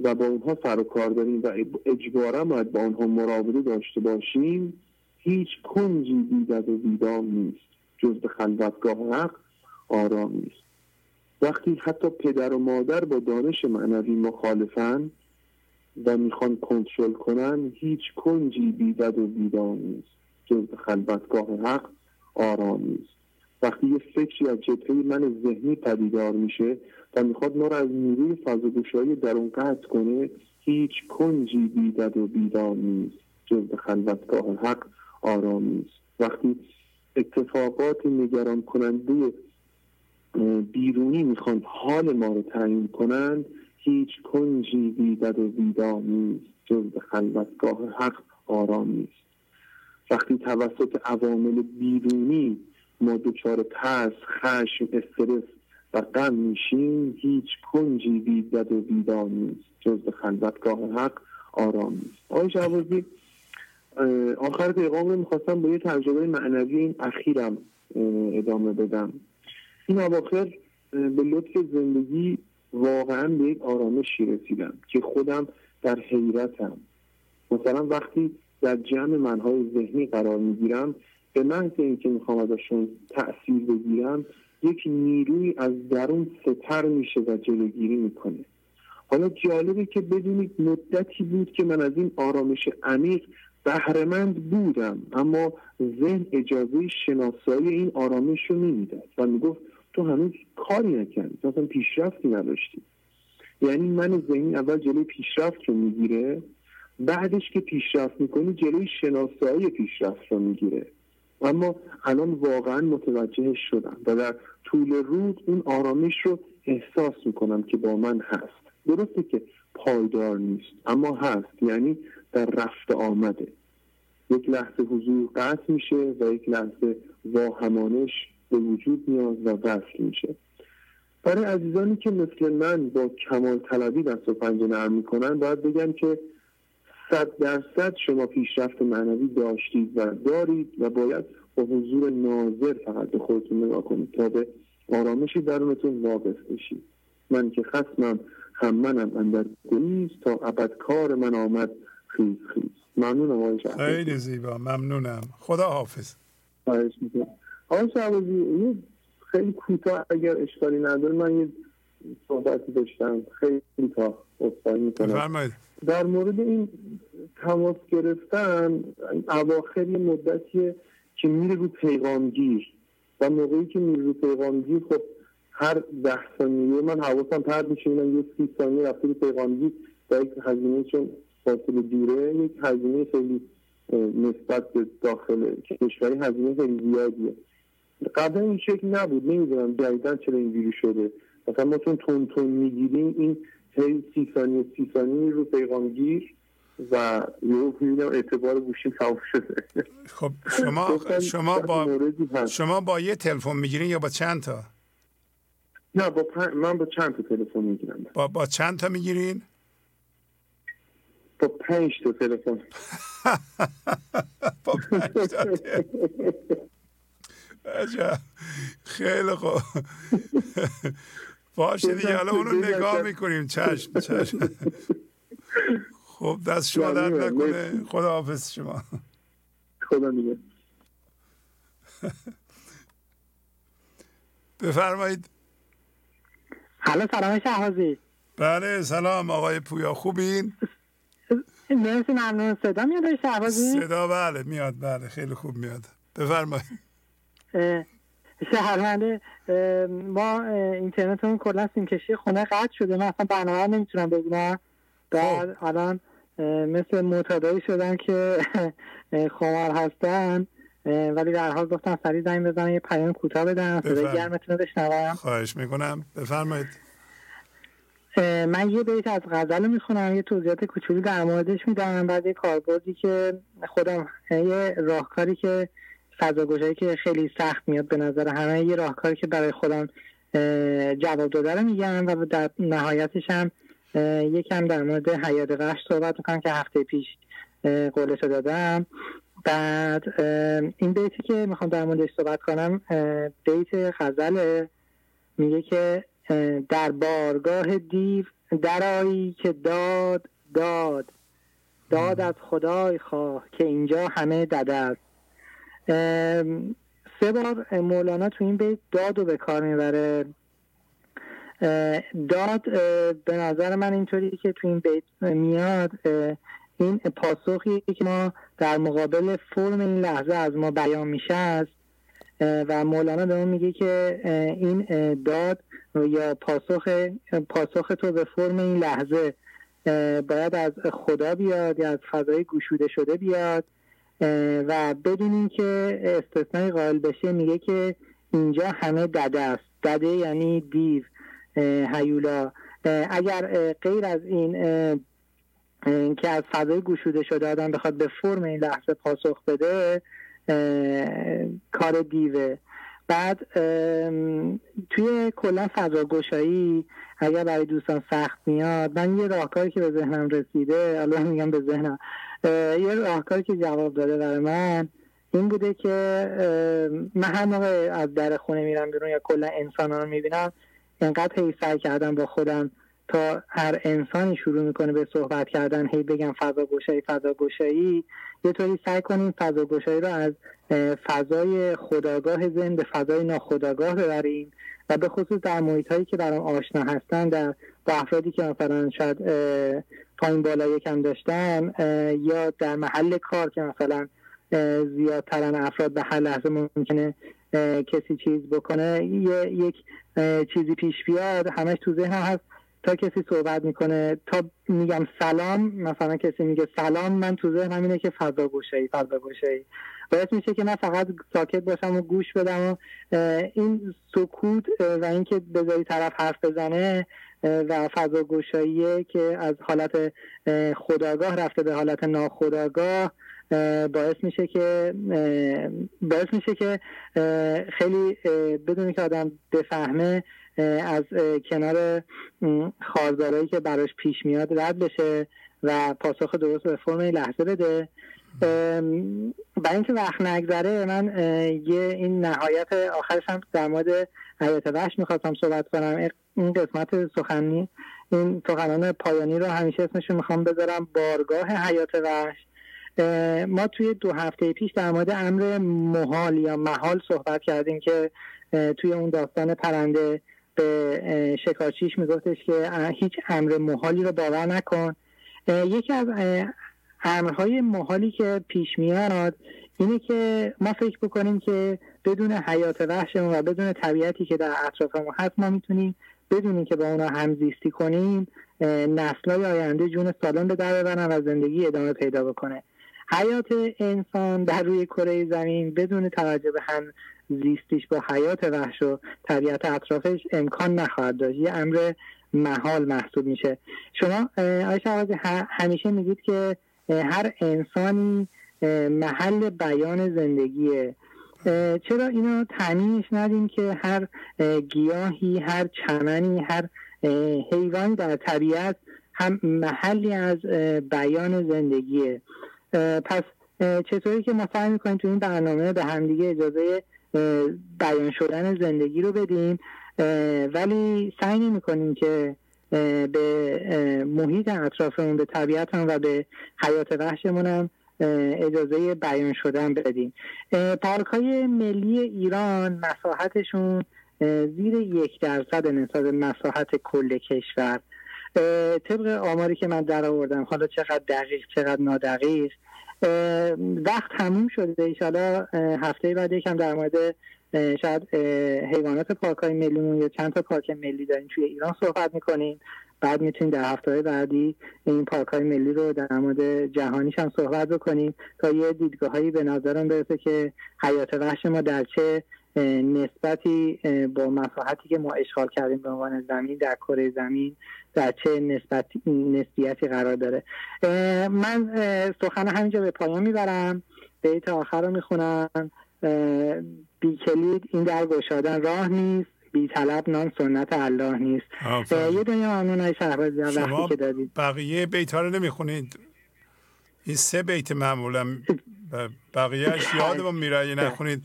و با اونها سر و کار داریم و اجبارا باید با اونها مراوده داشته باشیم هیچ کنجی بیدد و بیدام نیست. جز به خلوتگاه حق آرام نیست. وقتی حتی پدر و مادر با دانش معنوی مخالفن و می‌خوان کنترل کنن هیچ کنجی بیدد و بیدام نیست. جز به خلوتگاه حق آرام نیست. وقتی یه فکری از جبهه من ذهنی پدیدار میشه و می‌خواد ما رو از نیروی فضاگوشایی درون قطع کنه هیچ کنجی بیدد و بیدار نیست. جز به خلوتگاه حق آرام نیست. وقتی اتفاقات نگران کننده بیرونی می‌خوان حال ما رو تعیین کنند هیچ کنجی بیدد و بیدار نیست. جز به خلوتگاه حق آرام نیست. وقتی توسط عوامل بیرونی ما دچار ترس خشم استرس و غم میشیم هیچ کنجی بیدد و نیست. جز به خلوتگاه حق آرام نیست. آقای شعبازی آخر پیغام رو می‌خواستم با یه تجربه معنوی این اخیرم ادامه بدم. این اواخر به لطف زندگی واقعا به یک آرامشی رسیدم که خودم در حیرتم. مثلا وقتی در جمع منهای ذهنی قرار می‌گیرم به محض اینکه می‌خوام ازشون تاثیر بگیرم یک نیروی از درون ستر میشه و جلوگیری می‌کنه. حالا جالبه که بدونید مدتی بود که من از این آرامش عمیق بهرهمند بودم اما ذهن اجازه شناسایی این آرامش رو نمی‌داد و می‌گفت تو هنوز کاری نکردی تو اصلا پیشرفتی نداشتی. یعنی من ذهنی اول جلوی پیشرفت رو می‌گیره بعدش که پیشرفت می‌کنی جلوی شناسایی پیشرفت رو می‌گیره. اما الان واقعا متوجه شدم و در طول روز اون آرامش رو احساس می‌کنم که با من هست. درسته که پایدار نیست اما هست. یعنی در رفت آمده. یک لحظه حضور قطع میشه و یک لحظه واهمانش به وجود میاد و وصل میشه. برای عزیزانی که مثل من با کمال طلبی دست و پنجه نرم می‌کنن باید بگم که صد درصد شما پیشرفت معنوی داشتید و دارید و باید با حضور ناظر فقط به خودتون نگاه کنید تا به آرامشی درونتون واقف بشید. من که خسمم هم منم اندر گریز تا ابد کار من آمد خیز خیز. ممنونم خیلی زیبا ممنونم. خدا حافظ. خواهش می‌کنم. آقای شعبازی خیلی کوتاه اگر اشکالی نداره من یه صحبتی داشتم. خیلی کوتاه. می‌کنم. در مورد این تماس گرفتن اواخر یه مدتیه که میره رو پیغامگیر و موقعی که میره رو پیغامگیر خب هر ده ثانیه من حواسم پرد میشه من یه سی ثانیه رفته رو پیغامگیر و یک هزینه چون فاصله دوره یک هزینه خیلی نسبت به داخل کشوری هزینه خیلی زیادیه. قبلا این شکل نبود نمی‌دونم جدیدن چرا اینجوری شده. مثلا ما چون تون تون می‌گیریم این هی سی ثانیه سی ثانیه رو پیغامگیر و یه می‌بینم اعتبار گوشیم تمام شده. خب شما شما با شما با یه تلفن می‌گیرین یا با چند تا؟ نه با من با چند تا تلفن می‌گیرم. با با چند تا می‌گیرین؟ با پنج تا تلفن. با پنج تا عجب. خیلی خوب. باشه دیگه حالا اونو نگاه می‌کنیم. چشم چشم. خب دست شما در نکنه. خدا حافظ شما. خدا دیگه بفرمایید. حالا سلام شهازی بله سلام آقای پویا. خوبین؟ مرسی ممنون. صدا میاد شهبازی صدا بله میاد بله خیلی خوب میاد. بفرمایید. شهرونده ما اینترنتمون کلا سیم کشی خونه قطع شده. من اصلا برنامه نمی‌تونم ببینم. بعد خب. الان مثل معتادایی شدن که خمار هستن. ولی در حال گفتم سریع زنگ بزنم یه پیام کوتاه بدم. صدای گرمتون رو بشنوم. خواهش می‌کنم. بفرمایید. من یه بیت از غزل می‌خونم. یه توضیحات کوچولی در موردش میدم. بعد یه کاربردی که خودم یه راهکاری که فضا که خیلی سخت میاد به نظر همه یه راهکاری که برای خودم جواب داده رو میگم و در نهایتش هم یکم در مورد حیات قش صحبت می‌کنم که هفته پیش قولش دادم. بعد این بیتی که می‌خوام در موردش صحبت کنم بیت غزل میگه که در بارگاه دیو درایی که داد داد. داد از خدای خواه که اینجا همه دده است. سه بار مولانا تو این بیت داد رو به کار می‌بره. داد به نظر من اینطوری که تو این بیت میاد این پاسخی که ما در مقابل فرم این لحظه از ما بیان میشه است و مولانا به میگه که این داد یا پاسخ پاسخ تو به فرم این لحظه باید از خدا بیاد یا از فضای گشوده شده بیاد. و بدون که استثنای قائل بشه میگه که اینجا همه دده است. دده یعنی دیو هیولا. اگر غیر از این که از فضای گشوده شده آدم بخواد به فرم این لحظه پاسخ بده کار دیوه. بعد توی کلا فضا گشایی اگر برای دوستان سخت میاد من یه راهکاری که به ذهنم رسیده الان میگم به ذهنم یه راهکاری که جواب داده برای من این بوده که من هر موقع از در خونه میرم بیرون یا کلا انسان رو می‌بینم انقدر هی سعی کردم با خودم تا هر انسانی شروع می‌کنه به صحبت کردن هی بگم فضا گشایی فضا گشایی یه طوری سعی کنیم فضا گشایی رو از فضای خداگاه ذهن به فضای ناخداگاه ببریم و به خصوص در محیط هایی که برام آشنا هستن در با افرادی که مثلا شاید پایین بالا یکم داشتن یا در محل کار که مثلا زیادترن افراد به هر لحظه ممکنه کسی چیز بکنه یک چیزی پیش بیاد همش تو ذهن هست تا کسی صحبت می‌کنه. تا میگم سلام مثلا کسی میگه سلام من تو ذهنم اینه که فضا گوشه ای فضا گوشه ای میشه که من فقط ساکت باشم و گوش بدم و این سکوت و اینکه بذاری طرف حرف بزنه و فضا گوشاییه که از حالت خداگاه رفته به حالت ناخداگاه باعث میشه که باعث میشه که خیلی بدونی که آدم بفهمه از کنار خارزارهایی که براش پیش میاد رد بشه و پاسخ درست به فرم لحظه بده. برای اینکه وقت نگذره من یه این نهایت آخرش هم در مورد حیات وحش می‌خواستم صحبت کنم. این قسمت سخنی این سخنان پایانی رو همیشه اسمشون می‌خوام بذارم. بارگاه حیات وحش ما توی دو هفته پیش در مورد امر محال یا محال صحبت کردیم که توی اون داستان پرنده به شکارچیش میگفتش که هیچ امر محالی رو باور نکن. یکی از امرهای محالی که پیش میاد اینه که ما فکر بکنیم که بدون حیات وحشمون و بدون طبیعتی که در اطرافمون هست ما می‌تونیم بدونیم که با اونا همزیستی کنیم نسلهای آینده جون سالم به در ببرن و زندگی ادامه پیدا بکنه. حیات انسان در روی کره زمین بدون توجه به هم زیستیش با حیات وحش و طبیعت اطرافش امکان نخواهد داشت. یه امر محال محسوب میشه. شما آیش همیشه میگید که هر انسانی محل بیان زندگیه. چرا اینو تعمیمش ندیم که هر گیاهی هر چمنی هر حیوانی در طبیعت هم محلی از بیان زندگیه. پس چطوری که ما سعی می‌کنیم تو این برنامه به همدیگه اجازه بیان شدن زندگی رو بدیم ولی سعی نمی کنیم که به محیط اطرافمون به طبیعتمون و به حیات وحشمون اجازه بیان شدن بدیم پارک های ملی ایران مساحتشون زیر یک درصد نسبت مساحت کل کشور. طبق آماری که من در آوردم حالا چقدر دقیق چقدر نادقیق. وقت تموم شده ایشالا هفته بعد یکم در مورد شاید حیوانات پارک های ملیمون یا چند تا پارک ملی داریم توی ایران صحبت می‌کنیم بعد می‌تونیم در هفته بعدی این پارک های ملی رو در مورد جهانیش هم صحبت بکنیم تا یه دیدگاه هایی به نظرم برسه که حیات وحش ما در چه نسبتی با مساحتی که ما اشغال کردیم به عنوان زمین در کره زمین در چه نسبت نسبیتی قرار داره. من سخن همینجا به پایان می‌برم. بیت آخر رو می‌خونم. بی کلید این در گشادن راه نیست. بی طلب نان سنت الله نیست. یه دنیا ممنون های وقتی که دادید. بقیه بیت ها رو نمی‌خونید؟ این سه بیت معمولا بقیهش یادمون میره نخونید.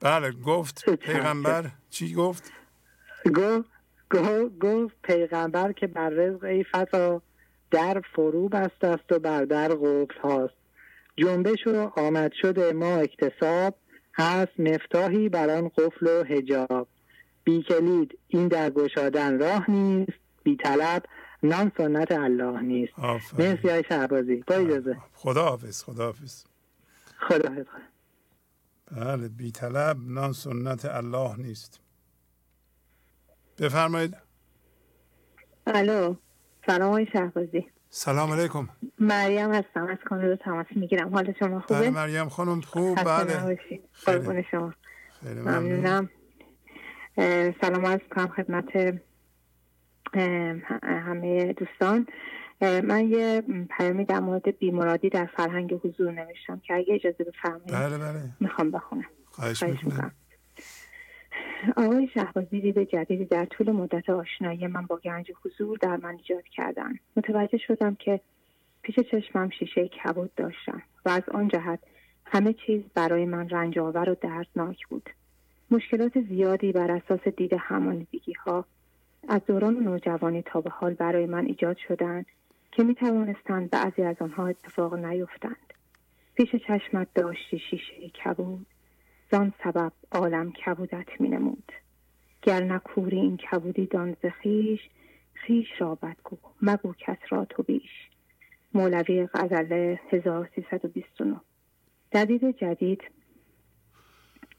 بله گفت پیغمبر. چی گفت؟ گفت گفت پیغمبر که بر رزق ای فتا در فرو بست است و بر در قفل هاست. جنبش و آمد شده ما اکتساب هست مفتاحی بر آن قفل و هجاب بی کلید این در گشادن راه نیست بی طلب نان سنت الله نیست. مرسی های شعبازی با اجازه. خدا حافظ خدا حافظ خدا حافظ بله بی طلب نان سنت الله نیست. بفرمایید. الو سلام های شهبازی. سلام علیکم. مریم هستم از کانادا تماس می‌گیرم. حال شما خوبه؟ بله مریم خانم خوب؟ بله. قربون شما. خیلی ممنونم. سلام از کنم خدمت همه دوستان. من یه پیامی در مورد بیمرادی در فرهنگ حضور نوشتم که اگه اجازه بفرمایید بله بله. می‌خوام بخونم. خواهش می‌کنم. آقای شهبازی دید جدیدی در طول مدت آشنایی من با گنج حضور در من ایجاد کردن متوجه شدم که پیش چشمم شیشه کبود داشتم و از آن جهت همه چیز برای من رنج آور و دردناک بود. مشکلات زیادی بر اساس دید همانیدگی ها از دوران نوجوانی تا به حال برای من ایجاد شدند که می توانستند بعضی از آنها اتفاق نیفتند. پیش چشمت داشتی شیشه کبود. زان سبب عالم کبودت می نمود گر نکوری این کبودی دان خیش خیش را بدگو. مگو کس را تو بیش. مولوی غزل 1329 در دید جدید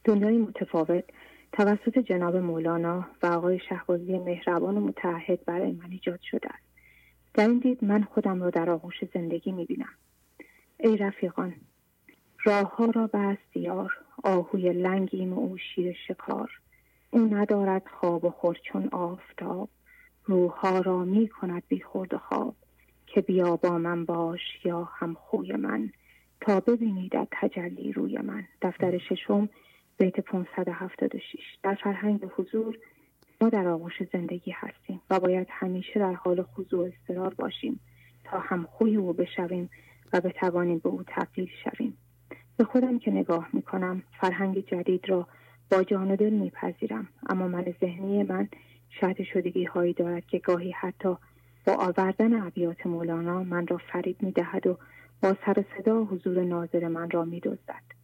دنیای متفاوت توسط جناب مولانا و آقای شهبازی مهربان و متحد برای من ایجاد شده است. در این دید من خودم را در آغوش زندگی می‌بینم. ای رفیقان راه ها را بست یار آهوی لنگیم او شیر شکار. او ندارد خواب و خور چون آفتاب. روحها را می کند بی خورد و خواب. که بیا با من باش یا هم خوی من تا ببینی در تجلی روی من. دفتر ششم بیت 576 در فرهنگ حضور ما در آغوش زندگی هستیم و باید همیشه در حال خضوع و استرار باشیم تا هم خوی او بشویم و بتوانیم به او تبدیل شویم. به خودم که نگاه می کنم فرهنگ جدید را با جان و دل میپذیرم. اما من ذهنی من شهد شدگی هایی دارد که گاهی حتی با آوردن ابیات مولانا من را فریب می دهد و با سر صدا حضور ناظر من را می دزدد.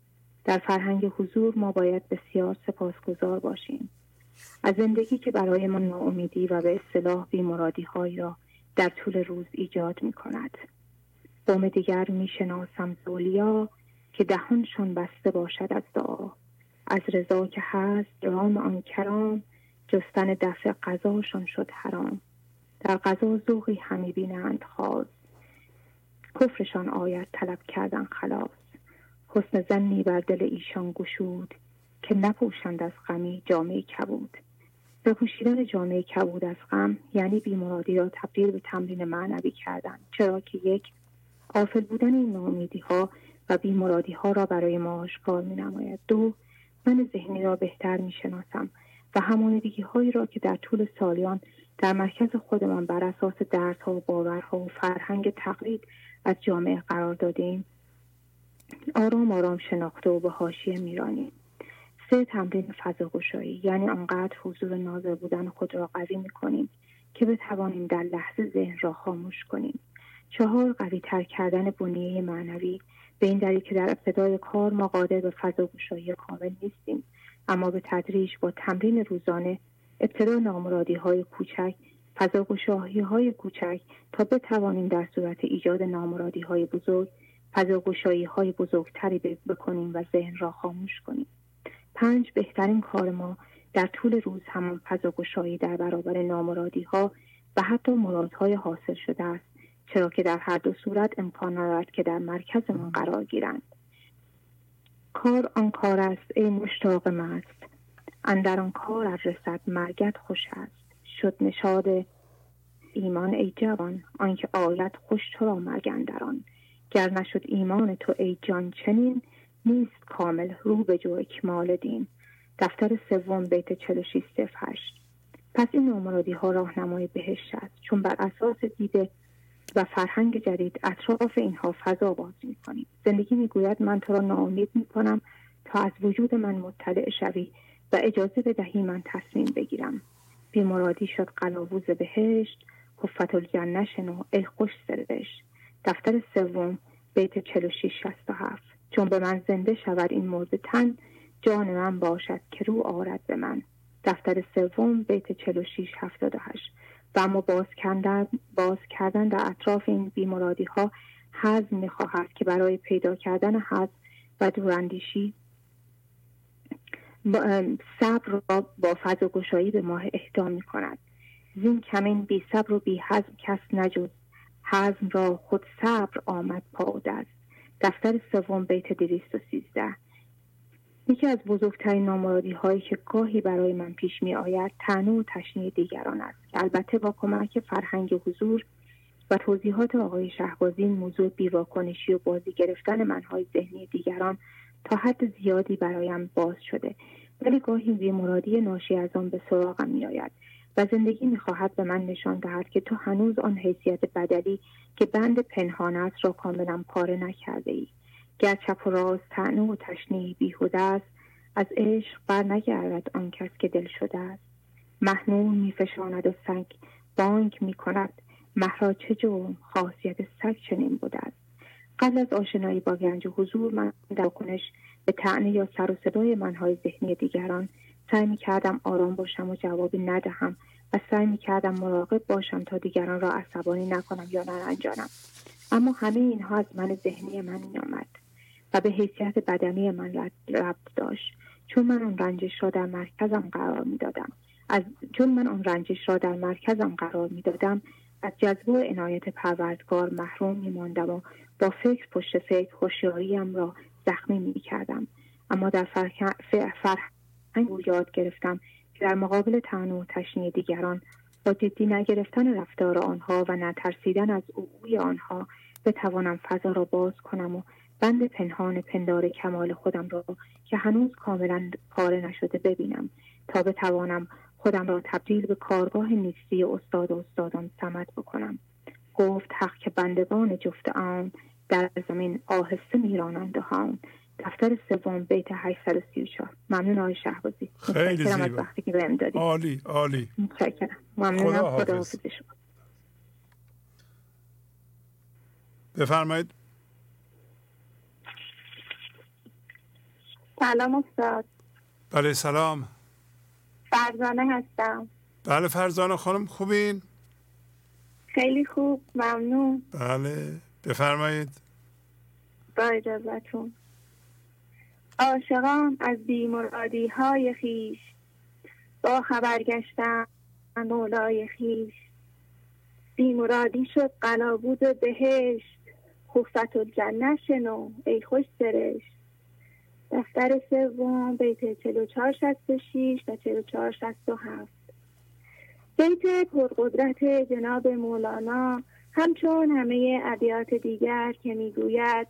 در فرهنگ حضور ما باید بسیار سپاسگزار باشیم. از زندگی که برای ما ناامیدی و به اصطلاح بیمرادی هایی را در طول روز ایجاد می کند. قوم دیگر می شناسم زولیا که دهانشان بسته باشد از دعا. از رضا که هست رام آن کرام جستن دفع قضاشان شد حرام. در قضا ذوقی همی بینند خاص. کفرشان آید طلب کردن خلاص. حسن زنی بر دل ایشان گشود که نپوشند از غمی جامعه کبود. به پوشیدن جامعه کبود از غم یعنی بیمرادی را تبدیل به تمرین معنوی کردن چرا که یک آفل بودن این نامیدی ها و بیمرادی ها را برای ما آشکار می نماید دو من ذهنی را بهتر می شناسم و همانیدگی هایی را که در طول سالیان در مرکز خودمان بر اساس دردها و باورها و فرهنگ تقلید از جامعه قرار دادیم آرام آرام شناخته و به حاشیه میرانیم سه تمرین فضاگشایی یعنی آنقدر حضور ناظر بودن خود را قوی می‌کنیم که بتوانیم در لحظه ذهن را خاموش کنیم. چهار قوی تر کردن بنیه معنوی. به این دلیل که در ابتدای کار ما قادر به فضاگشایی کامل نیستیم اما به تدریج با تمرین روزانه ابتدا نامرادی های کوچک فضاگشایی های کوچک تا بتوانیم در صورت ایجاد نامرادی های بزرگ فضاگشایی های بزرگتری بکنیم و ذهن را خاموش کنیم. پنج بهترین کار ما در طول روز همان فضاگشایی در برابر نامرادی ها و حتی مرادهای حاصل شده است چرا که در هر دو صورت امکان ندارد که در مرکزمان قرار گیرند. کار آن کار است ای مشتاق مست. اندر آن کار رسد مرگت خوش است. شد نشاد ایمان ای جوان آنکه آید خوش تو را مرگ اندران. گر نشد ایمان تو ای جان چنین نیست کامل رو به جو اکمال دین. دفتر سوم بیت 46 هشت. پس این نامرادی ها راهنمای بهشت چون بر اساس دیده و فرهنگ جدید اطراف اینها فضا باز می کنیم زندگی می‌گوید من تو را ناامید می کنم تا از وجود من مطلع شوی و اجازه بدهی من تصمیم بگیرم. بیمرادی شد قلاووز بهشت حفت الجنه شنو ای خوش سرشت. دفتر سوم بیت 4667 چون به من زنده شود این مرد تن جان من باشد که رو آرد به من. دفتر سوم بیت 4678 و اما باز کردن, باز کردن در اطراف این بیمرادی ها حزم می خواهد که برای پیدا کردن حزم و دوراندیشی صبر را با فضا گشایی به ماه اهدا می کند زین کمین بی صبر و بی حزم کس نجز حزم را خود صبر آمد پا است دفتر سوم بیت دویست و سیزده. یکی از بزرگترین نامرادی هایی که گاهی برای من پیش می آید تنو و تشنیع دیگران است. البته با کمک فرهنگ حضور و توضیحات آقای شهبازی موضوع بیواکنشی و بازی گرفتن منهای ذهنی دیگران تا حد زیادی برایم باز شده. ولی گاهی بیمرادی ناشی از آن به سراغم می آید و زندگی می‌خواهد به من نشان دهد که تو هنوز آن حیثیت بدلی که بند پنهان است را کاملا پاره نکرده ای گر چپ و راست تعنه و تشنیع بیهوده است از عشق بر نگردد آن کس که دل شده است. محنون میفشاند و سگ بانک می‌کند. مهرا چه جرم؟ خاصیت سگ چنین بوده است. قبل از آشنایی با گنج حضور من در کنش به تعنی یا سر و صدای منهای ذهنی دیگران سعی می کردم آرام باشم و جوابی ندهم و سعی می کردم مراقب باشم تا دیگران را عصبانی نکنم یا نرنجانم اما همه اینها از من ذهنی من می آمد و به حیثیت بدنی من ربط داشت. چون من آن رنجش را در مرکزم قرار می دادم از چون من آن رنجش را در مرکزم قرار می دادم از جذب و عنایت پروردگار محروم می ماندم و با فکر پشت فکر خوشیاریم را زخمی می کردم اما در فرهنگ یاد گرفتم که در مقابل تنوع و تشنی دیگران با جدی نگرفتن رفتار آنها و نترسیدن از عقوی آنها بتوانم فضا را باز کنم و بند پنهان پندار کمال خودم را که هنوز کاملا پاره نشده ببینم تا بتوانم خودم را تبدیل به کارگاه نیستی استاد و استادان سمت بکنم. گفت حق که بندگان جفت آن در زمین آهسته میرانند و هاون دفتر سوم بیت 834 ممنون آقای شهبازی. خیلی زیبا از وقتی که بهم دادی عالی عالی. متشکرم. ممنونم. خدا حافظ. شما. بفرمایید. سلام استاد. بله سلام. فرزانه هستم. بله فرزانه خانم خوبین؟ خیلی خوب ممنون. بله بفرمایید. با اجازتون عاشقان از بیمرادی های خیش. با خبر گشتن مولای خیش. بیمرادی شد قلابود بهشت. خفت الجنه شنو ای خوش سرشت. دفتر سوم بیت 4466 و 4467 بیت پرقدرت جناب مولانا. همچون همه ابیات دیگر که می‌گوید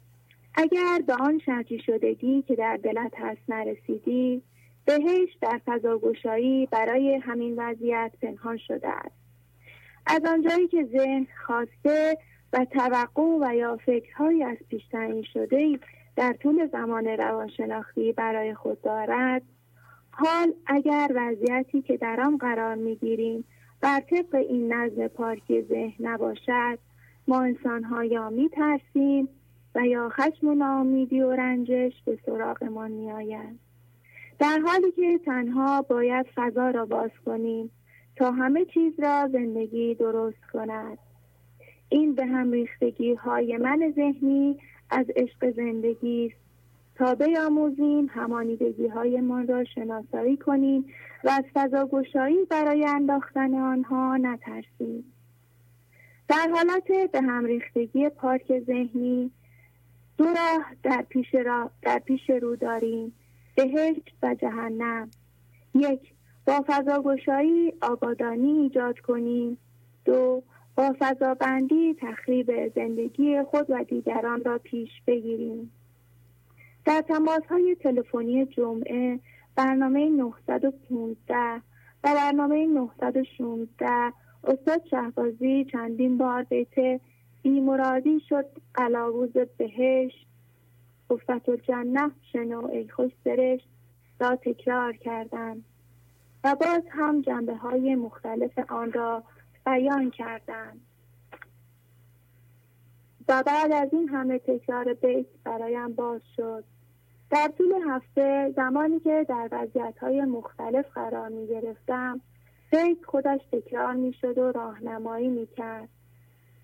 اگر به آن شرطی شدگی که در دلت هست نرسیدی بهش در فضاگشایی برای همین وضعیت پنهان شده است. از آنجایی که ذهن خواسته و توقع و یا فکرهایی از پیش تعیین شده در طول زمان روانشناختی برای خود دارد حال اگر وضعیتی که در آن قرار می‌گیریم بر طبق این نظم پارکی ذهن نباشد ما انسانها یا میترسیم و یا خشم و ناامیدی و رنجش به سراغمان میآید در حالی که تنها باید فضا را باز کنیم تا همه چیز را زندگی درست کند. این به هم ریختگی های من ذهنی از عشق زندگی است. تا بیاموزیم همانیدگی های من را شناسایی کنیم و از فضا گشایی برای انداختن آنها نترسیم. در حالت به هم ریختگی پارک ذهنی دو راه در پیش, را در پیش رو داریم. بهشت و جهنم. یک با فضاگشایی آبادانی ایجاد کنیم. دو با فضابندی تخریب زندگی خود و دیگران را پیش بگیریم. در تماس های تلفنی جمعه برنامه 915 و برنامه 916 استاد شهبازی چندین بار بیت بیمرادی شد قلاووز بهش گفت الجنه شنو ای خوش سرش را تکرار کردند و باز هم جنبه های مختلف آن را بیان کردند و بعد از این همه تکرار بیت برایم باز شد. در طول هفته زمانی که در وضعیت های مختلف قرار می گرفتم بیت خودش تکرار می شد و راهنمایی می کرد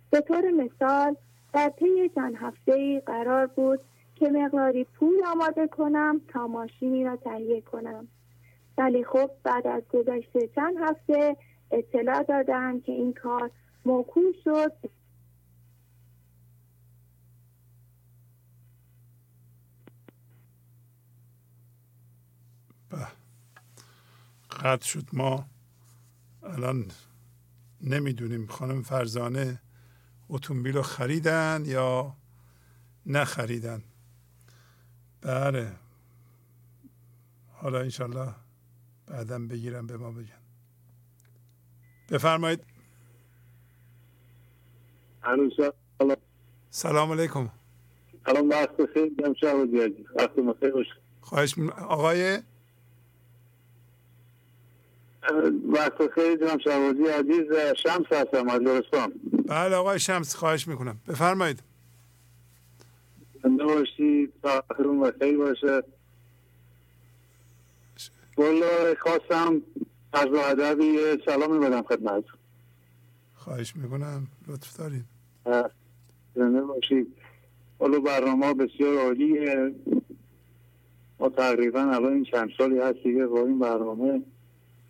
به طور مثال در طی چند هفته قرار بود که مقداری پول آماده کنم تا ماشینی را تهیه کنم. ولی خب بعد از گذشته چند هفته اطلاع دادم که این کار موکول شد. قطع شد. ما الان نمی‌دونیم خانم فرزانه اتومبیل رو خریدن یا نخریدن؟ بله. حالا انشالله بعدا بگیرم به ما بگن. بفرمایید. سلام. علیکم. سلام وقت بخیر. وقت بخیر خواهش آقای وقت خیلی جناب شوازی عزیز شمس هستم از لرستان بله آقای شمس خواهش می‌کنم. بفرمایید. زنده باشید تاخرون و خیلی باشه. والا خواستم از ادب یه سلامی بدم خدمت خواهش می‌کنم. لطف دارید. زنده باشید. والا برنامه بسیار عالیه. ما تقریبا الان این چند سالی هست دیگه با این برنامه.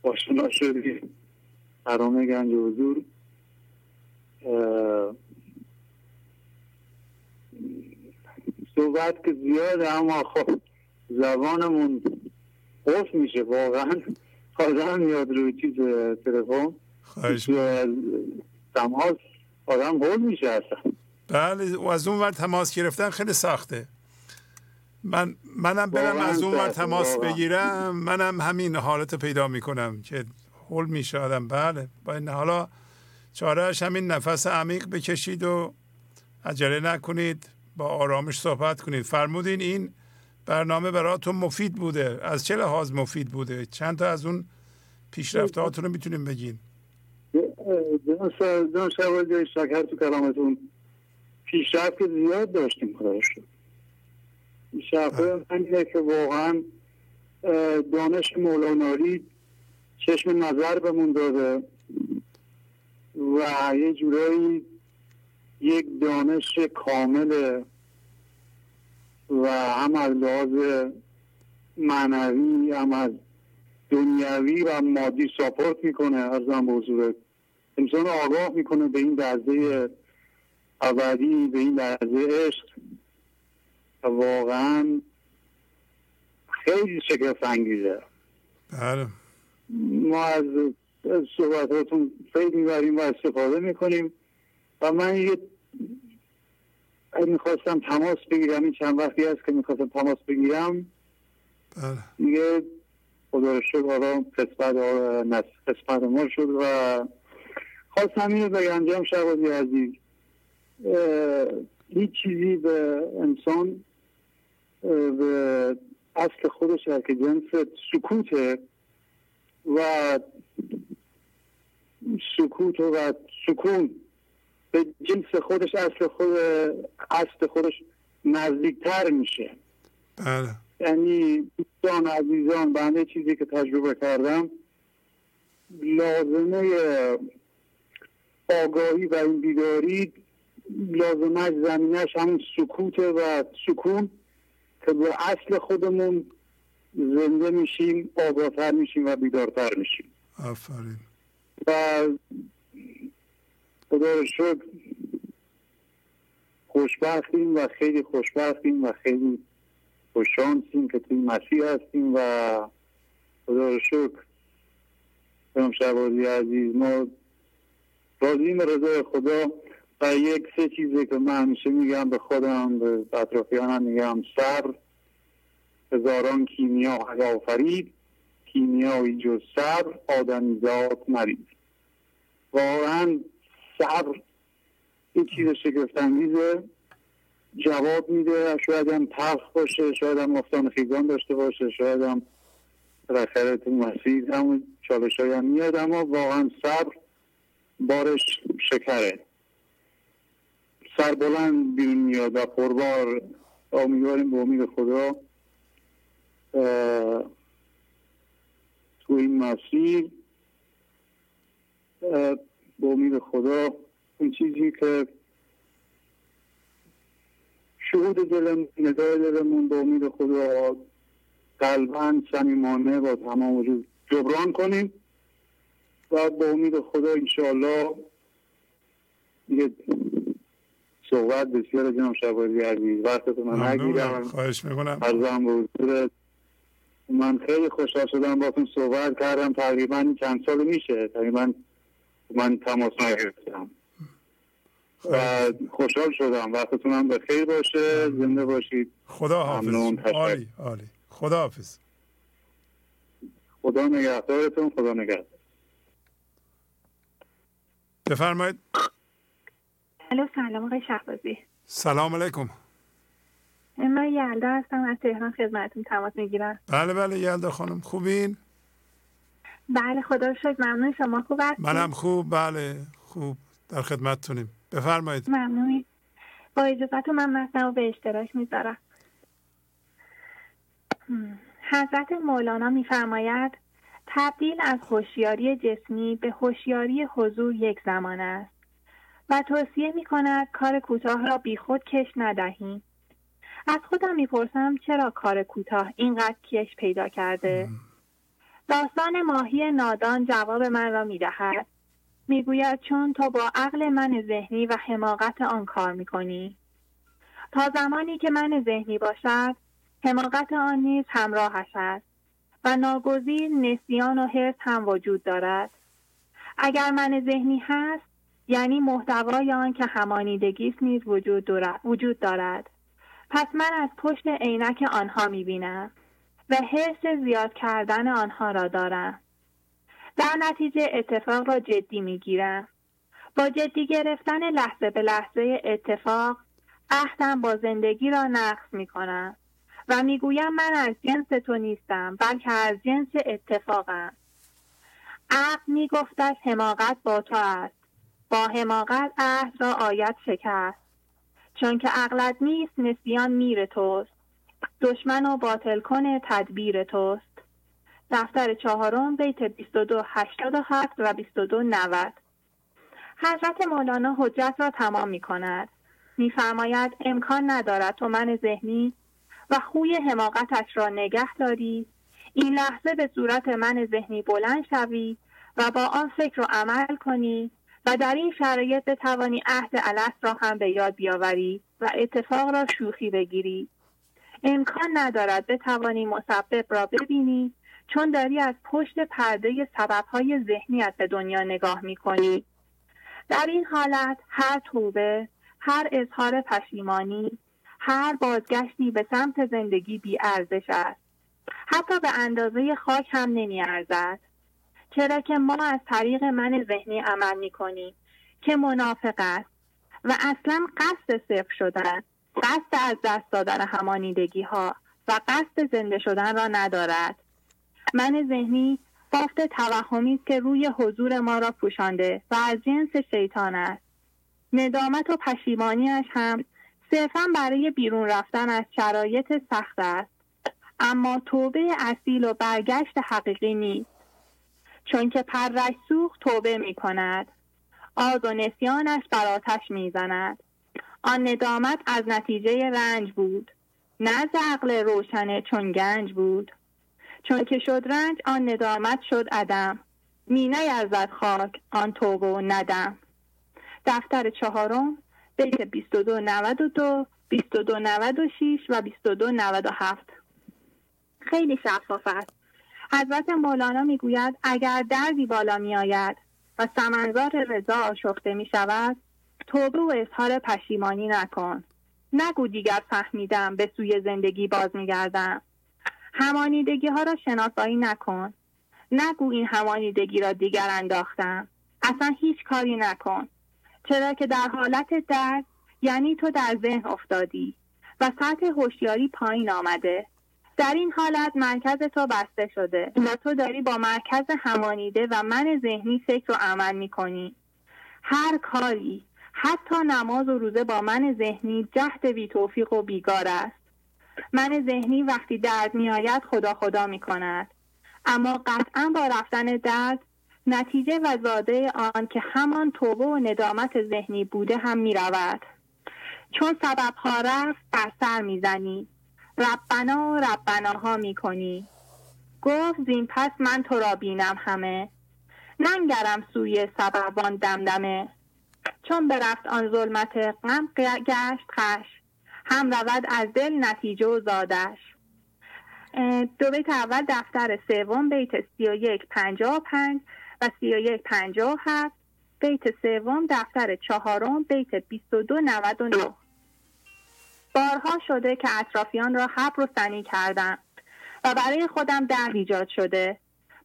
آشنا شدیم برنامه گنج حضور صحبت که زیاده اما خب زبانمون خوف میشه واقعا آدم میاد روی چیز تلفن تماس آدم هول میشه اصلا. بله و از اون ور تماس گرفتن خیلی سخته. من منم برم از اون ور تماس بگیرم. منم همین حالت پیدا می‌کنم که هول میشه آدم. بله. با این حالا چارهش همین نفس عمیق بکشید و عجله نکنید. با آرامش صحبت کنید. فرمودین این برنامه براتون مفید بوده. از چه لحاظ مفید بوده؟ چند تا از اون پیشرفتهاتون رو می‌تونیم بگین. جناب شوالی شکر تو کلامتون. پیشرفت زیاد داشتیم خدا شد پیشرفت همینه که واقعا دانش مولاناری چشم نظر بمون داده و یه جورایی یک دانش کامل و هم از لحاظ معنوی هم از دنیوی و مادی ساپورت می‌کنه ارزم به حضورت انسان آگاه می‌کنه به این درزه ابدی به این درزه عشق. واقعا خیلی شگفت انگیزه. بله. ما از صحبتاتون خیلی می‌بریم و استفاده می‌کنیم و من یه می‌خواستم تماس بگیرم این چند وقتی هست که می‌خواستم تماس بگیرم. بله. دیگه خدا رو شکر حالا قسمت قسمت ما شد و خواستم اینو بگم جام شبازی عزیز. هیچ چیزی به انسان به اصل خودش که جنس سکوته و سکوت و سکون به جنس خودش اصل خود اصل خودش نزدیکتر میشه. بله. یعنی دوستان عزیزان بنده چیزی که تجربه کردم لازمه آگاهی و این بیداری لازمش زمینش همون سکوته و سکون. که به اصل خودمون زنده میشیم آگاهتر میشیم و بیدارتر میشیم. آفرین. و خدا شکر خوشبختیم و خیلی خوشبختیم و خیلی خوششانسیم که توی مسیح هستیم و خدا رو شکر شبازی عزیز ما راضیم رضای خدا. و یک سه چیزی که من همیشه میگم به خودم به اطرافیانم میگم. صبر هزاران کیمیا آفرید کیمیایی جز صبر آدمیزاد نرید واقعا صبر این چیز شگفتانگیزه. جواب میده شاید هم تلخ باشه شاید هم افتان خیزان داشته باشه شاید هم بالاخره تو مسیر همون چالش هم میاد اما واقعا صبر بارش شکره. سربلند بیرون میاد و پربار امیدواریم به امید خدا تو این مسیر به امید خدا اون چیزی که شهود دلمون ندای دلمون به امید خدا قلبا صمیمانه با تمام وجود جبران کنیم و به امید خدا انشاءالله صحبت بسیار جناب شبازی عزیز. وقتتون من نگیرم. خواهش می‌کنم. ارزم به حضورت من خیلی خوشحال شدم باتون صحبت کردم. تقریبا چند سال میشه. تقریبا من تماس نگرفتم. و خوشحال شدم. وقتتون هم به خیر باشه. زنده باشید. خدا حافظ عالی عالی. خدا حافظ خدا نگهدارتون. خدا نگهدار. بفرمایید. الو سلام آقای شهبازی. سلام علیکم. من یلدا هستم از تهران خدمتتون تماس می‌گیرم. بله بله یلدا خانم خوبین؟ بله خدا شکر ممنون. شما خوب هستید؟ منم خوب بله خوب. در خدمتتونیم. بفرمایید. ممنونی با اجازت من متن به اشتراک می‌ذارم. حضرت مولانا میفرماید تبدیل از هوشیاری جسمی به هوشیاری حضور یک زمان است. و توصیه می کند کار کوتاه را بیخود کش ندهیم از خودم می‌پرسم چرا کار کوتاه اینقدر کش پیدا کرده؟ داستان ماهی نادان جواب من را می‌دهد. می‌گوید چون تو با عقل من ذهنی و حماقت آن کار می‌کنی. تا زمانی که من ذهنی باشد حماقت آن نیز همراهش است و ناگزیر نسیان و حرس هم وجود دارد. اگر من ذهنی هست یعنی محتوای آن که همانیدگی نیز وجود دارد. پس من از پشت عینک آنها می‌بینم و حس زیاد کردن آنها را دارم. در نتیجه اتفاق را جدی می‌گیرم. با جدی گرفتن لحظه به لحظه اتفاق عهدم با زندگی را نقص می‌کنم و می‌گویم من از جنس تو نیستم بلکه از جنس اتفاقم. عقل میگفتش حماقت با تو است. با حماقت عهد را آیت شکست. چون که عقلت نیست نسیان میر توست. دشمن و باطل کنه تدبیر توست. دفتر چهارم بیت 22 87 و 22 90 حضرت مولانا حجت را تمام می کند میفرماید امکان ندارد تو من ذهنی و خوی حماقتش را نگه داری. این لحظه به صورت من ذهنی بلند شوی و با آن فکر و عمل کنی. و در این شرایط بتوانی عهد الست را هم به یاد بیاوری و اتفاق را شوخی بگیری. امکان ندارد بتوانی مسبب را ببینی چون داری از پشت پرده سببهای ذهنیت به دنیا نگاه می‌کنی. در این حالت هر توبه هر اظهار پشیمانی هر بازگشتی به سمت زندگی بی ارزش است. حتی به اندازه خاک هم نمی ارزد چرا که ما از طریق من ذهنی عمل می کنیم که منافق است و اصلا قصد صفر شدن قصد از دست دادن همانیدگی ها و قصد زنده شدن را ندارد. من ذهنی بافت توهمی است که روی حضور ما را پوشانده و از جنس شیطان است. ندامت و پشیمانیش هم صرفا برای بیرون رفتن از شرایط سخت است. اما توبه اصیل و برگشت حقیقی نیست. چون که پرش سوخت توبه می کند آز و نسیانش بر آتش می زند آن ندامت از نتیجه رنج بود. نه عقل روشنه چون گنج بود. چون که شد رنج آن ندامت شد عدم. می نیرزد خاک آن توبه و ندم. دفتر چهارم بیت 22 92 22 96 و 22 97 خیلی شفاف است. حضرت مولانا می‌گوید اگر دردی بالا می آید و سمنزار رضا آشفته می شود توبه و اظهار پشیمانی نکن. نگو دیگر فهمیدم به سوی زندگی باز می گردم همانیدگی ها را شناسایی نکن. نگو این همانیدگی را دیگر انداختم. اصلا هیچ کاری نکن. چرا که در حالت درد یعنی تو در ذهن افتادی و سطح هوشیاری پایین آمده. در این حالت مرکز تو بسته شده و تو داری با مرکز همانیده و من ذهنی فکر و عمل می کنی هر کاری حتی نماز و روزه با من ذهنی جهد بی توفیق و بیگار است. من ذهنی وقتی درد آید خدا خدا می کند اما قطعا با رفتن درد نتیجه و زاده آن که همان توبه و ندامت ذهنی بوده هم می رود چون سبب ها رفت بر سر می زنی ربنا ربناها می کنی گفت زین پس من تو را بینم همه. ننگرم سوی سببان دمدمه. چون برفت آن ظلمت غم گشت خش هم رود از دل نتیجه و زادش. دو بیت اول دفتر سوم بیت سی و یک پنجاه و پنج و سی و یک پنجاه هفت. بیت سوم دفتر چهارم بیت بیست و دو نود و نه. بارها شده که اطرافیان را حبر و سنی کردم و برای خودم درد ایجاد شده.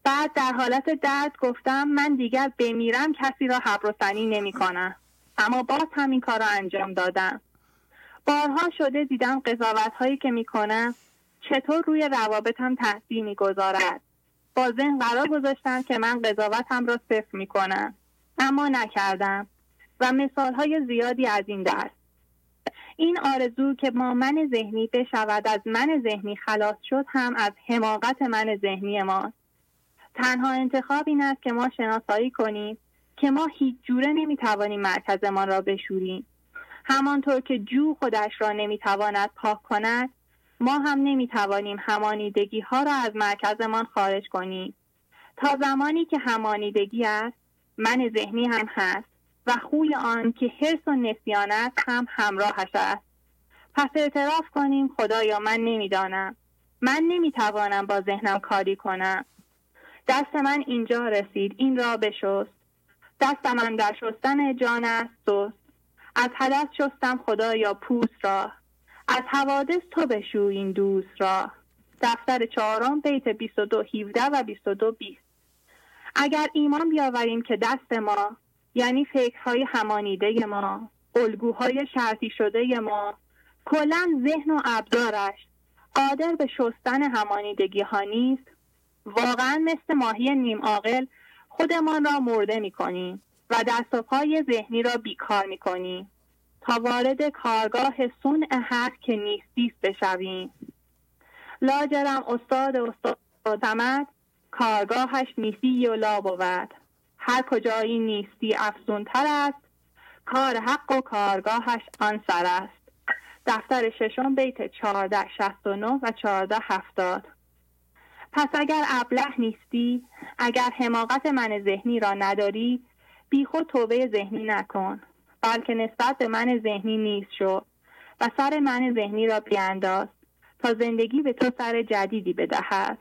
بعد در حالت درد گفتم من دیگر بمیرم کسی را حبر و سنی نمی کنم. اما باز همین کار را انجام دادم. بارها شده دیدم قضاوت هایی که می کنم چطور روی روابطم تاثیر می گذارد. با ذهن قرار گذاشتم که من قضاوتم را صفر می‌کنم اما نکردم و مثال های زیادی از این دست. این آرزو که ما من ذهنی بشود از من ذهنی خلاص شد هم از حماقت من ذهنی ما تنها انتخاب این است که ما شناسایی کنیم که ما هیچ جوره نمی‌توانیم مرکزمان را بشوریم. همانطور که جو خودش را نمی‌تواند پاک کند ما هم نمی‌توانیم همانیدگی ها را از مرکزمان خارج کنیم. تا زمانی که همانیدگی است من ذهنی هم هست. و خوی آن که حرس و نسیان است هم همراهش است. پس اعتراف کنیم خدایا من نمی‌دانم. من نمی‌توانم با ذهنم کاری کنم. دست من اینجا رسید این را بشست. دست من در شستن جان است سست. از حدث شستم خدایا پوست را. از حوادث تو بشو این دوست را. دفتر چهارم بیت 22 17 و 22 20 اگر ایمان بیاوریم که دست ما یعنی فکرهای همانیده ما الگوهای شرطی شده ما. کلا ذهن و ابزارش قادر به شستن همانیدگی ها نیست. واقعا مثل ماهی نیم عاقل خودمان را مرده می کنیم و دست ذهنی را بیکار می کنیم تا وارد کارگاه سون حق که نیستیست بشویم. لاجرم استاد استاد کارگاهش نیستی و لا بود هر کجایی نیستی افزونتر است. کار حق و کارگاهش آن سر است. دفتر ششم بیت 1469 و 1470 پس اگر ابله نیستی اگر حماقت من ذهنی را نداری بیخود توبه ذهنی نکن بلکه نسبت به من ذهنی نیست شو و سر من ذهنی را بیانداز تا زندگی به تو سر جدیدی بدهد.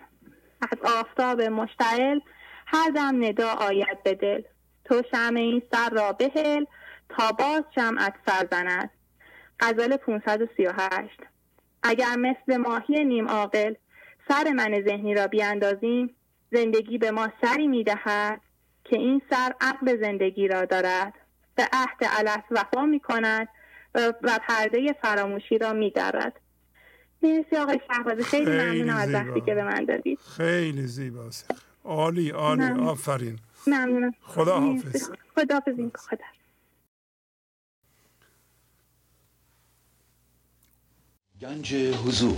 از آفتاب مشتعل هر دم ندا آید به دل. تو شم این سر را بهل تا باز شمعت سر زند غزل 538 اگر مثل ماهی نیم عاقل سر من ذهنی را بیاندازیم زندگی به ما سری می‌دهد که این سر عقل زندگی را دارد. به عهد علت وفا می کند و پرده فراموشی را می دارد. مرسی آقای شهبازی خیلی, ممنونم از وقتی که به من دادید. خیلی زیباست عالی عالی. آفرین. ممنونم خدا حافظ خدا حافظ خدا. گنج حضور.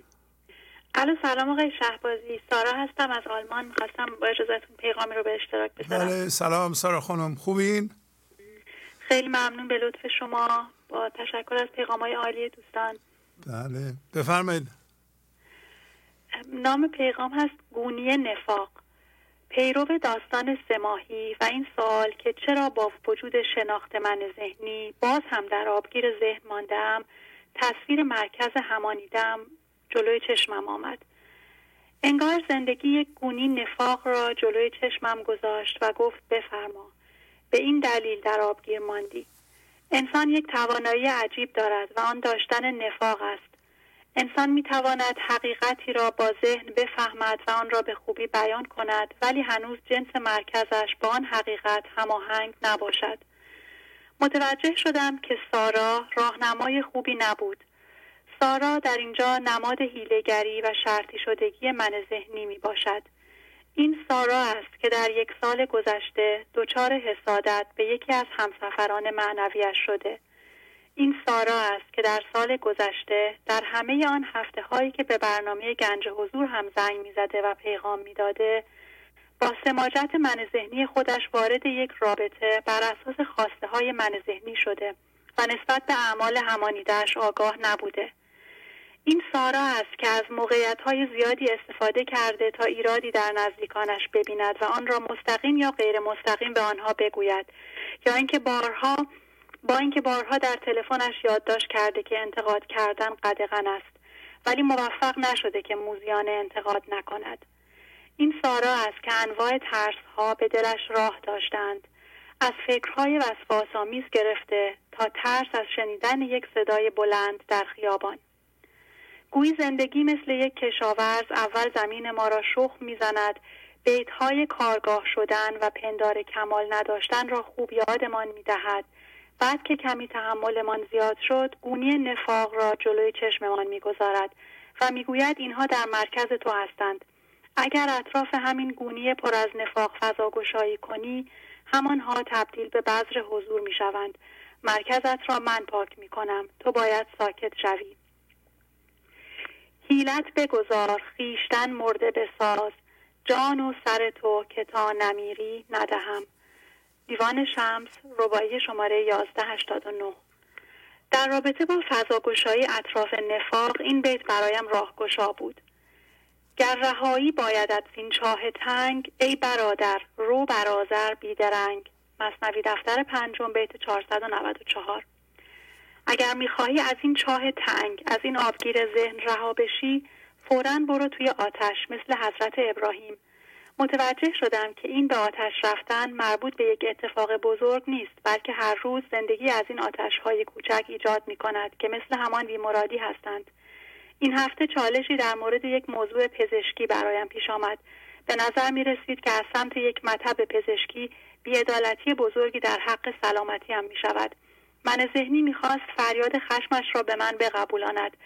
الو سلام آقای شهبازی. سارا هستم از آلمان. می‌خواستم با اجازتون پیغامی رو به اشتراک بذارم. بله سلام سارا خانم. خوبین؟ خیلی ممنون به لطف شما. با تشکر از پیغام های عالی دوستان. بله. بفرمایید. نام پیغام هست گونی نفاق. پیرو داستان سماهی و این سوال که چرا با وجود شناخت من ذهنی باز هم در آبگیر ذهن ماندم تصویر مرکز همانیدم جلوی چشمم آمد. انگار زندگی یک گونی نفاق را جلوی چشمم گذاشت و گفت بفرما. به این دلیل در آبگیر ماندی. انسان یک توانایی عجیب دارد و آن داشتن نفاق است. انسان می تواند حقیقتی را با ذهن بفهمد و آن را به خوبی بیان کند ولی هنوز جنس مرکزش با آن حقیقت هماهنگ نباشد. متوجه شدم که سارا راهنمای خوبی نبود. سارا در اینجا نماد هیلگری و شرطی شدگی من ذهنی می باشد این سارا است که در یک سال گذشته دچار حسادت به یکی از همسفران معنویش شده. این سارا است که در سال گذشته در همه آن هفته هایی که به برنامه گنج حضور هم زنگ می‌زده و پیغام می‌داده با سماجت من ذهنی خودش وارد یک رابطه بر اساس خواسته های من ذهنی شده و نسبت به اعمال همانیدهش آگاه نبوده. این سارا است که از موقعیت های زیادی استفاده کرده تا ایرادی در نزدیکانش ببیند و آن را مستقیم یا غیر مستقیم به آنها بگوید. یا اینکه بارها با اینکه بارها در تلفنش یادداشت کرده که انتقاد کردن قدغن است. ولی موفق نشده که موزیانه انتقاد نکند. این سارا است که انواع ترس ها به دلش راه داشتند. از فکرهای وسواسآمیز گرفته تا ترس از شنیدن یک صدای بلند در خیابان. گویی زندگی مثل یک کشاورز اول زمین ما را شخ می‌زند. بیتهای کارگاه شدن و پندار کمال نداشتن را خوب یادمان می‌دهد. بعد که کمی تحملمان زیاد شد گونی نفاق را جلوی چشممان می‌گذارد و می‌گوید اینها در مرکز تو هستند. اگر اطراف همین گونی پر از نفاق فضا گشایی کنی همانها تبدیل به بذر حضور می‌شوند. مرکزت را من پاک می کنم تو باید ساکت شوی. حیلت بگذار خیشتن مرده بساز جان و سر تو که تا نمیری ندهم. دیوان شمس ربایی شماره 1189 در رابطه با فضاگشایی اطراف نفاق این بیت برایم راهگشا بود. گر رهایی باید این چاه تنگ ای برادر رو برازر بیدرنگ. مصنوی دفتر پنجم بیت 494 اگر می‌خواهی از این چاه تنگ از این آبگیر ذهن رها بشی فورا برو توی آتش مثل حضرت ابراهیم. متوجه شدم که این به آتش رفتن مربوط به یک اتفاق بزرگ نیست بلکه هر روز زندگی از این آتش های کوچک ایجاد می کند که مثل همان بیمرادی هستند. این هفته چالشی در مورد یک موضوع پزشکی برایم پیش آمد. به نظر می رسید که از سمت یک مطب پزشکی بیعدالتی بزرگی در حق سلامتی هم می شود من ذهنی می‌خواست فریاد خشمش را به من بقبولاند.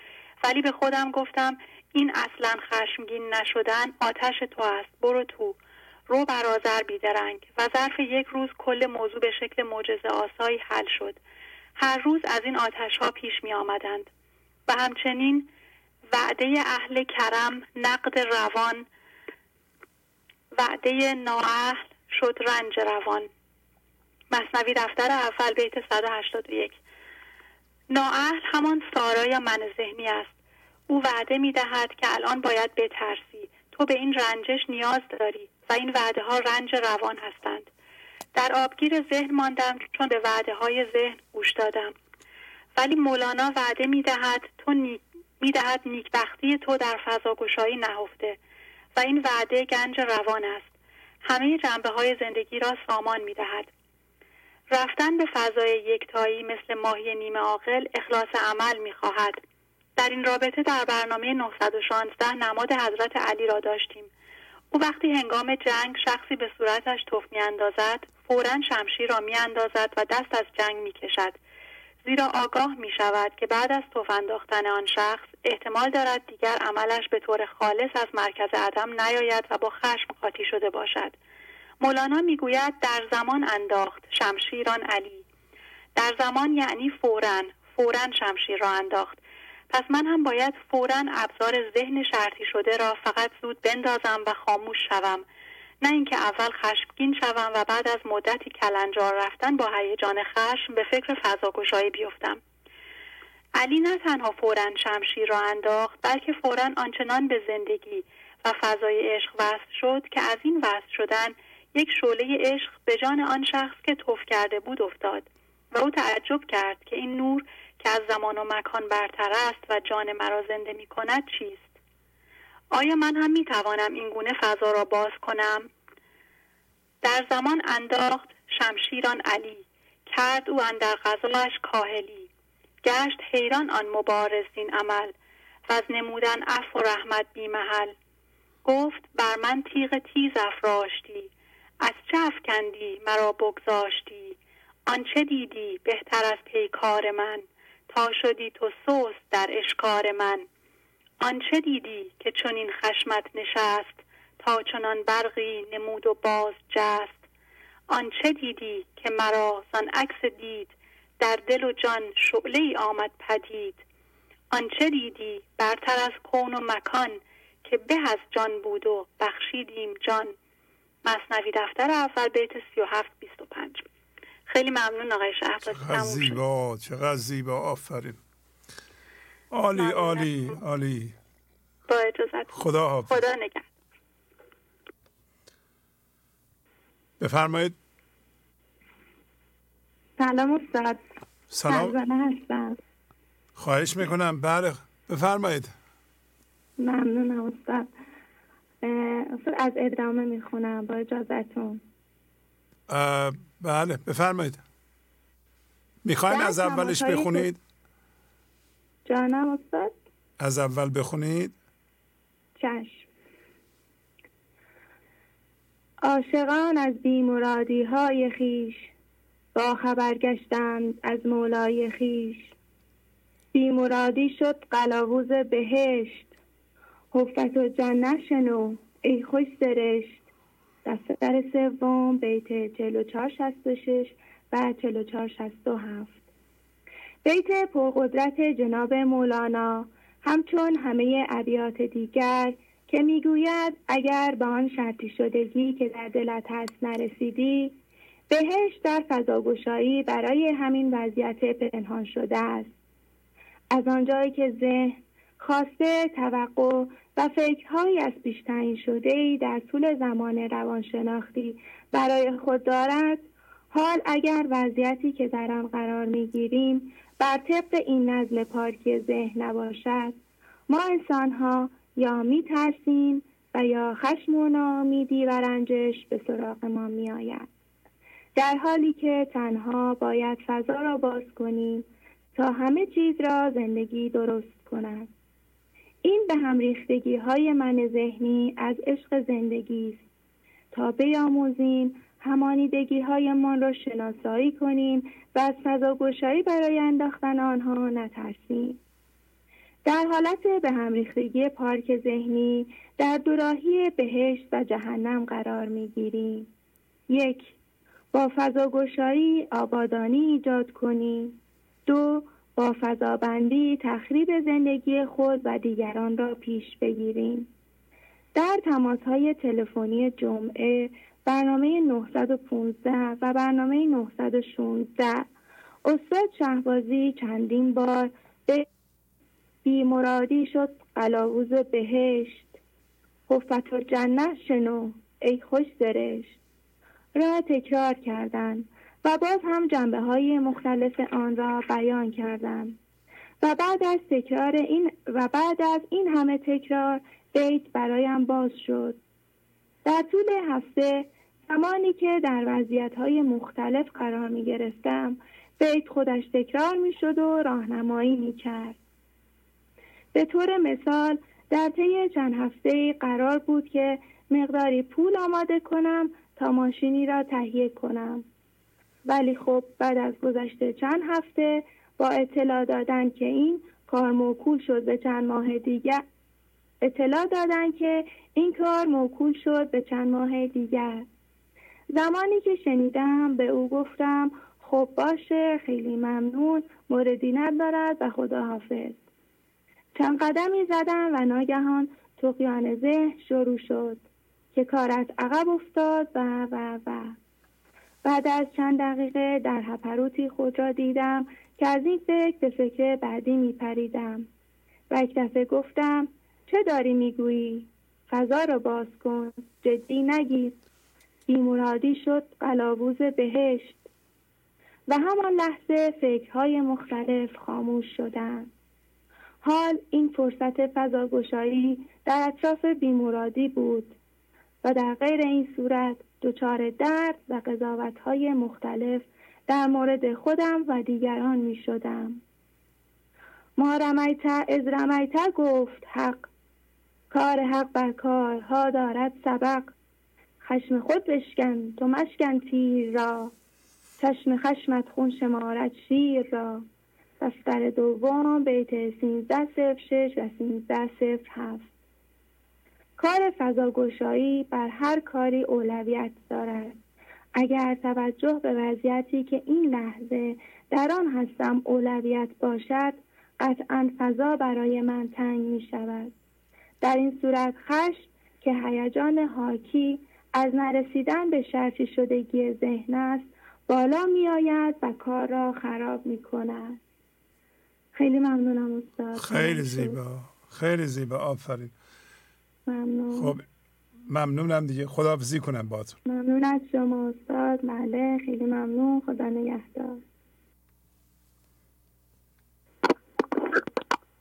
ولی به خودم گفتم این اصلا خشمگین نشدن آتش تو است برو تو. رو برازر بیدرنگ. و ظرف یک روز کل موضوع به شکل معجزه آسایی حل شد. هر روز از این آتش ها پیش می آمدند و همچنین وعده اهل کرم نقد روان وعده نااهل شد رنج روان. مصنوی دفتر اول بیت 181 نااهل همان سارا یا من ذهنی است. او وعده می دهد که الان باید بترسی. تو به این رنجش نیاز داری و این وعده ها رنج روان هستند. در آبگیر ذهن ماندم چون به وعده های ذهن گوش دادم. ولی مولانا وعده می دهد تو نیک می دهد نیکبختی تو در فضا گشایی نهفته و این وعده گنج روان است. همه جنبه های زندگی را سامان می دهد رفتن به فضای یکتایی مثل ماهی نیمه عاقل اخلاص عمل می خواهد در این رابطه در برنامه 916 نماد حضرت علی را داشتیم. او وقتی هنگام جنگ شخصی به صورتش توف می اندازد فورا شمشیر را می اندازد و دست از جنگ می کشد زیرا آگاه می شود که بعد از توف انداختن آن شخص احتمال دارد دیگر عملش به طور خالص از مرکز عدم نیاید و با خشم قاطی شده باشد. مولانا می‌گوید در زمان انداخت شمشیران علی. در زمان یعنی فورا فورا شمشیر را انداخت. پس من هم باید فورا ابزار ذهن شرطی شده را فقط زود بندازم و خاموش شوم. نه اینکه اول خشمگین شوم و بعد از مدتی کلنجار رفتن با هیجان خشم به فکر فضاگشایی بیفتم. علی نه تنها فورا شمشیر را انداخت بلکه فورا آنچنان به زندگی و فضای عشق وصل شد که از این وصل شدن یک شعله عشق به جان آن شخص که توف کرده بود افتاد و او تعجب کرد که این نور که از زمان و مکان برتر است و جان مرا زنده می کند چیست؟ آیا من هم می توانم این گونه فضا را باز کنم؟ در زمان انداخت شمشیران علی کرد او اندر غذاش کاهلی گشت حیران آن مبارزین عمل و از نمودن عفو و رحمت بی محل گفت بر من تیغ تیز افراشتی از چه افکندی مرا بگذاشتی؟ آنچه دیدی بهتر از پیکار من تا شدی تو سوست در اشکار من. آنچه دیدی که چنین خشمت نشست تا چنان برقی نمود و باز جست آنچه دیدی که مرا زان عکس دید در دل و جان شعله ای آمد پدید. آنچه دیدی برتر از کون و مکان که به از جان بود و بخشیدیم جان. مصنوی دفتر اول بیت 37 25 خیلی ممنون آقای شهبازی چقدر زیبا چقدر زیبا. آفرین. عالی عالی عالی. با اجازت. خدا حافظ. خدا نگه بفرمایید. سلام استاد. سلام. هستم. خواهش می‌کنم. بله بفرمایید. ممنونم استاد. از ادامه می‌خونم با اجازتون بله بفرمایید. می‌خواین در از اولش بخونید؟ جانم استاد؟ از اول بخونید. چشم. عاشقان از بیمرادی های خیش با خبر گشتند از مولای خیش بیمرادی شد قلاووز بهشت. حفت و جنت شنو ای خوش سرشت. دفتر سوم بیت 44 66 و 44 67 بیت پرقدرت جناب مولانا همچون همه ابیات دیگر که می‌گوید اگر به آن شرطی شدگی که در دلت هست نرسیدی بهشت در فضاگشایی برای همین وضعیت پنهان شده است. از آنجایی که ذهن خواسته توقع و فکرهایی از پیش تعیین شده ای در طول زمان روانشناختی برای خود دارد حال اگر وضعیتی که در آن قرار می‌گیریم بر طبق این نظم پارکی ذهن نباشد ما انسانها یا می ترسیم و یا خشم و ناامیدی و رنجش به سراغ ما می آید. در حالی که تنها باید فضا را باز کنیم تا همه چیز را زندگی درست کند. این به هم ریختگی های من ذهنی از عشق زندگی است تا بیاموزیم همانیدگی هایمان را شناسایی کنیم و از فضا گشایی برای انداختن آنها نترسیم. در حالت به هم ریختگی پارک ذهنی در دوراهی بهشت و جهنم قرار می گیریم. یک با فضا گشایی آبادانی ایجاد کنیم. دو با فضابندی تخریب زندگی خود و دیگران را پیش بگیریم. در تماس های تلفنی جمعه برنامه 915 و برنامه 916 استاد شهبازی چندین بار به بیمرادی شد قلاووز بهشت. حفت و جنت شنو ای خوش زرشت. را تکرار کردند. و باز هم جنبه های مختلف آن را بیان کردند و بعد از تکرار این و بعد از این همه تکرار بیت برایم باز شد در طول هفته زمانی که در وضعیت های مختلف قرار می گرفتم بیت خودش تکرار می شد و راهنمایی می کرد. به طور مثال در طی چند هفته قرار بود که مقداری پول آماده کنم تا ماشینی را تهیه کنم. ولی خب بعد از گذشته چند هفته با اطلاع دادن که این کار موکول شد به چند ماه دیگر. اطلاع دادن که این کار موکول شد به چند ماه دیگر. زمانی که شنیدم به او گفتم خب باشه خیلی ممنون موردی ندارد و خدا حافظ چند قدمی زدم و ناگهان تقیان ذهن شروع شد که کار از عقب افتاد و و و. بعد از چند دقیقه در هپروتی خود را دیدم که از این فکر به فکر بعدی می پریدم و یک دفعه گفتم چه داری می‌گویی؟ فضا را باز کن جدی نگیر. بیمرادی شد قلاووز بهشت. و همان لحظه فکرهای مختلف خاموش شدند حال این فرصت فضاگشایی در اطراف بیمرادی بود. و در غیر این صورت دچار درد و قضاوتهای مختلف در مورد خودم و دیگران می شدم. ما رمیت از رمیت گفت حق. کار حق بر کارها دارد سبق. خشم خود بشکن تو مشکن تیر را. چشم خشمت خون شمارد شیر را. دفتر دوم بیت سینزده صفر شش و سینزده صفر هفت. کار فضاگشایی بر هر کاری اولویت دارد. اگر توجه به وضعیتی که این لحظه در آن هستم اولویت باشد قطعا فضا برای من تنگ می شود. در این صورت خشم که هیجان حاکی از نرسیدن به شرطی شدگی ذهن است بالا می آید و کار را خراب می کند. خیلی ممنونم استاد. خیلی زیبا. خیلی زیبا. آفرین. ممنون. خب ممنونم دیگه. خداحافظی کنم باتون ممنون از شما استاد. بله خیلی ممنون. خدا نگهدار.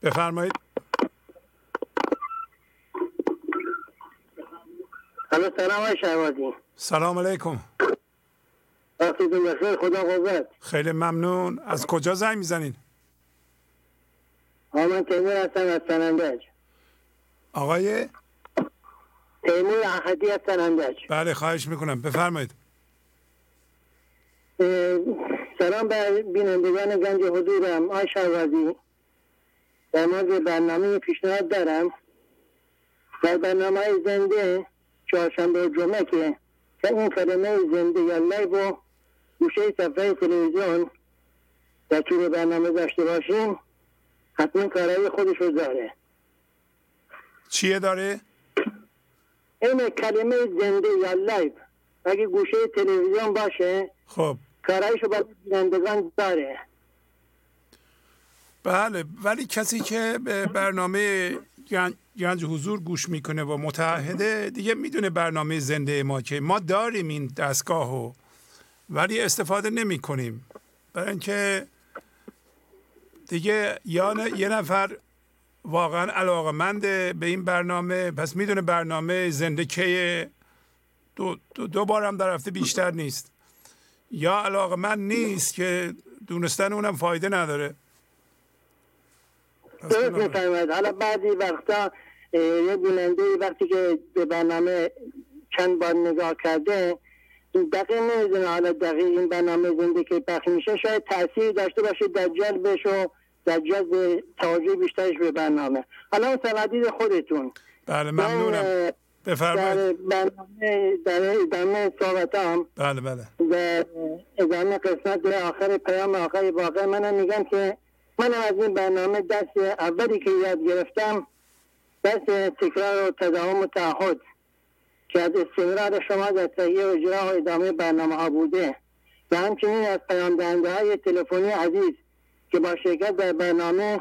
بفرمایید. سلام های سلام علیکم. وقتتون بخیر خدا قوت. خیلی ممنون. از کجا زنگ می‌زنین؟ آقا من تیمور هستم از سنندج. آقای تیمور احدی از سنندج بله خواهش می‌کنم. بفرمایید. سلام به بینندگان گنج حضورم. آقای شهبازی در مورد برنامه پیشنهاد دارم. در برنامه زنده چهارشنبه و جمعه که که این کلمه زنده یا live و گوشه صفحه تلویزیون در طول برنامه داشته باشیم حتما کارایی خودش رو داره. چیه داره؟ این کلمه زنده یا live اگه گوشه تلویزیون باشه خب. کاراییش رو برای بینندگان داره. بله ولی کسی که به برنامه گن- گنج حضور گوش می‌کنه و متعهده دیگه می‌دونه برنامه زنده ما که. ما داریم این دستگاهو ولی استفاده نمی کنیم برای اینکه دیگه یا یه نفر واقعا علاقمنده به این برنامه. پس می‌دونه برنامه زنده کیه دو, دو, دو بارم در هفته بیشتر نیست. یا علاقه من نیست که دونستن اونم فایده نداره. درست میفرماید. حالا بعضی وقتا یه بیننده وقتی که به برنامه چند بار نگاه کرده دقیق نمی‌دونه حالا دقیق این برنامه زنده که پخش میشه. شاید تاثیر داشته باشه در جلبش و در جلب توجه بیشترش به برنامه. حالا سلادید خودتون. بله من، ممنونم بفرمایید. در برنامه در ادامه صحبتام بله بله. در ادامه قسمت آخر پیام آخر واقع منم میگم که منم از این برنامه دست اولی که یاد گرفتم دست تکرار و تداوم و تعهد که از استمرار شما در تهیه و اجرا و ادامه برنامه ها بوده. و همچنین از پیام دهنده های تلفنی عزیز که با شرکت در برنامه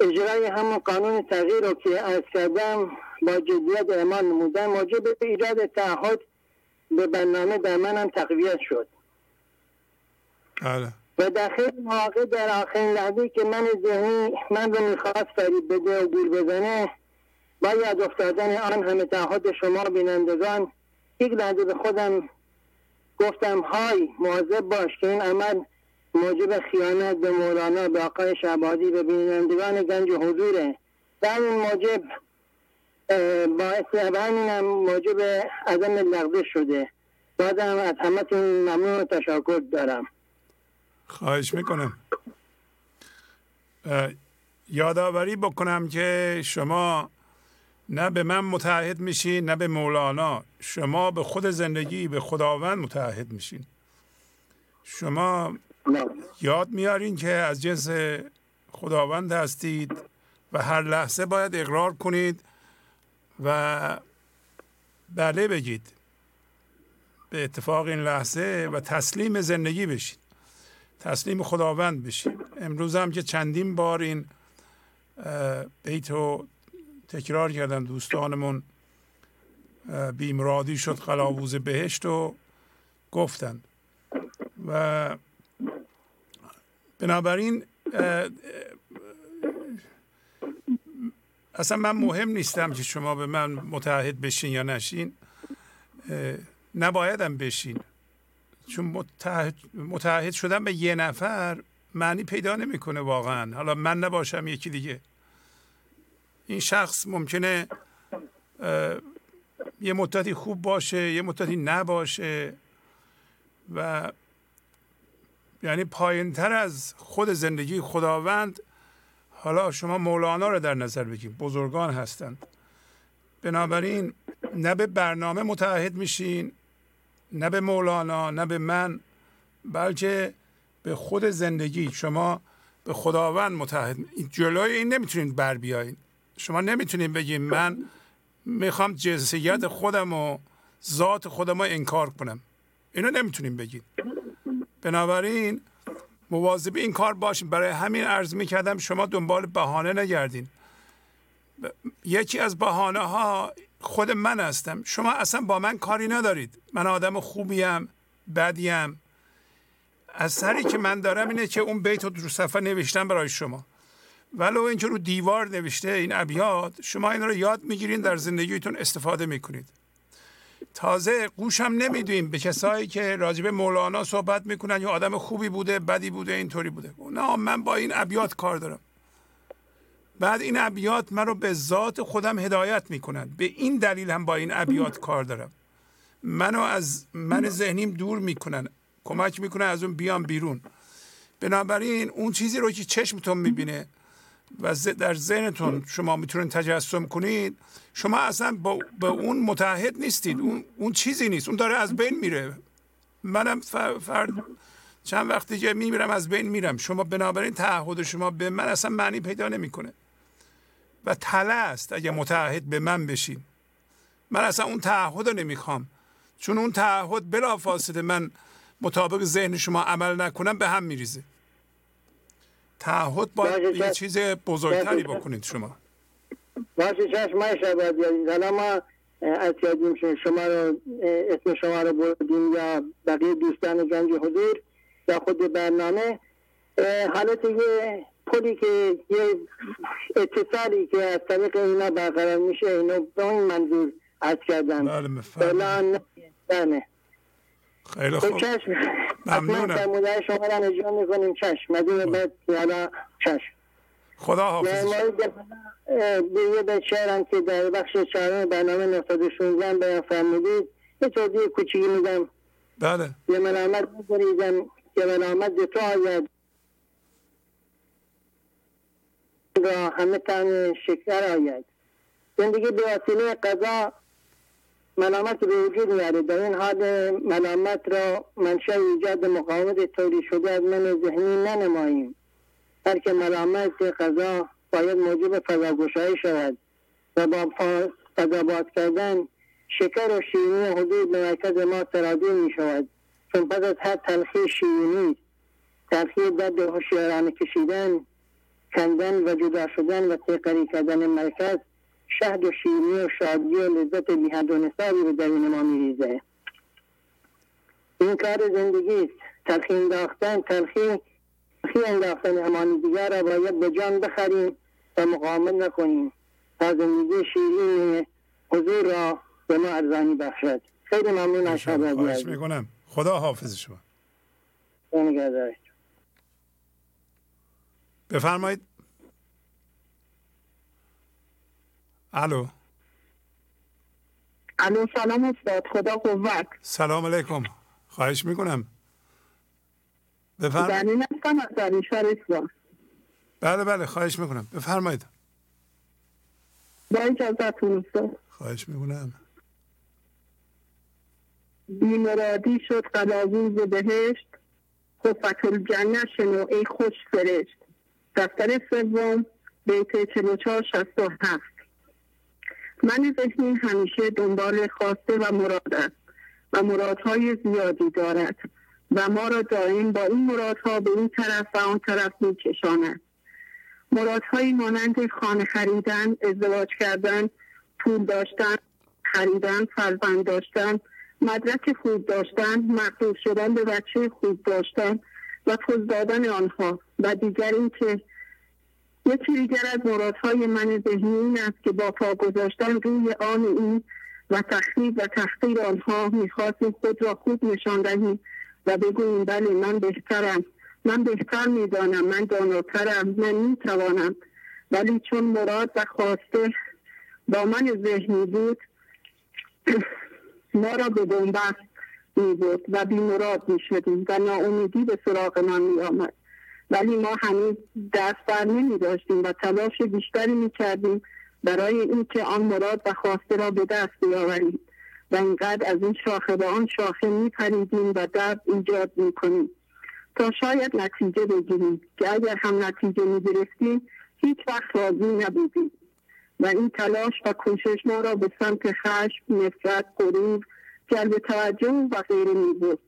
اجرای همون قانون تغییر رو که از کردم با جدیت اعمال نمودن موجب ایجاد تعهد به برنامه در منم تقویت شد. بله. و در خیلی مواقع در آخرین لحظه که من ذهنی من رو می‌خواست فریب بده و گول بزنه با یاد افتادن آن همه تعهد شما بینندگان یک لحظه به خودم گفتم های مواظب باش که این عمل موجب خیانت به مولانا به آقای شعبازی به بینندگان گنج حضوره. و همین موجب باعث و موجب عدم لغزش شده. بازم از همتون ممنون و تشکر دارم. خواهش می‌کنم. یادآوری بکنم که شما نه به من متحد میشین نه به مولانا. شما به خود زندگی به خداوند متحد میشین. شما یاد میارین که از جنس خداوند هستید و هر لحظه باید اقرار کنید و بله بگید. به اتفاق این لحظه و تسلیم زندگی بشید. تسلیم خداوند بشید. امروز هم که چندین بار این بیت رو تکرار کردن دوستانمون بیمرادی شد قلاووز بهشت و گفتند و بنابراین اصلا من مهم نیستم که شما به من متحد بشین یا نشین. نبایدم بشین. چون متحد, شدن به یه نفر معنی پیدا نمی‌کنه واقعا. حالا من نباشم یکی دیگه. این شخص ممکنه یه مدتی خوب باشه یه مدتی نباشه و یعنی پایین تر از خود زندگی خداوند حالا شما مولانا رو در نظر بگیم بزرگان هستند. بنابراین نه به برنامه متحد میشین نه به مولانا نه به من بلکه به خود زندگی شما به خداوند این جلوی این نمی‌تونید بر بیاین شما نمی‌تونید بگید من می‌خوام جنسیت خودم و ذات خودم رو انکار کنم. اینو نمی‌تونیم بگید بنابراین مواظب این کار باشین. برای همین عرض می‌کردم شما دنبال بهانه نگردین. یکی از بهانه ها خود من هستم. شما اصلا با من کاری ندارید. من آدم خوبیم بدیم. از سری که من دارم اینه که اون بیت رو رو صفحه نوشتم برای شما. ولو اینکه رو دیوار نوشته این ابیات شما این رو یاد می‌گیرین در زندگیتون استفاده می‌کنید. تازه گوشم نمیدویم به کسایی که راجب مولانا صحبت می‌کنن یا آدم خوبی بوده بدی بوده اینطوری بوده. نه من با این ابیات کار دارم. بعد این ابیات من رو به ذات خودم هدایت می‌کنن. به این دلیل هم با این ابیات کار دارم. منو از من ذهنیم دور می‌کنن. کمک می‌کنن از اون بیام بیرون. بنابراین اون چیزی رو که چشمتون می‌بینه و در ذهنتون شما می‌تونید تجسم کنید شما اصلا با به اون متحد نیستید. اون, اون چیزی نیست. اون داره از بین میره. منم فرد چند وقت دیگه میمیرم از بین میرم. شما بنابراین تعهد شما به من اصلا معنی پیدا نمی‌کنه. و تله است اگه متحد به من بشین من اصلا اون تعهد رو نمی‌خوام. چون اون تعهد بلا فاصله من مطابق ذهن شما عمل نکنم به هم میریزه. تعهد باید یه چیز بزرگتری بکنید شما. باشه چشم ما شباید یادیم حالا ما از یادیم شما رو اسم شما رو بردیم یا بقیه دوستان گنج حضور یا خود برنامه. حالت یه پلی که یه اتصالی که از طریق اینا برقرار میشه اینو به این منظور از کردن بله خیلی خوب. چشم. ممنونم. شما را اجرا می‌کنیم. چشم. مدین بعد حالا چشم. خدا حافظ. به یه به شعرم که در بخش چهارم برنامه 916 بیان فرمودید یه توضیح کوچیکی میدم. بله. یه ملامت میکنیدم که ملامت تو آید. را همه تن شکر آید. زندگی به وسیله قضا ملامت به وجود میاره در این حال ملامت را منشأ ایجاد مقاومت تولی شده از من ذهنی ننماییم. بلکه ملامت قضا باید موجب فضاگشایی شود و با فضا باز کردن شکر و شیرینی حدود به مرکز ما ترازی می شود. چون پس از هر تلخی شیرینی تلخی درد هوشیارانه کشیدن کندن و جدا شدن و تقری کردن مرکز شهد و شیرینی و شادی و لذت بیحد و نصابی به درون ما میریزه. این کار زندگی است. تلخی انداختن تلخی تلخی انداختن امانی دیگر را باید به جان بخریم و مقاومت نکنیم. تا زندگی شیرین حضور را به ما ارزانی بخشد. خیلی ممنون از شما خواهش می‌کنم. خدا حافظ شما. بفرمایید. الو. الو سلام استاد خدا قوت. سلام علیکم. خواهش می‌کنم. بفرمایید. بله بله خواهش می‌کنم. بفرمایید. با اجازتون خواهش می‌کنم. بیمرادی شد قلاووز بهشت. خفت الجنه شنو ای خوش فرشت. دفتر سوم بیت 44 67 من ذهنی همیشه دنبال خواسته و مراد است و مرادهای زیادی دارد. و ما را دائم با این مرادها به این طرف و آن طرف می کشاند مرادهایی مانند خانه خریدن ازدواج کردن پول داشتن خریدن فرزند داشتن مدرک خوب داشتن مقبول شدن به بچه خوب داشتن و پوز دادن آنها و دیگر اینکه یکی دیگر از مرادهای من ذهنی این است که با پا گذاشتن روی آن این و تخریب و تحقیر آنها می‌خواستیم خود را خوب نشان دهیم. و بگوییم بله من بهترم. من بهتر می‌دانم. من داناترم. من می‌توانم. ولی چون مراد و خواسته با من ذهنی بود ما را به بنبست می بود و بی مراد می شدیم و ناامیدی به سراغ من می آمد ولی ما هنوز دست بر نمی داشتیم و تلاش بیشتری می کردیم برای اینکه آن مراد و خواسته را به دست بیاوریم. و اینقدر از این شاخه به آن شاخه می پریدیم و درد ایجاد می کنیم تا شاید نتیجه بگیریم. که اگر هم نتیجه می گرفتیم هیچ وقت راضی نبودیم. و این تلاش و کوشش ما را به سمت خشم، نفرت، غرور، جلب توجه و غیره می بود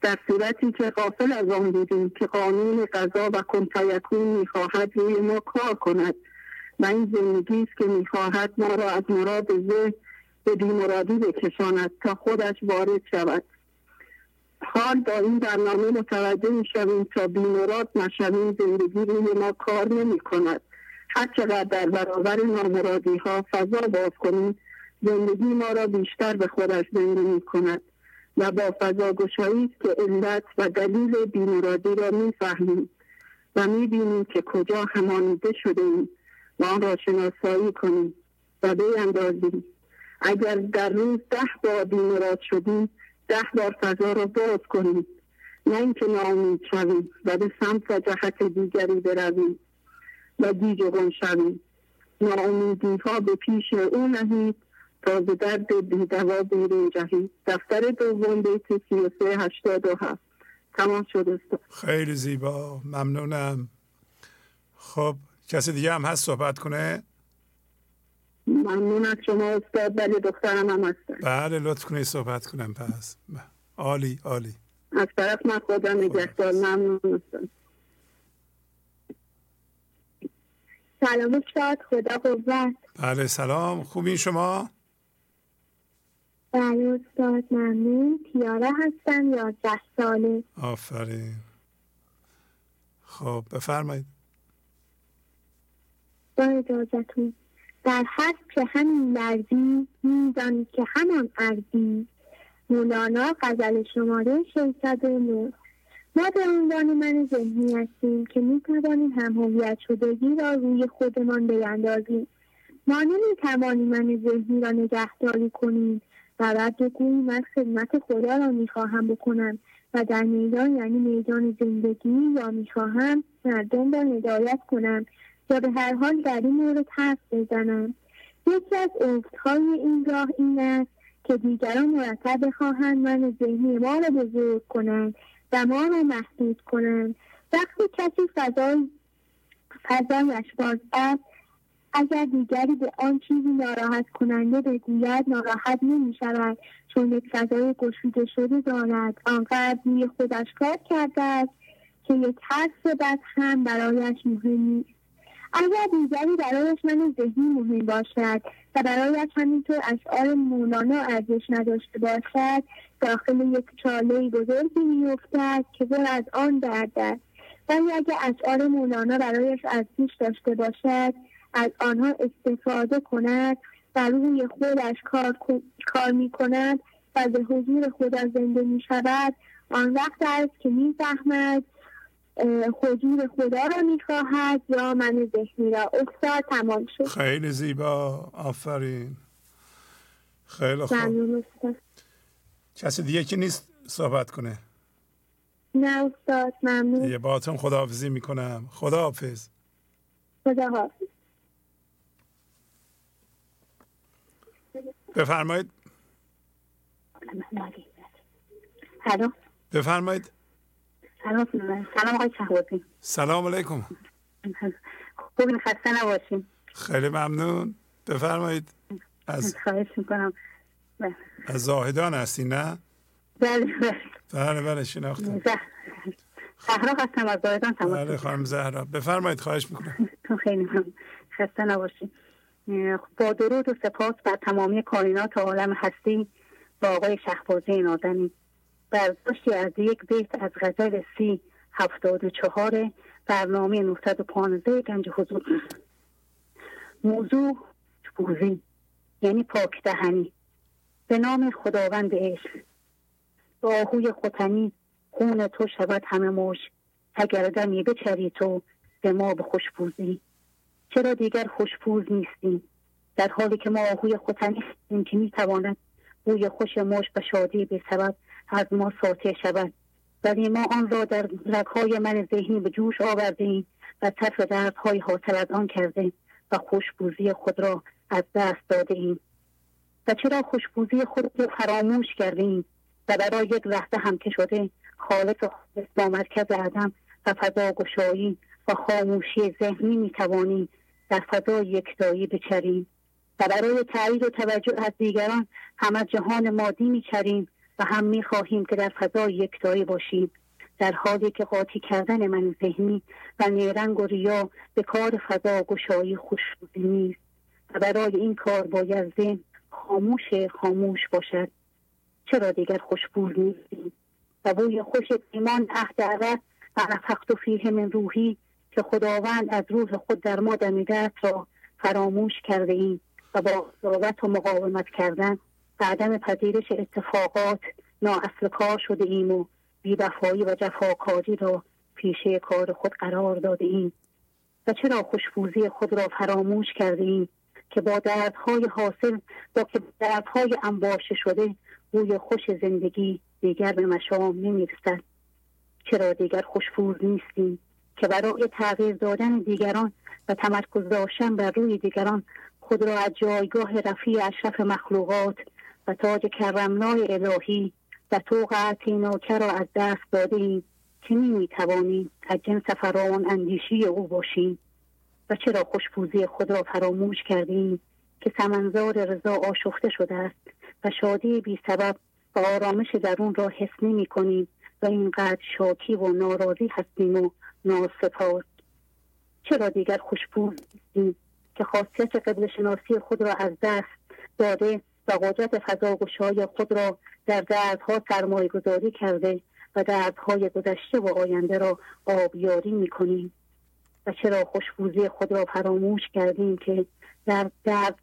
در صورتی که غافل از آن بودیم که قانون قضا و کنفیکون می‌خواهد روی ما کار کند. و این زندگی است که می‌خواهد ما را از مراد ذهن به بیمرادی بکشاند تا خودش وارد شود. حال با این برنامه متوجه می شویم تا بیمراد نشویم زندگی روی ما کار نمی کند. هر چقدر در برابر نامرادی ها فضا باز کنیم زندگی ما را بیشتر به خودش زنده می کند و با فضا گشایی که علت و دلیل بیمرادی را می فهمیم و می بینیم که کجا همانیده شده ایم و آن را شناسایی کنیم و بیندازیم اگر در روز ده بار بیمراد شدیم ده بار فضا را باز کنیم نه اینکه ناامید شویم و به سمت و جهت دیگری برویم و گیج شویم ناامیدی ها به پیش او نهید تا به درد بیدوا بیرون جهید. دفتر دوم بیت سی و سه هشتاد و هفت. تمام شد خیلی زیبا. ممنونم. خب کسی دیگه هم هست صحبت کنه؟ ممنون از شما استاد بله دخترم هم هستن. بله لطف کنید صحبت کنم پس. عالی عالی. از طرف من خدا نگهدار ممنون استاد. سلام استاد خدا قوت بله سلام. خوبین شما؟ بله استاد ممنون. تیاره هستم یازده ساله. آفرین. خب بفرمایید. با اجازتون. در حد که همین لرزی میدانی که همان ارزی مولانا غزل شماره 609 ما به عنوان من ذهنی هستیم که می توانیم هم هویت شدگی را روی خودمان بیندازیم ما نمی توانیم من ذهنی را نگهداری کنیم و بعد بگوییم من خدمت خدا را می‌خواهم بکنم و در میدان یعنی میدان زندگی یا می‌خواهم مردم را هدایت کنم یا به هر حال در این مورد حرف بزنم. یکی از افتهای این راه این است که دیگران مرتب بخواهند من ذهنی ما را بزرگ کنند و ما را محدود کنند. وقتی کسی فضای فضایش باز است اگر دیگری به آن چیزی ناراحت کننده بگوید ناراحت نمی شود چون یک فضای گشوده شده دارد. آنقدر روی خودش کار کرده است که یک حرف بد هم برایش مهم نیست اگر دیگری برایش من ذهنی مهم باشد و برایش همینطور اشعار مولانا ارزش نداشته باشد داخل یک چاله بزرگی میافتد که پر از آن درد است. ولی اگر اشعار مولانا برایش ارزش داشته باشد از آنها استفاده کند و روی خودش کار, کار می کند و به حضور خدا زنده می شود آن وقت است که می فهمد حضور خدا را می‌خواهد یا من ذهنی را استاد تمام شد. خیلی زیبا. آفرین. خیلی خوب. کسی دیگه که نیست صحبت کنه؟ نه استاد ممنون. یه باتون خداحافظی می‌کنم. خداحافظ. خداحافظ. بفرمایید. بفرمایید. سلام سلام آقای شهبازی. سلام علیکم. خوبین خسته نباشین. خیلی ممنون. بفرمایید. از خواهش می‌کنم. از زاهدان هستی نه؟ بله بله. بله بله شناختم. زهرا هستم از زاهدان تماس بله خانم زهرا. بفرمایید خواهش می‌کنم. خیلی ممنون. خسته نباشین. با درود و سپاس بر تمامی کائنات عالم هستی با آقای شهبازی نازنین برداشتی از یک بیت از غزل سی هفتاد و چهار برنامه 915 گنج حضور. موضوع بوزی یعنی پاک دهنی. به نام خداوند عشق. به آهوی خوتنی خون تو شود همه موش اگر دمی بچری تو به ما به خوشپوزی چرا دیگر خوشپوز نیستیم در حالی که ما آهوی خوتنی که می‌تواند بوی خوش موش و شادی به سبب از ما ساطع شود. ولی ما آن را در رگهای من ذهنی به جوش آوردیم و طرف دردهای حاصل از آن کرده و خوشبوزی خود را از دست داده ایم و چرا خوشبوزی خود را فراموش کرده ایم و برای یک لحظه هم که شده خالق با مرکز عدم و فضا گشایی و خاموشی ذهنی می توانیم در فضا یکتایی بچریم. و برای تایید و توجه از دیگران هم جهان مادی میچریم و هم می‌خواهیم که در فضای یکتایی باشیم. در حالی که قاطی کردن من ذهنی و نیرنگ و ریا به کار فضا گشایی خوش نیست و برای این کار باید ذهن خاموش خاموش باشد. چرا دیگر خوشبول نیستیم؟ و بوی خوش ایمان عهد عرب و نفخت فیه من روحی که خداوند از روح خود در ما دمیده را فراموش کرده ایم و با قضاوت و مقاومت کردن عدم پذیرش اتفاقات نااصل کار شده ایم و بیوفایی و جفاکاری را پیشه کار خود قرار داده ایم. و چرا خوشبوزی خود را فراموش کرده ایم که با دردهای حاصل با که دردهای انباشته شده روی خوش زندگی دیگر به مشام نمی‌رسد. چرا دیگر خوشبوز نیستیم که برای تغییر دادن دیگران و تمرکز داشتن بر روی دیگران خود را از جایگاه رفیع اشرف مخلوقات و تاج کرمنای الهی و طوق عطیناکه را از دست داده ایم که نمی توانیم از جنس فرعون اندیشی او باشیم و چرا خوشبوزی خود را فراموش کردیم که سمنزار رضا آشفته شده است و شادی بی سبب و آرامش درون را حس نمی کنیم و اینقدر شاکی و ناراضی هستیم و ناسپاس. چرا دیگر خوشبو که خاصیت قبل شناسی خود را از دست داده و قدرت فضاگشای خود را در دردها سرمایه گذاری کرده و دردهای گذشته و آینده را آبیاری می‌کنیم. و چرا خوشبوزی خود را فراموش کردیم که در در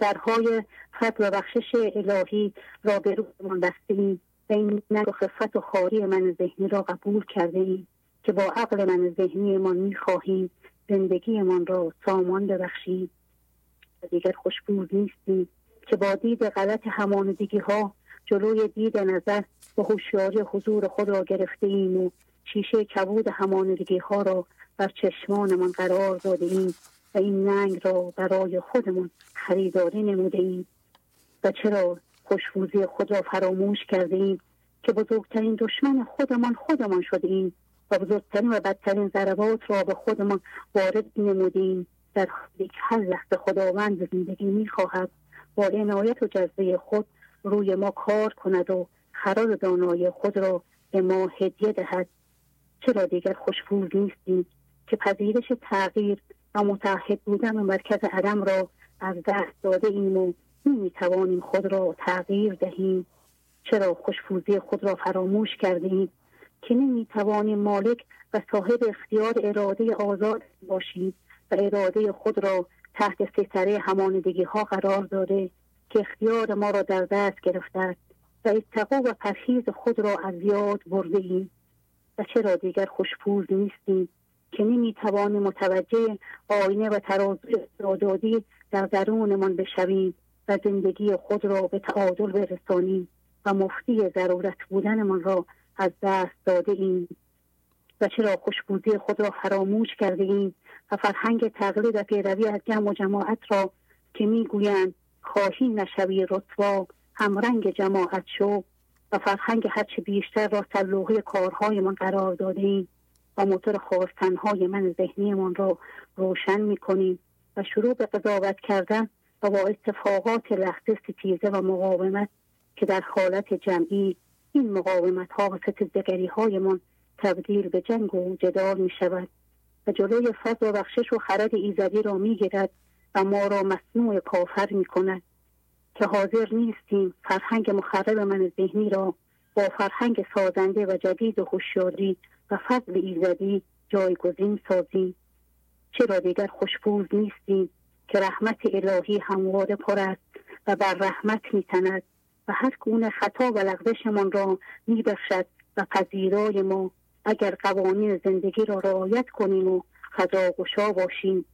درهای فضل و بخشش الهی را به رویمان بستیم و این نگ و خفت و خاری من ذهنی را قبول کرده ایم که با عقل من ذهنیمان می‌خواهیم زندگیمان را سامان ببخشیم. و دیگر خوشبوز نیستیم. که با دید غلط همانندگی ها جلوی دید نظر و هوشیاری حضور خود را گرفته ایم و شیشه کبود همانندگی ها را بر چشمانمان قرار داده ایم و این ننگ را برای خودمان خریداری نموده ایم و چرا خوشبوزی خود را فراموش کرده ایم که بزرگترین دشمن خودمان خودمان شده ایم و بزرگترین و بدترین ضربات را به خودمان وارد نمودیم در حالی که هر لحظه خداوند زندگی می‌خواهد با عنایت و جذبه خود روی ما کار کند و خراج دانای خود را به ما هدیه دهد. چرا دیگر خوشبوز نیستیم که پذیرش تغییر و متحد بودن و مرکز عدم را از دست داده ایم و نمی‌توانیم خود را تغییر دهیم. چرا خوشبوزی خود را فراموش کرده ایم که نمی‌توانیم مالک و صاحب اختیار اراده آزاد باشیم و اراده خود را تحت ستره همانندگی ها قرار داده که اختیار ما را در دست گرفته است و اتقا و پرهیز خود را از یاد برده ایم و چرا دیگر خوشپوز نیستیم که نمی توانیم متوجه آینه و استعدادی در درونمان بشویم و زندگی خود را به تعادل برسانیم و مفتی ضرورت بودنمان را از دست داده ایم و چرا خوشبوزی خود را فراموش کرده ایم و فرهنگ تقلید و پیروی از جمع و جماعت را که می‌گویند خواهی نشوی رتوا همرنگ جماعت شو و فرهنگ هرچه بیشتر را سلوحه کارهایمان قرار داده ایم و موتور خواستنهای من ذهنیمان را روشن می‌کنیم و شروع به قضاوت کردن و با اتفاقات لحظه ستیزه و مقاومت که در حالت جمعی این مقاومت ها و ستیزگری هایمان تبدیل به جنگ و جدال می شود جلوی فضل و بخشش و خرد ایزدی را می گیرد و ما را مصنوع کافر می کند که حاضر نیستیم فرهنگ مخرب من ذهنی را با فرهنگ سازنده و جدید و هوشیاری و فضل ایزدی جایگزین سازیم. چرا دیگر خوشبوز نیستیم که رحمت الهی همواره پر است و بر رحمت میتند و هر گونه خطا و لغزشمان را میبخشد و پذیرای ما اگر قوانین زندگی را رعایت کنیم و گشا باشیم.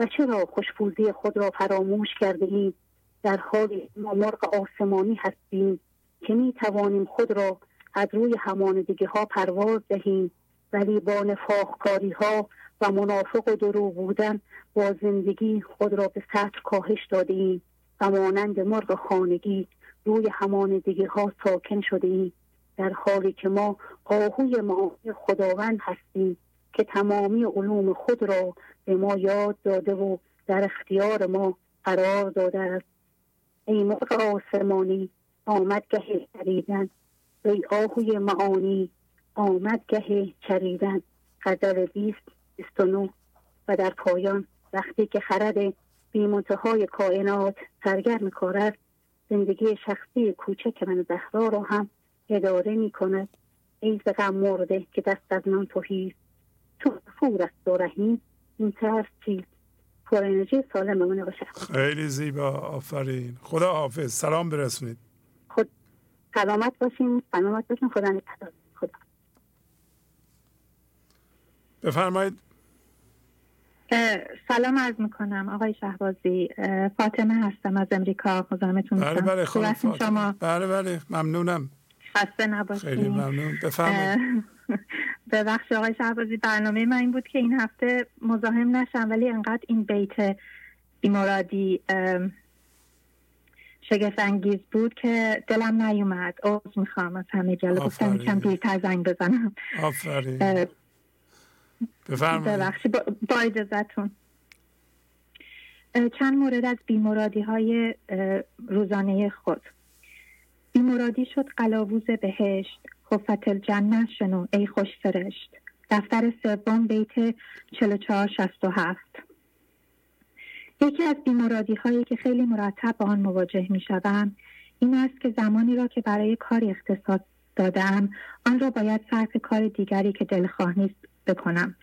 و چرا خوشپوزی خود را فراموش کرده ایم؟ در حالی ما مرغ آسمانی هستیم که می توانیم خود را از روی همانندگی ها پرواز دهیم. ولی با نفاقکاری ها و منافق و درو بودن با زندگی خود را به سطح کاهش داده ایم و مانند مرغ خانگی روی همانندگی ها ساکن شده ایم. در حالی که ما آهوی معانی خداوند هستیم که تمامی علوم خود را به ما یاد داده و در اختیار ما قرار داده است. ای مرغ آسمانی آمد گه چریدن ای آهوی معانی آمد گه چریدن غزل بیست بیست و در پایان وقتی که خرد بیمنتهای کائنات سرگرم کار است زندگی شخصی کوچک من زهرا را هم اداره می کند ای غم مرده که دست از من توهی. تو فور است و رحیم. این ترس چیست پر انرژی سالم من باشه. خیلی زیبا. آفرین. خدا حافظ. سلام برسونید. خود سلامت باشین. سلامت باشین. خدا نگهدار. خدا. بفرمایید. سلام عرض می‌کنم. آقای شهبازی. فاطمه هستم از امریکا. مزاحمتون بله بله شما؟ بله بله. ممنونم. خسته نباشید خیلی ممنون. بفرمایید. ببخش آقای شهبازی برنامه من این بود که این هفته مزاحم نشم ولی انقدر این بیت بیمارادی شگفت انگیز بود که دلم نیومد. عوض می‌خوام از همه جلو گفتم کم دیرتر زنگ بزنم. آفرین. ببخشید با اجازتون چند مورد از بیمرادی های روزانه خود. بیمرادی شد قلاووز بهشت. خفت الجنه شنو ای خوش فرشت دفتر سوم بیت 4467 یکی از بیمرادی هایی که خیلی مرتب با آن مواجه می شوم این است که زمانی را که برای کاری اختصاص دادم آن را باید صرف کار دیگری که دلخواه نیست بکنم.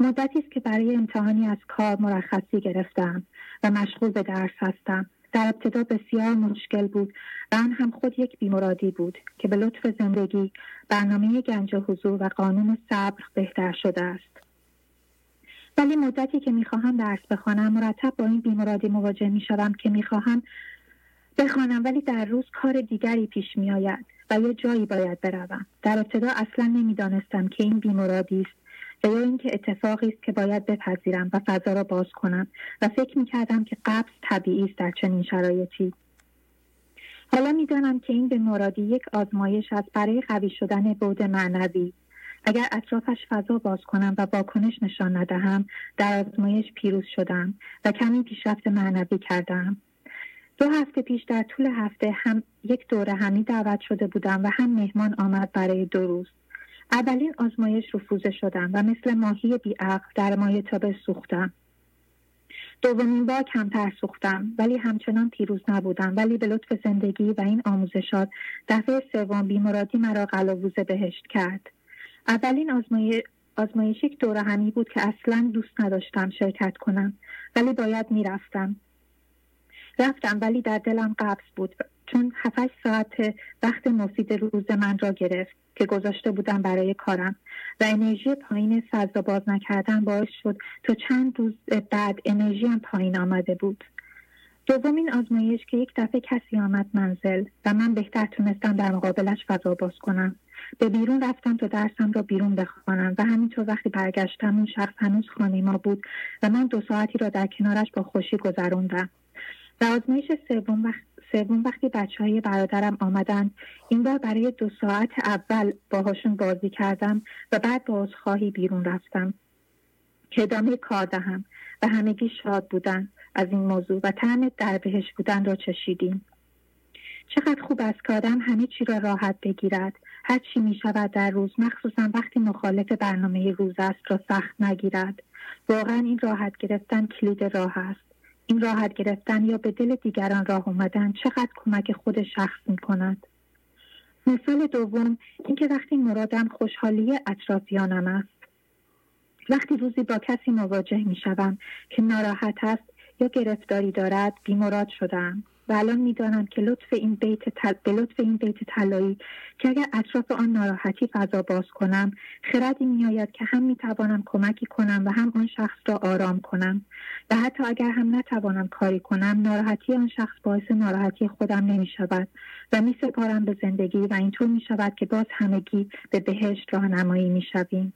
مدتی است که برای امتحانی از کار مرخصی گرفتم و مشغول به درس هستم. در ابتدا بسیار مشکل بود. و آن هم خود یک بیمرادی بود که به لطف زندگی برنامه گنج حضور و قانون صبر بهتر شده است. ولی مدتی که می‌خواهم درس بخوانم مرتب با این بیمرادی مواجه می‌شوم که می‌خواهم بخوانم ولی در روز کار دیگری پیش میآید و یه جایی باید بروم. در ابتدا اصلا نمی‌دانستم که این بیمرادی است و یا اینکه اتفاقی است که باید بپذیرم و فضا را باز کنم و فکر می‌کردم که قبض طبیعی است در چنین شرایطی. حالا می‌دانم که این به مرادی یک آزمایش است برای قوی شدن بود معنوی. اگر اطرافش فضا باز کنم و واکنش نشان ندهم در آزمایش پیروز شدم و کمی پیشرفت معنوی کردم. دو هفته پیش در طول هفته هم یک دوره همی دعوت شده بودم و هم مهمان آمد برای دو روز. اولین آزمایش رفوزه شدم و مثل ماهی بیعقل در مایه تابه سوختم. دومین بار کمتر سوختم ولی همچنان پیروز نبودم ولی به لطف زندگی و این آموزشات دفعه سوم بیمرادی مرا قلاووز بهشت کرد. اولین آزمایش یک دوره همی بود که اصلا دوست نداشتم شرکت کنم ولی باید می‌رفتم. رفتم ولی در دلم قبض بود. چون هفت ساعت وقت مفید روز من را گرفت که گذاشته بودم برای کارم. و انرژی پایین فضا باز نکردن باعث شد تا چند روز بعد انرژیم پایین آمده بود. دومین آزمایش که یک دفعه کسی آمد منزل و من بهتر تونستم در مقابلش فضا باز کنم. به بیرون رفتم تا درسم را بیرون بخوانم و همینطور وقتی برگشتم اون شخص هنوز خانه ما بود و من دو ساعتی را در کنارش با خوشی گذروندم. و آزمایش سوم وقت سوم وقتی بچه های برادرم آمدن این بار برای دو ساعت اول باهاشون بازی کردم و بعد با خواهی بیرون رفتم که ادامه کار دهم و همگی شاد بودن از این موضوع و طعم در بهش بودن را چشیدیم. چقدر خوب است که همه چی را راحت بگیرد. هر چی می شود در روز مخصوصا وقتی مخالف برنامه روز است را سخت نگیرد. واقعا این راحت گرفتن کلید راه است. این راحت گرفتن یا به دل دیگران راه اومدن چقدر کمک خود شخص می کند. مثال دوم اینکه وقتی مرادم خوشحالی اطرافیانم است وقتی روزی با کسی مواجه می شوم که ناراحت است یا گرفتاری دارد بیمراد شدم و الان می‌دانم که لطف این بیت تل... به لطف این بیت طلایی که اگر اطراف آن ناراحتی فضا باز کنم خردی میآید که هم می‌توانم کمکی کنم و هم آن شخص را آرام کنم و حتی اگر هم نتوانم کاری کنم ناراحتی آن شخص باعث ناراحتی خودم نمی شود و می سپارم به زندگی و اینطور می شود که باز همگی به بهشت راهنمایی می شویم.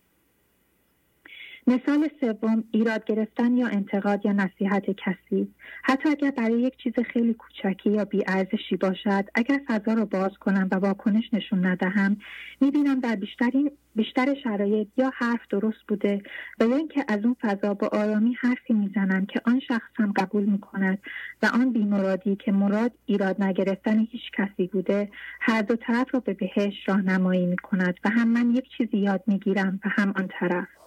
مثال سوم ایراد گرفتن یا انتقاد یا نصیحت کسی. حتی اگر برای یک چیز خیلی کوچکی یا بیارزشی باشد اگر فضا را باز کنم و واکنش نشون ندهم می‌بینم در بیشترین بیشتر شرایط یا حرف درست بوده و یا اینکه از اون فضا با آرامی حرفی می‌زنم که آن شخص هم قبول می‌کند و آن بیمرادی که مراد ایراد نگرفتن هیچ کسی بوده هر دو طرف را به بهش راهنمایی می‌کند و هم من یک چیزی یاد می‌گیرم و هم آن طرف.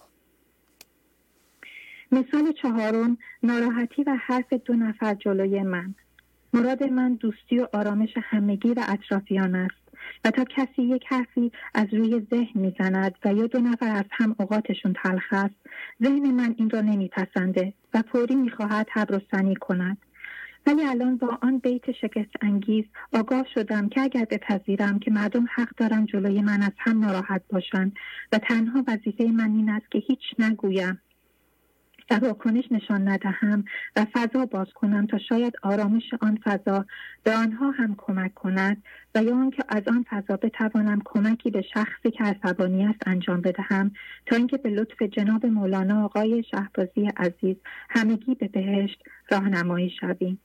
مثال چهارم ناراحتی و حرف دو نفر جلوی من. مراد من دوستی و آرامش همگی و اطرافیان است و تا کسی یک حرفی از روی ذهن می‌زند و یا دو نفر از هم اوقاتشون تلخ است ذهن من این را نمیپسنده و فوری می‌خواهد تبرستنی کند. ولی الان با آن بیت شکست انگیز آگاه شدم که اگر بپذیرم که مردم حق دارن جلوی من از هم ناراحت باشند و تنها وظیفه من این است که هیچ نگویم. و واکنش نشان ندهم و فضا باز کنم تا شاید آرامش آن فضا به آنها هم کمک کند و یا آنکه از آن فضا بتوانم کمکی به شخصی که عصبانی است انجام بدهم تا اینکه به لطف جناب مولانا آقای شهبازی عزیز همگی به بهشت راهنمایی شویم.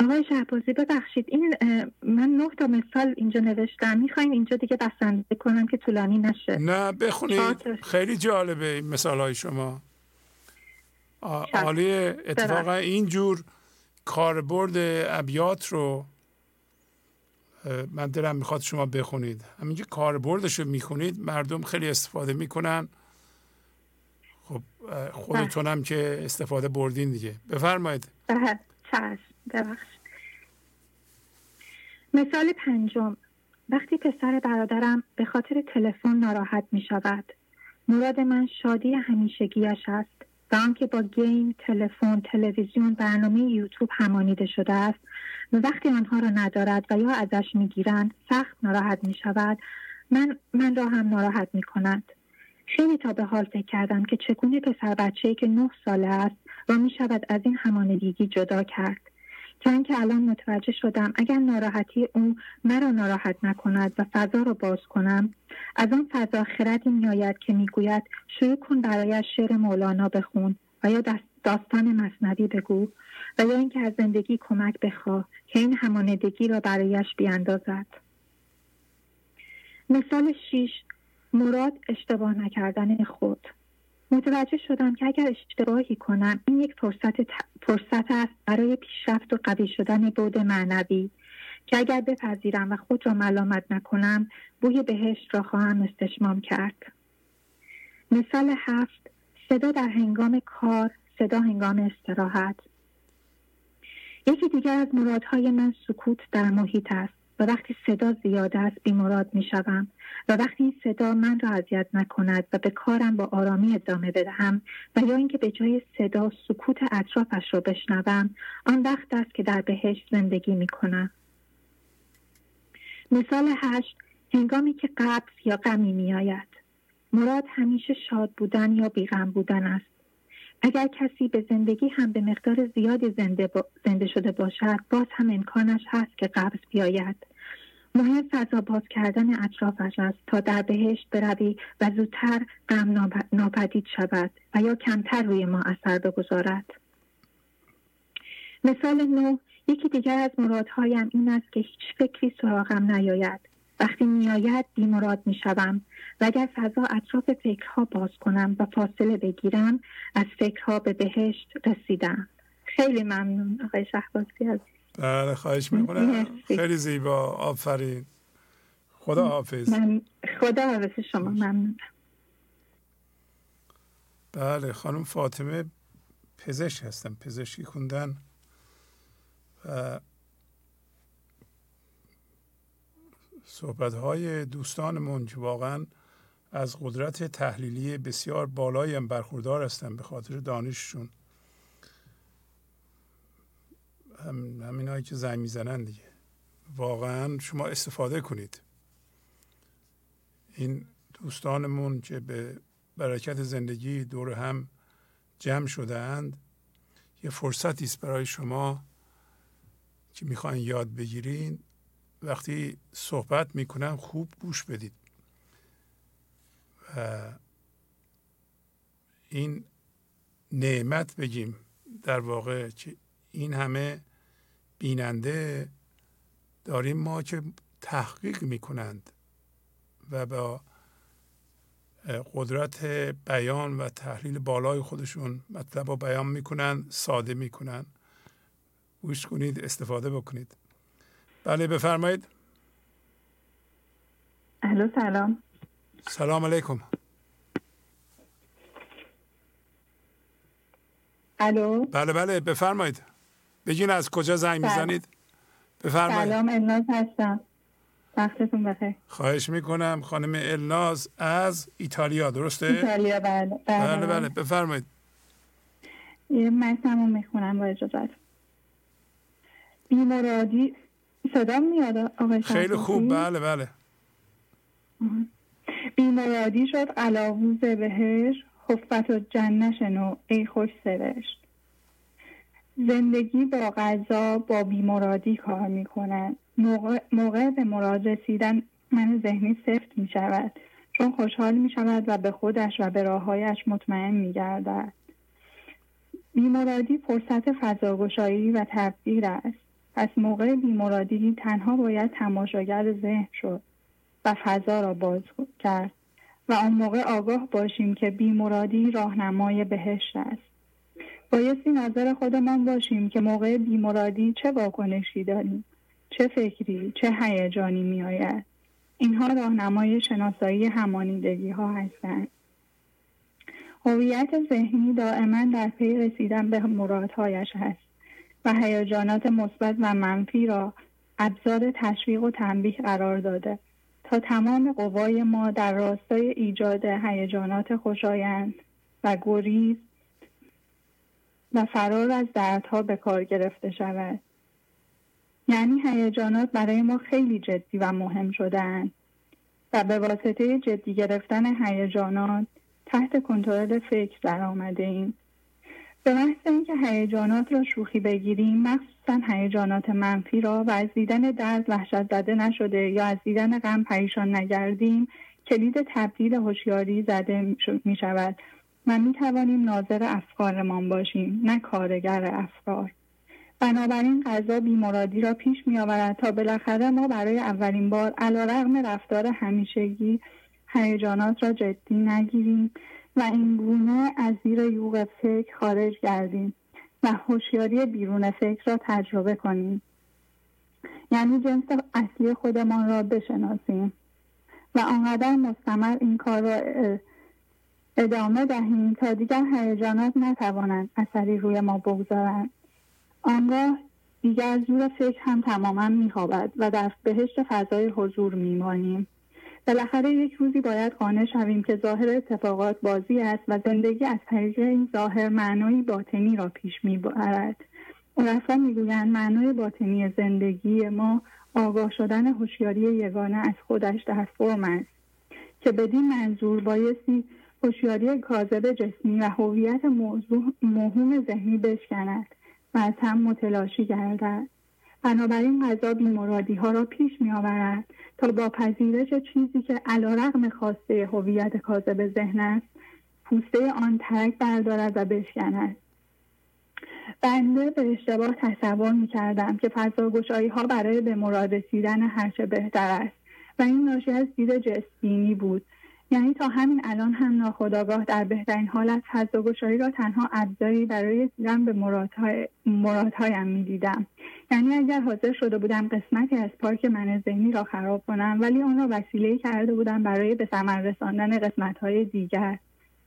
آقای شهبازی ببخشید این من نه تا مثال اینجا نوشتم. می‌خواین اینجا دیگه بسنده کنم که طولانی نشه. نه بخونید. خیلی جالبه این مثال های شما عالی اتفاقا اینجور کاربرد ابیات رو من دلم می‌خواد شما بخونید. همینجا کاربردش رو می‌خونید مردم خیلی استفاده می‌کنن. خب خودتونم که استفاده بردین دیگه. بفرمایید. چشم. ببخش مثال پنجم. وقتی پسر برادرم به خاطر تلفن ناراحت می شود مراد من شادی همیشگیش است و آنکه با گیم تلفن تلویزیون برنامه یوتیوب همانیده شده است و وقتی آنها را ندارد و یا ازش می‌گیرند سخت ناراحت می شود من, من را هم ناراحت می کند خیلی تا به حال فکر کردم که چگونه پسر بچه که نه ساله است و می شود از این همانیدگی جدا کرد. تا اینکه الان متوجه شدم اگر ناراحتی او مرا ناراحت نکند و فضا را باز کنم از آن فضا خردی میآید که می‌گوید شروع کن برایش شعر مولانا بخون و یا داستان مصنوی بگو و یا اینکه از زندگی کمک بخواه که این همانندگی را برایش بیاندازد. مثال شیش مراد اشتباه نکردن خود. متوجه شدم که اگر اشتباهی کنم این یک فرصت, فرصت است برای پیشرفت و قوی شدن بود معنوی. که اگر بپذیرم و خود را ملامت نکنم بوی بهشت را خواهم استشمام کرد. مثال هفت صدا در هنگام کار صدا هنگام استراحت. یکی دیگر از مرادهای من سکوت در محیط است. و وقتی صدا زیاد است بیمراد می شوم و وقتی این صدا من را اذیت نکند و به کارم با آرامی ادامه بدهم و یا اینکه به جای صدا سکوت اطرافش را بشنوم آن وقت است که در بهشت زندگی می کنم مثال هشت هنگامی که قبض یا غمی می آید مراد همیشه شاد بودن یا بیغم بودن است. اگر کسی به زندگی هم به مقدار زیادی زنده, زنده شده باشد باز هم امکانش هست که قبض بیاید. مهم فضا باز کردن اطرافش است. تا در بهشت بروی و زودتر غم ناپدید شود و یا کمتر روی ما اثر بگذارد. مثال نو یکی دیگر از مرادهایم این است که هیچ فکری سراغم نیاید. وقتی میآید بیمراد می‌شوم. و اگر فضا اطراف فکرها باز کنم و فاصله بگیرم از فکرها به بهشت رسیدم. خیلی ممنون آقای شهبازی از بله خواهش می‌کنم. خیلی زیبا. آفرین. خدا حافظ. من خدا حافظ شما. ممنون. بله خانم فاطمه پزشک هستم پزشکی خوندن. و صحبت های دوستانمون که واقعا از قدرت تحلیلی بسیار بالایی هم برخوردار هستن به خاطر دانششون. هم همینایی که زنگ می‌زنن دیگه. واقعا شما استفاده کنید. این دوستانمون که به برکت زندگی دور هم جمع شده اند یه فرصتی است برای شما که می‌خواین یاد بگیرین. وقتی صحبت می‌کنم خوب گوش بدید. و این نعمت بگیم در واقع که این همه بیننده داریم ما که تحقیق می‌کنند و با قدرت بیان و تحلیل بالای خودشون مطلب رو بیان می‌کنن ساده می‌کنن گوش کنید استفاده بکنید. بله بفرمایید. الو سلام. سلام علیکم. الو. بله بله بفرمایید. بگین از کجا زنگ می‌زنید؟ بفرمایید. سلام الناز هستم. وقتتون بخیر. خواهش می‌کنم خانم الناز از ایتالیا درسته؟ ایتالیا بله بله بله, بله. بفرمایید. یه متنمو می‌خونم با اجازت بیمرادی صدا میاد آقای خیلی خوب. بله بله. بیمرادی شد قلاووز بهش خفت و جنه شنو ای خوش سرشت زندگی با غذا با بیمرادی کار می‌کنن موقع, موقع به مراد رسیدن من ذهنی سفت می شود چون خوشحال می شود و به خودش و به راههایش مطمئن می گردد بیمرادی فرصت فضاگشایی و تبدیل است. پس موقع بیمرادی تنها باید تماشاگر ذهن شد و فضا را باز کرد و آن موقع آگاه باشیم که بیمرادی راهنمای بهشت است. بایستی نظر خودمان باشیم که موقع بیمرادی چه واکنشی داریم چه فکری چه هیجانی می آید اینها راهنمای شناسایی همانیدگی ها هستند. هویت ذهنی دائما در پی رسیدن به مرادهایش است و هیجانات مثبت و منفی را ابزار تشویق و تنبیه قرار داده تا تمام قوای ما در راستای ایجاد هیجانات خوشایند و گریز و فرار از دردها به کار گرفته شود. یعنی هیجانات برای ما خیلی جدی و مهم شدن و به واسطه جدی گرفتن هیجانات تحت کنترل فکر در آمده ایم. به محض اینکه هیجانات را شوخی بگیریم مخصوصا هیجانات منفی را و از دیدن درد وحشت زده نشده یا از دیدن غم پریشان نگردیم کلید تبدیل هوشیاری زده می شود. و می توانیم ناظر افکارمان باشیم نه کارگر افکار. بنابراین غذا بیمرادی را پیش می آورد تا بالاخره ما برای اولین بار علا رغم رفتار همیشگی هیجانات را جدی نگیریم. و این گونه از زیر یوغ فکر خارج گردیم و هوشیاری بیرون فکر را تجربه کنیم. یعنی جنس اصلی خودمان را بشناسیم و آنقدر مستمر این کار را ادامه دهیم تا دیگر هیجانات نتوانند اثری روی ما بگذارند. آنگاه دیگر زور فکر هم تماما میخوابد و در بهشت فضای حضور میمانیم. بالاخره یک روزی باید قانع شویم که ظاهر اتفاقات بازی است و زندگی از طریق این ظاهر معنایی باطنی را پیش می‌برد. عرفا می‌گویند معنای باطنی زندگی ما آگاه شدن هوشیاری یگانه از خودش در فرم است که بدین منظور بایستی هوشیاری کاذب جسمی و هویت موضوع مهم ذهنی بشکند و از هم متلاشی گردد. بنابراین غذا بیمرادی ها را پیش می آورد تا با پذیرش چیزی که علا رقم خواسته هویت کاذب ذهن است پوسته آن ترک بردارد و بشکند. بنده به اشتباه تصور می کردم که فضاگشایی ها برای به مراد رسیدن هرچه بهتر است و این ناشی از دید جسمینی بود. یعنی تا همین الان هم ناخداگاه در بهترین حالت فضاگشایی را تنها ابزاری برای رسیدن به مرادهای مرادهایم می‌دیدم. یعنی اگر حاضر شده بودم قسمتی از پارک من ذهنی را خراب کنم ولی آن را وسیله کرده بودم برای به ثمر رساندن قسمتهای دیگر.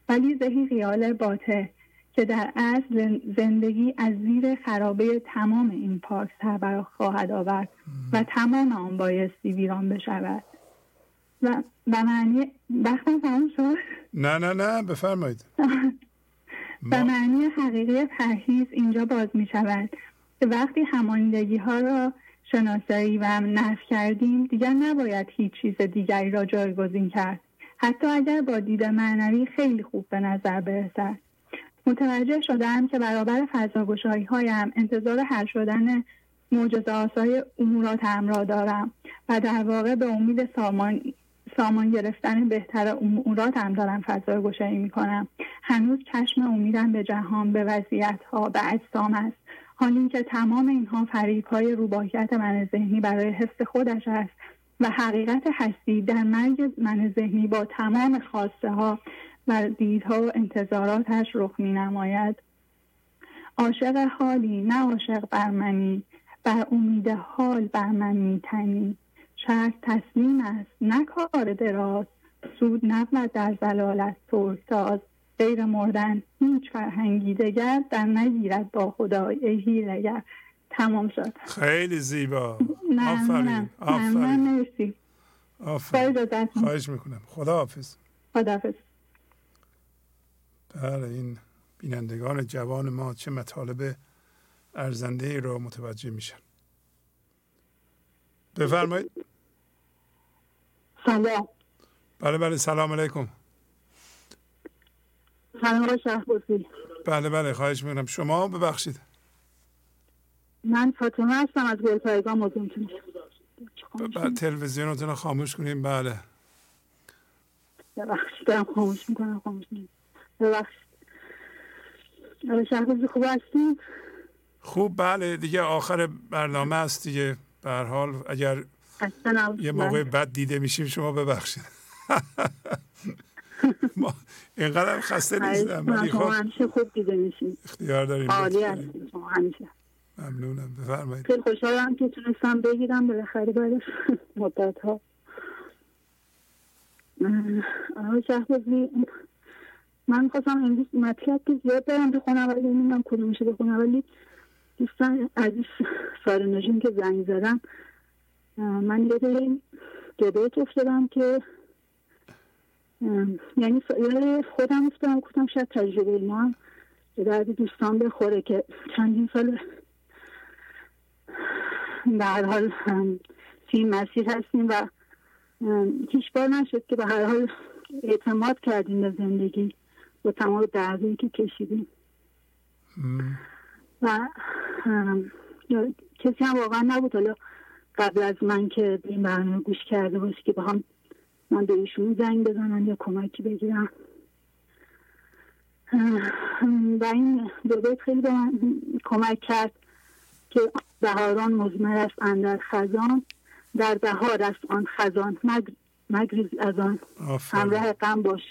ولی ذهی خیال باته که در اصل زندگی از زیر خرابه تمام این پارک سر خواهد آورد و تمام آن بایستی ویران بشود. و به معنی وقتم تمام شد؟ نه نه نه بفرمایید. به معنی حقیقی پرهیز اینجا باز می شود که وقتی همانیدگی ها را شناسایی و نفی کردیم دیگر نباید هیچ چیز دیگری را جایگزین کرد. حتی اگر با دید معنوی خیلی خوب به نظر برسد. متوجه شدم که برابر فضاگشایی هایم انتظار حل شدن معجزه آسای اموراتم را دارم و در واقع به امید سامان سامان گرفتن بهتر امورات هم دارم فضای گشایی می‌کنم. هنوز چشم امیدم به جهان به وضعیت ها به اجسام است. حالی که تمام اینها فریب های روباهیت من ذهنی برای حس خودش است و حقیقت هستی در مرگ من ذهنی با تمام خواسته ها و دیدها و انتظاراتش رخ می نماید عاشق حالی نه عاشق بر منی بر امید حال بر من میتنی. شرط تسلیم است نه کار دراز. سود نبود در زلالت ترکتاز. غیر مردن هیچ فرهنگی دگر در نگیرد با خدای. هیلگر تمام شد. خیلی زیبا. آفرین آفرین. مرسی. آفرین. خواهش می‌کنم. خدا حافظ خدا حافظ بله این بینندگان جوان ما چه مطالب ارزنده ای را متوجه میشن. بفرمایید. سلام. بله بله سلام علیکم. سلام بله بله خواهش می‌کنم. شما ببخشید. من فاطمه هستم از گلپایگاه موضوع بعد تلویزیونتون رو خاموش کنیم. بله. ببخشید دارم خاموش می‌کنم خاموش می‌کنم. ببخشید. شهروزی خوب هستید خوب بله. دیگه آخر برنامه است دیگه. به حال اگر یه موقع بد دیده میشیم شما ببخشید. ما اینقدر خسته نیستم ولی خب. همیشه خوب دیده میشیم. اختیار داریم عالی هستیم همیشه. ممنونم. بفرمایید. خیلی خوشحالم که تونستم بگیرم. بالاخره بعد مدت ها آقای شهبازی من خواستم امروز مطلب که زیاد دارم بخونم ولی نمی‌دونم کدومشو بخونم ولی دوستان عزیز سال نجوم که زنگ زدم. من یه این گبهت افتادم که یعنی خودم افتادم گفتم شاید تجربه ما هم به درد دوستان بخوره که چندین سال هر حال تیم مسیر هستیم و هیچ بار نشد که به هر حال اعتماد کردیم به زندگی با تمام دردی که کشیدیم. و کسی هم واقعا نبود. حالا قبل از من که به این برنامه گوش کرده باشه که با هم من به ایشون زنگ بزنم یا کمکی بگیرم. و این دو خیلی به من کمک کرد که بهاران مزمر است اندر خزان در بهار است آن خزان. مگریز از آن. همراه غم باش.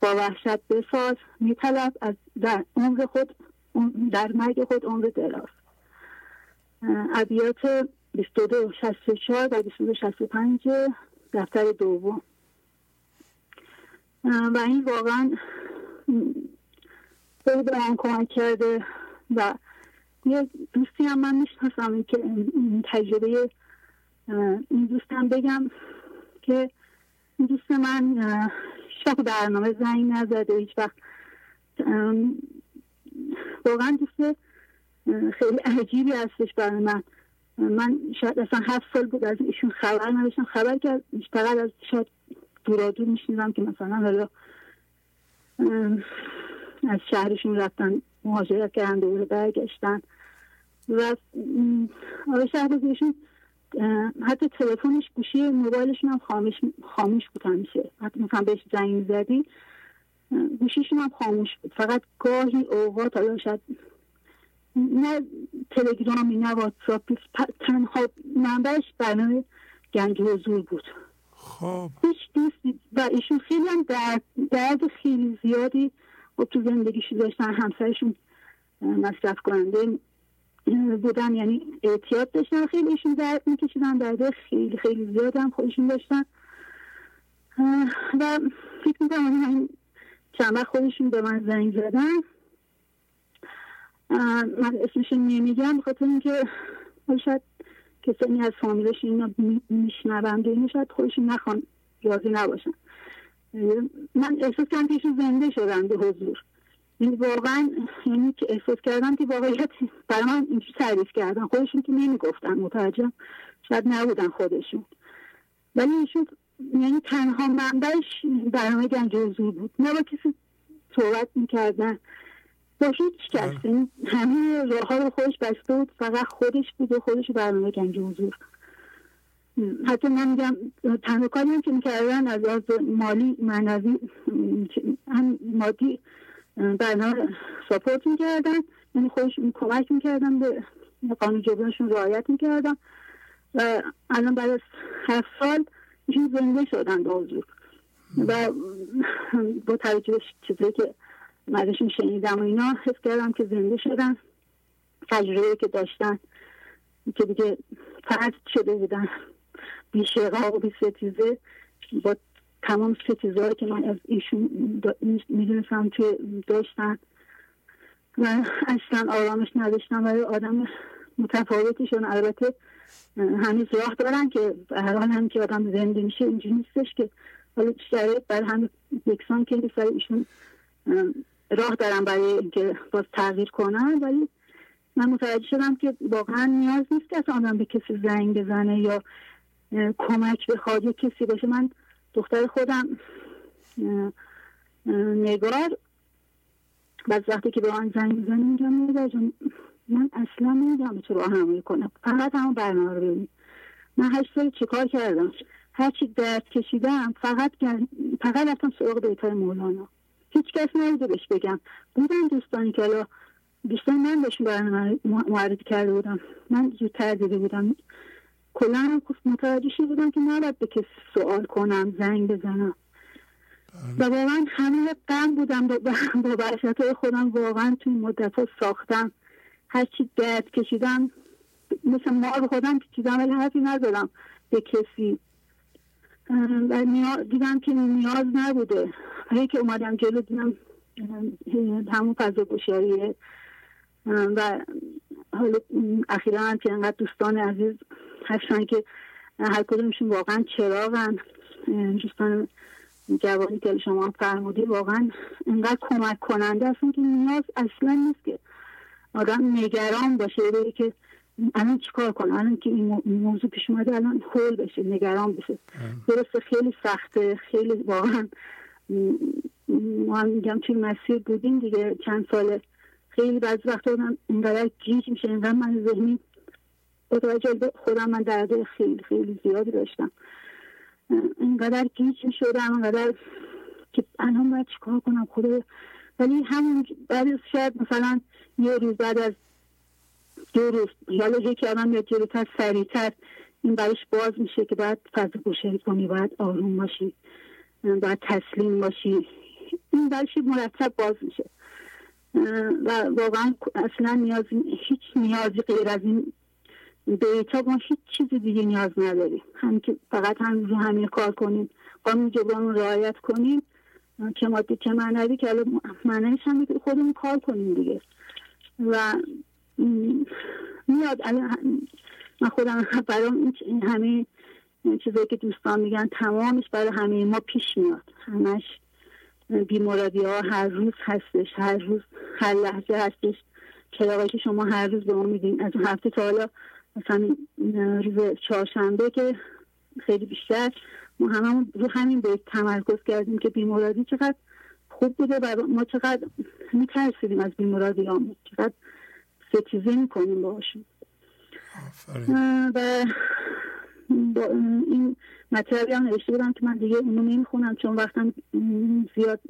با وحشت بساز. میطلب از در عمر خود در مرگ خود عمر دراز. ابیات 22 64 و 22 65 دفتر دوم. و این واقعا خیلی به من کمک کرده و یه دوستی هم من می‌شناسم که این تجربه این دوستم بگم که این دوست من هیچ برنامه زنگ نزده هیچ وقت واقعا دوست خیلی عجیبی هستش برای من. من شاید اصلا هفت سال بود از ایشون خبر نداشتم. خبر کرد فقط از شاید دورا دور میشنیدم که مثلا حالا از شهرشون رفتن مهاجرت کردن دوباره برگشتن. و آقای ایشون حتی تلفنش گوشی موبایلشون هم خاموش خاموش بود همیشه. حتی مثلا بهش زنگ می‌زدی گوشیشون هم خاموش بود. فقط گاهی اوقات حالا شاید نه تلگرامی نه واتساپی. تنها منبعش برنامه گنج حضور بود. خب. هیچ دوستی و ایشون خیلی هم درد, درد خیلی زیادی و تو زندگیش داشتن. همسرشون مصرف کننده بودن. یعنی اعتیاد داشتن. خیلی ایشون درد میکشیدن. درد خیلی خیلی زیاد هم خودشون داشتن. و فکر می‌کنم چند خودشون به من زنگ زدن. من اسمشون نمیگم بخاطر اینکه شاید کسانی از فامیلش اینا میشنوند و شاید خودشون نخوان راضی نباشن. من احساس کردم که زنده شدن به حضور. یعنی واقعا یعنی که احساس کردم که واقعیت برای من اینجور تعریف کردن. خودشون که نمی‌گفتن متوجه شاید نبودن خودشون. ولی ایشون یعنی تنها منبعش برنامه گنج حضور بود. نه با کسی صحبت می‌کردن. با هیچ کس. همه راه رو خودش بسته بود فقط خودش بود و خودش برنامه گنج حضور. حتی من میگم تنها کاری هم که می‌کردن از از مالی معنوی هم مادی برنامه ساپورت می‌کردن. یعنی خودش کمک می‌کردن به قانون جبرانشون رعایت می‌کردن. و الان بعد از هفت سال ایشون زنده شدن به حضور. و با توجه به چیزایی که مدشون شنیدم و اینا حس کردم که زنده شدن تجربه که داشتن که دیگه فرد شده بودن. بی و بی ستیزه. با تمام ستیزه که من از ایشون می‌دونستم که داشتن. و اصلا آرامش نداشتم برای آدم متفاوتشون. البته هنوز راه دارن که هر حال هم که آدم زنده میشه اینجوری نیستش که حالا شرایط بر هم یکسان که ایشون راه دارن برای اینکه باز تغییر کنن ولی من متوجه شدم که واقعا نیاز نیست که آدم به کسی زنگ بزنه یا کمک بخواد یا کسی باشه. من دختر خودم نگار. بعد وقتی که به آن زنگ می‌زنه میگم نگار من اصلا نمی‌دونم تو راهنمایی کنم. فقط همون برنامه رو من هشت سال چیکار کردم؟ هرچی درد کشیدم فقط فقط رفتم سراغ بیتای مولانا. هیچ کس نبوده بهش بگم. بودن دوستانی که الان دوستان من بهشون برنامه معرفی کرده بودم. من زودتر دیده بودم. کلا متوجه شده بودم که نباید به کسی سوال کنم زنگ بزنم. و واقعا همه غم بودم با, با خودم. واقعا توی مدت ها ساختم. هرچی درد کشیدم مثل مار خودم کشیدم ولی حرفی نزدم به کسی و دیدم که نیاز نبوده. هایی که اومدم جلو دیدم همون فضا گوشاریه و حالا اخیرا هم که انقدر دوستان عزیز هستن که هر کدومشون واقعا چراغن. دوستان جوانی که شما فرمودی واقعا انقدر کمک کننده هستن که نیاز اصلا نیست که آدم نگران باشه. که الان چیکار کنم؟ الان که این موضوع پیش اومده الان خول بشه نگران بشه. درسته خیلی سخته خیلی واقعا. ما هم میگم توی مسیر بودیم دیگه چند ساله. خیلی بعض وقت آدم اینقدر گیج میشه اینقدر من ذهنی با توجه خودم من درده خیلی خیلی زیادی داشتم. اینقدر گیج می‌شدم اینقدر که الان باید چیکار کنم؟ خدا. ولی همون بعد شاید مثلا یه روز بعد از روز یا یکی آدم میاد جلوتر سریعتر. این برش باز میشه که باید فضا گوشهی کنی باید آروم باشی. باید تسلیم باشی. این برش مرتب باز میشه. و واقعا اصلا نیاز هیچ نیازی غیر از این دیتا ما هیچ چیز دیگه نیاز نداریم. هم که فقط هم رو همین کار کنیم. قانون جبران رعایت کنیم. که مادی که معنوی که الان معنیش هم خودمون کار کنیم دیگه. و میاد. من خودم برام این همه چیزایی که دوستان میگن تمامش برای همه ما پیش میاد. همش بیمارادی ها هر روز هستش هر روز هر لحظه هستش. چراغش شما هر روز به ما میدین. از هفته تا حالا مثلا روز چهارشنبه که خیلی بیشتر ما هممون رو همین به تمرکز کردیم که بیمارادی چقدر خوب بوده و ما چقدر میترسیدیم از بیمارادی ها چقدر ستیزه می‌کنیم باشون و با این مطلبی هم نوشته بودم که من دیگه اونو نمی‌خونم چون وقتم زیاد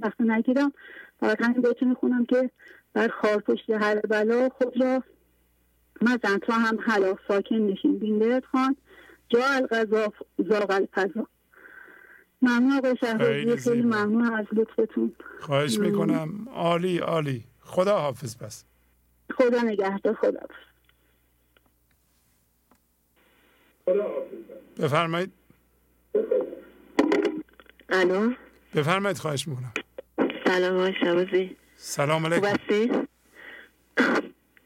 وقت نگیرم. فقط همین بهتون می‌خونم که بر خار پشت هر بلا خود را مزن تا هم حلا ساکن نشین. بین خان جا الغذا زاغ الفضا. ممنون آقای شهرازی خیلی ممنون از لطفتون. خواهش می‌کنم. عالی عالی. خدا حافظ بس. خدا نگهدار خدا بفرمایید. الو؟ بفرمایید خواهش می‌کنم. سلام آقای شبازی. سلام علیکم.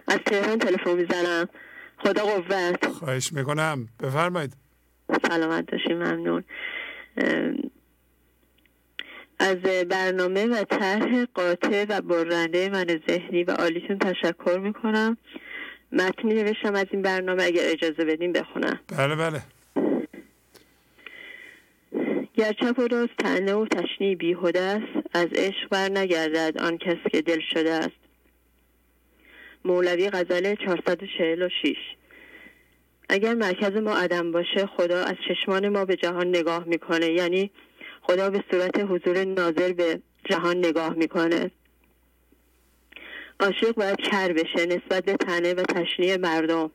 از تهران تلفن می‌زنم. خدا قوت. خواهش می‌کنم. بفرمایید. سلامت باشی ممنون. از برنامه و طرح قاطع و برنده من ذهنی و عالیتون تشکر می‌کنم. متنی نوشتم از این برنامه اگر اجازه بدیم بخونم. بله بله. گرچه و راست تنه و تشنی بیهوده است از عشق بر نگردد آن کس که دل شده است. مولوی غزل 446 اگر مرکز ما عدم باشه خدا از چشمان ما به جهان نگاه می‌کنه. یعنی خدا به صورت حضور ناظر به جهان نگاه می‌کنه. عاشق باید کر بشه نسبت به تنه و تشنیع مردم.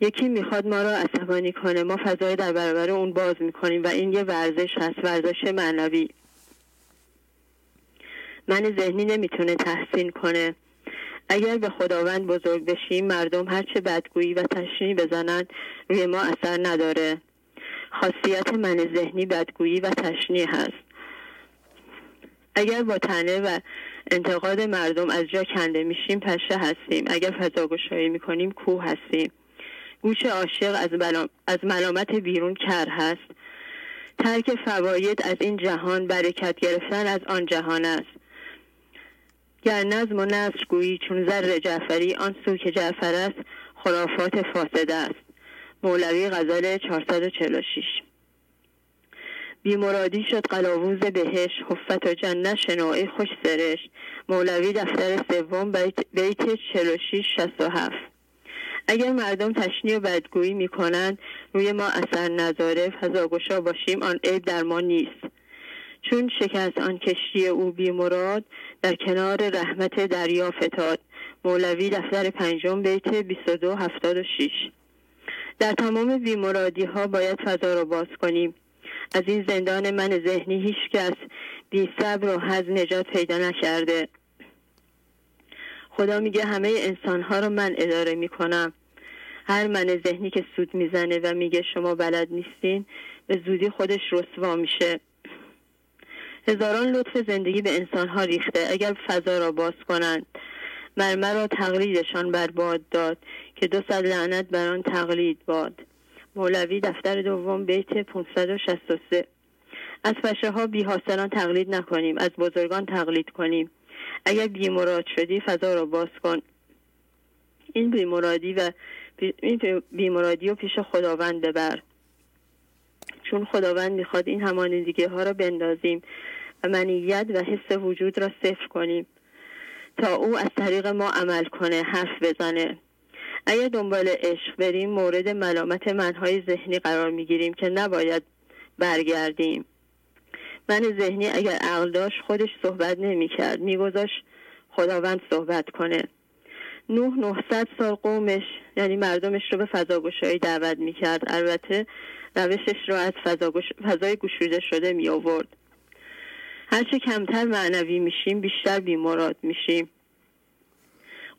یکی می‌خواد ما را عصبانی کنه. ما فضای در برابر اون باز می‌کنیم و این یه ورزش هست ورزش معنوی. من ذهنی نمی‌تونه تحسین کنه. اگر به خداوند بزرگ بشیم مردم هرچه بدگویی و تشنیع بزنن روی ما اثر نداره. خاصیت من ذهنی بدگویی و تشنیع هست. اگر با تنه و انتقاد مردم از جا کنده میشیم پشه هستیم. اگر فضا گشایی می‌کنیم کوه هستیم. گوش عاشق از, از ملامت بیرون کر هست. ترک فواید از این جهان برکت گرفتن از آن جهان است. گر نظم و نصر گویی چون زر جعفری آن سو که جعفر است خرافات فاسده است. مولوی غزل 446 بیمرادی شد قلاووز بهش حفت و جنه شناعی خوش سرش مولوی دفتر سوم بیت, بیت 46 67 اگر مردم تشنی و بدگویی می‌کنند روی ما اثر نذاره فضاگشا باشیم آن عیب در ما نیست. چون شکست آن کشتی او بیمراد در کنار رحمت دریا فتاد. مولوی دفتر پنجم بیت 2276 در تمام بیمرادی ها باید فضا را باز کنیم. از این زندان من ذهنی هیچ کس بی صبر و حز نجات پیدا نکرده. خدا میگه همه انسان ها رو من اداره می‌کنم. هر من ذهنی که سود می‌زنه و میگه شما بلد نیستین به زودی خودش رسوا میشه. هزاران لطف زندگی به انسان ها ریخته. اگر فضا را باز کنند مرمر را تقلیدشان برباد داد. که دو صد لعنت بر تقلید باد. مولوی دفتر دوم بیت 563 از فشه ها بی حاصلان تقلید نکنیم از بزرگان تقلید کنیم. اگر بیمراد شدی فضا را باز کن. این بیمرادی و این بیمرادی رو پیش خداوند ببر. چون خداوند می‌خواد این همانندگی ها را بندازیم و منیت و حس وجود را صفر کنیم. تا او از طریق ما عمل کنه حرف بزنه. اگر دنبال عشق بریم مورد ملامت منهای ذهنی قرار می‌گیریم که نباید برگردیم. من ذهنی اگر عقل داشت خودش صحبت نمی‌کرد. میگذاشت خداوند صحبت کنه. نوح 900 سال قومش یعنی مردمش رو به فضاگشایی دعوت می‌کرد. البته روشش رو از فضای گشوده شده می آورد هرچه کمتر معنوی میشیم بیشتر بیمراد میشیم.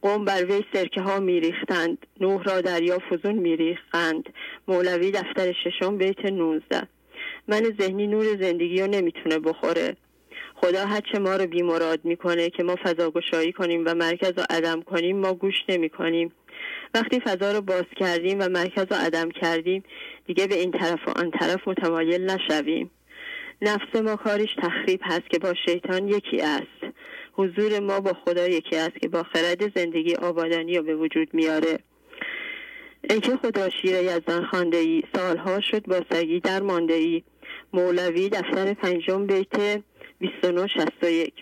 قوم بر وی سرکه ها میریختند. نوح را دریا فزون میریختند. مولوی دفتر ششم بیت 19 من ذهنی نور زندگی رو نمی‌تونه بخوره. خدا هرچه ما رو بیمراد می‌کنه که ما فضا گشایی کنیم و مرکز رو عدم کنیم ما گوش نمی کنیم وقتی فضا رو باز کردیم و مرکز رو عدم کردیم دیگه به این طرف و آن طرف متمایل نشویم. نفس ما کارش تخریب هست که با شیطان یکی است. حضور ما با خدا یکی است که با خرد زندگی آبادانی رو به وجود میاره. ای که خدا شیر یزدان خانده ای سالها شد با سگی در مانده ای مولوی دفتر پنجم بیت 2961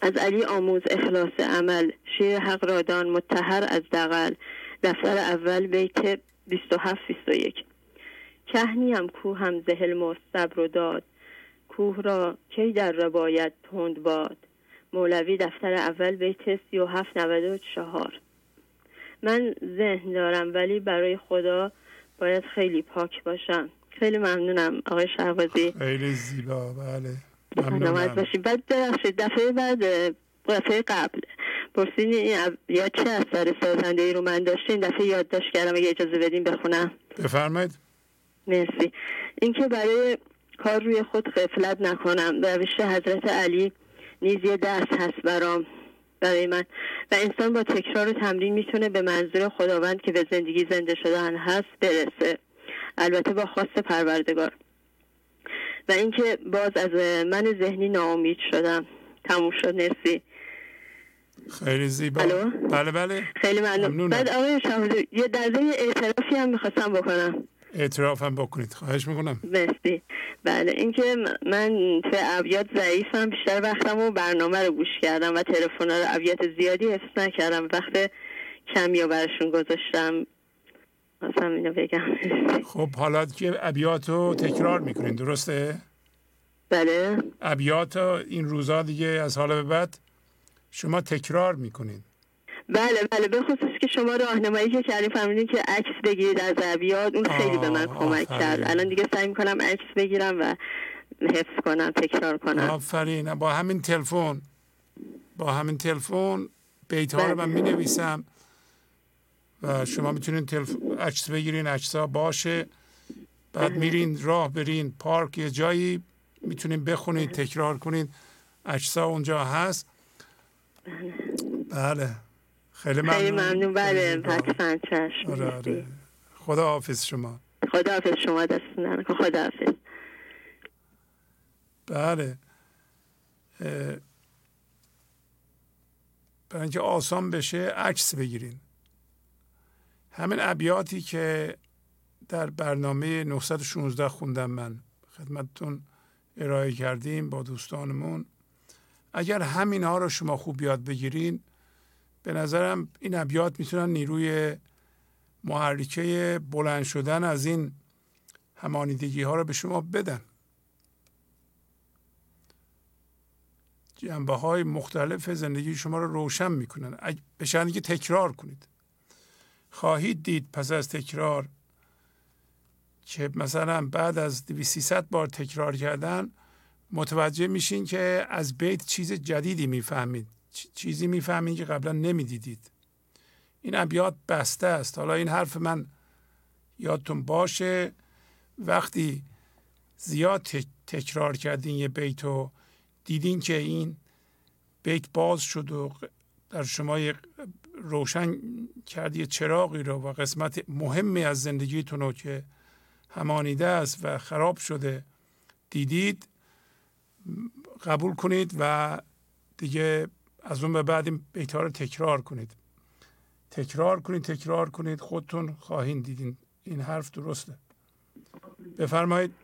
از علی آموز اخلاص عمل شیر حق رادان متحر از دقل دفتر اول بیت 27 21 کهنی هم کوه هم زهل مستبر و داد. کوه را کی در روایت تند باد؟ مولوی دفتر اول بیت 37 94 من ذهن دارم ولی برای خدا باید خیلی پاک باشم. خیلی ممنونم آقای شهبازی. خیلی زیبا بله. ممنونم. باشید بعد دفعه بعد دفعه قبل. پرسین یا چه اثر سازنده ای رو من داشتین؟ دفعه یادداشت کردم اگه اجازه بدین بخونم. بفرمایید. مرسی. اینکه برای کار روی خود غفلت نکنم. روش حضرت علی نیز یه درس هست برام برای من. و انسان با تکرار و تمرین می‌تونه به منظور خداوند که به زندگی زنده شدن هست برسه. البته با خواست پروردگار. و اینکه باز از من ذهنی ناامید شدم. تموم شد مرسی. خیلی زیبا. بله بله. خیلی ممنون. بعد آقای یه در اعترافی هم می‌خواستم بکنم. اعتراف هم بکنید. خواهش می‌کنم. مرسی. بله اینکه من تو ابیات ضعیفم بیشتر وقتم و برنامه رو گوش کردم و تلفن رو ابیات زیادی حفظ نکردم. وقت کمی رو برشون گذاشتم. مثلا اینو بگم. خب حالا که ابیات رو تکرار می‌کنین درسته؟ بله. ابیات این روزا دیگه از حالا به بعد شما تکرار می‌کنین. بله بله به خصوص که شما راهنمایی که کردین فهمیدین که عکس بگیرید از ابیات اون خیلی به من کمک کرد. الان دیگه سعی می‌کنم عکس بگیرم و حفظ کنم تکرار کنم. آفرین. با همین تلفن. با همین تلفن بیت ها رو من می نویسم و شما می‌تونین عکس بگیرین عکس ها باشه. بعد میرین راه برین پارک یه جایی می‌تونین بخونید تکرار کنید عکس ها اونجا هست. بله. خیلی ممنون خیلی ممنون. بله حتما چشم. آره آره. خدا حافظ شما. خدا حافظ شما دستون خدا حافظ بله. برای اینکه آسان بشه عکس بگیرین. همین ابیاتی که در برنامه 916 خوندم من. خدمتتون ارائه کردیم با دوستانمون. اگر همین ها رو شما خوب یاد بگیرین به نظرم این ابیات می‌تونن نیروی محرکه بلند شدن از این همانیدگی ها رو به شما بدن. جنبه های مختلف زندگی شما رو روشن می‌کنن. به که تکرار کنید. خواهید دید پس از تکرار که مثلا بعد از 2300 بار تکرار کردن متوجه میشین که از بیت چیز جدیدی می‌فهمید. چیزی می‌فهمید که قبلا نمی‌دیدید. این ابیات بسته است. حالا این حرف من یادتون باشه. وقتی زیاد تکرار کردین یه بیت و دیدین که این بیت باز شد و در شما روشن کردی چراغی رو و قسمت مهمی از زندگیتون رو که همانیده است و خراب شده دیدید قبول کنید و دیگه از اون به بعد این بیت رو تکرار کنید. تکرار کنید تکرار کنید. خودتون خواهید دیدین. این حرف درسته. بفرمایید.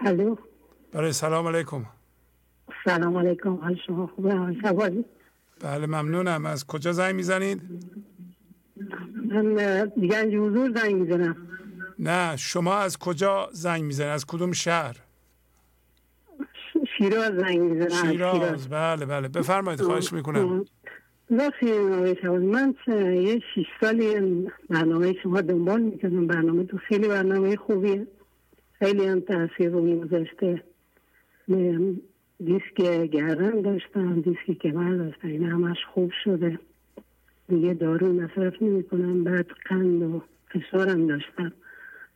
الو. برای سلام علیکم. سلام علیکم. حال شما خوبه؟ بله ممنونم. از کجا زنگ می‌زنید؟ من گنج حضور زنگ می‌زنم. نه شما از کجا زنگ می‌زنید؟ از کدوم شهر؟ شیراز زنگ می‌زنم شیراز. بله بله. بفرمایید خواهش می‌کنم. من یه شیش سالی برنامه شما دنبال می‌کنم برنامه تو خیلی برنامه خوبیه. خیلی هم تاثیر رو گذاشته دیسک گردن داشتم دیسک کمر داشتم. این همش خوب شده. دیگه دارو مصرف نمی کنم بعد قند و فشارم داشتم.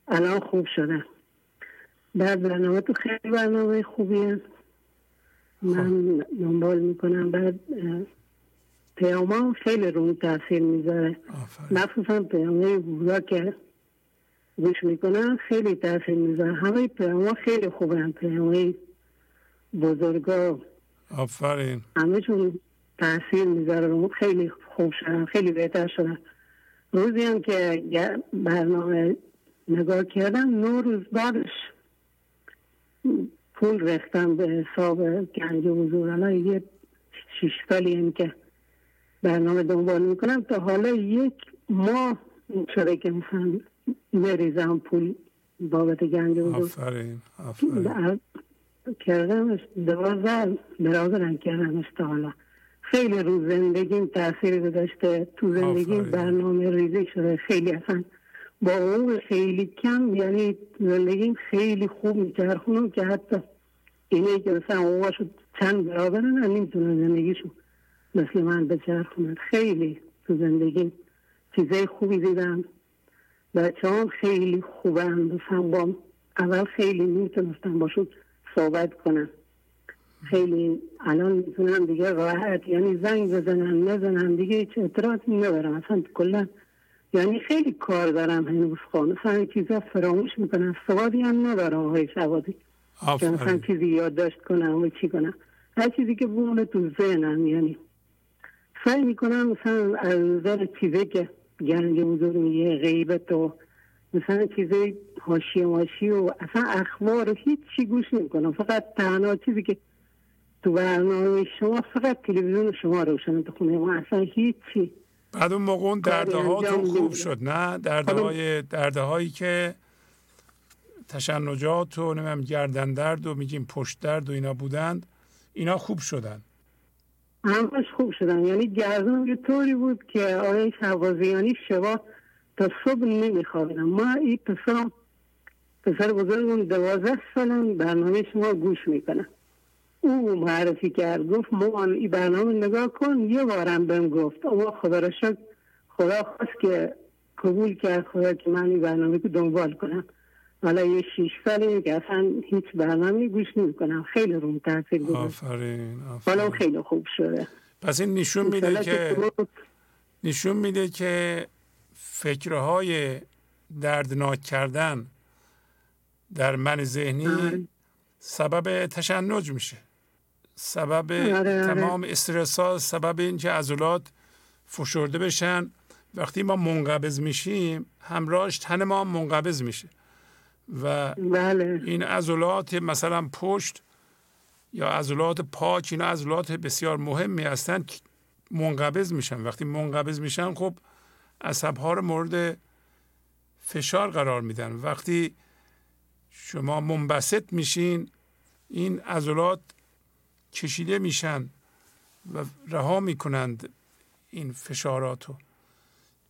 الان خوب شدم بعد برنامه تو خیلی برنامه خوبیه. من دنبال می‌کنم. بعد پیاما خیلی رو تاثیر می‌ذاره. مخصوصا پیامه بودا که گوش می‌کنم خیلی تاثیر می‌ذاره. همه پیاما خیلی خوبه پیامه بزرگا. آفرین. همه چون تاثیر می‌ذاره خیلی خوب شدن. خیلی بهتر شدن. روزی هم که برنامه نگاه کردم نو روز بعدش پول رختم به حساب گنج حضور یه شیش سالی هم که برنامه دنبال می‌کنم تا حالا یک ماه شده که مثلا بریزم پول بابت گنج حضور آفرین آفرین. کردمش دوازده برادرم کردمش تا حالا. خیلی رو زندگیم تاثیر گذاشته تو زندگی برنامه ریزی شده خیلی اصلا. با اون خیلی کم یعنی زندگیم خیلی خوب میچرخونم که حتی اینه که مثلا شد چند برابرن نمی‌تونن زندگیشون مثل من بچرخونن خیلی تو زندگی چیزای خوبی دیدم. بچه هم خیلی خوبن. مثلا با اول خیلی می‌تونستم باشون صحبت کنم خیلی الان می‌تونم دیگه راحت یعنی زنگ بزنم نزنم دیگه هیچ اعتراضی ندارم. اصلا کلا یعنی خیلی کار دارم هنوز خواهم مثلا چیزا فراموش می‌کنم. سوادی هم ندارم آقای سوادی. که مثلا چیزی یادداشت کنم و چی کنم. هر چیزی که بونه تو ذهنم یعنی سعی می‌کنم مثلا از نظر چیزی که گنج حضور میگه غیبت و مثلا چیزای هاشی ماشی و اصلا اخبار و هیچ چی گوش نمی‌کنم. فقط تنها چیزی که تو برنامه شما فقط تلویزیون شما روشن تو خونه ما اصلا هیچی. بعد اون موقع اون درده هاتون خوب شد نه؟ درده های درده هایی که تشنجات و نمیم گردن درد و میگیم پشت درد و اینا بودند. اینا خوب شدن. همش خوب شدن. یعنی گردون یه طوری بود که آقای شوازیانی شبا تا صبح نمیخوابیدم. ما این پسرم پسر بزرگم دوازده سالم برنامه شما گوش می‌کنم او معرفی کرد. گفت ما این برنامه نگاه کن. یه بارم بهم گفت. اما خدا را شد خدا خواست که قبول کرد. خدا که من این برنامه که دنبال کنم. حالا یه شیش ساله که اصلا هیچ برنامه گوش کنم خیلی روم تاثیر گذاشت. آفرین حالا خیلی خوب شده. پس این نشون میده که نشون میده که فکرهای دردناک کردن در من ذهنی آره. سبب تشنج میشه. سبب آره، آره. تمام استرس ها سبب اینکه عضلات فشرده بشن. وقتی ما منقبض میشیم همراهش تن ما منقبض میشه. و بله. این عضلات مثلا پشت یا عضلات پاک اینا عضلات بسیار مهمی هستن منقبض میشن. وقتی منقبض میشن خب عصب ها رو مورد فشار قرار میدن. وقتی شما منبسط میشین این عضلات کشیده میشن و رها می‌کنند این فشارات رو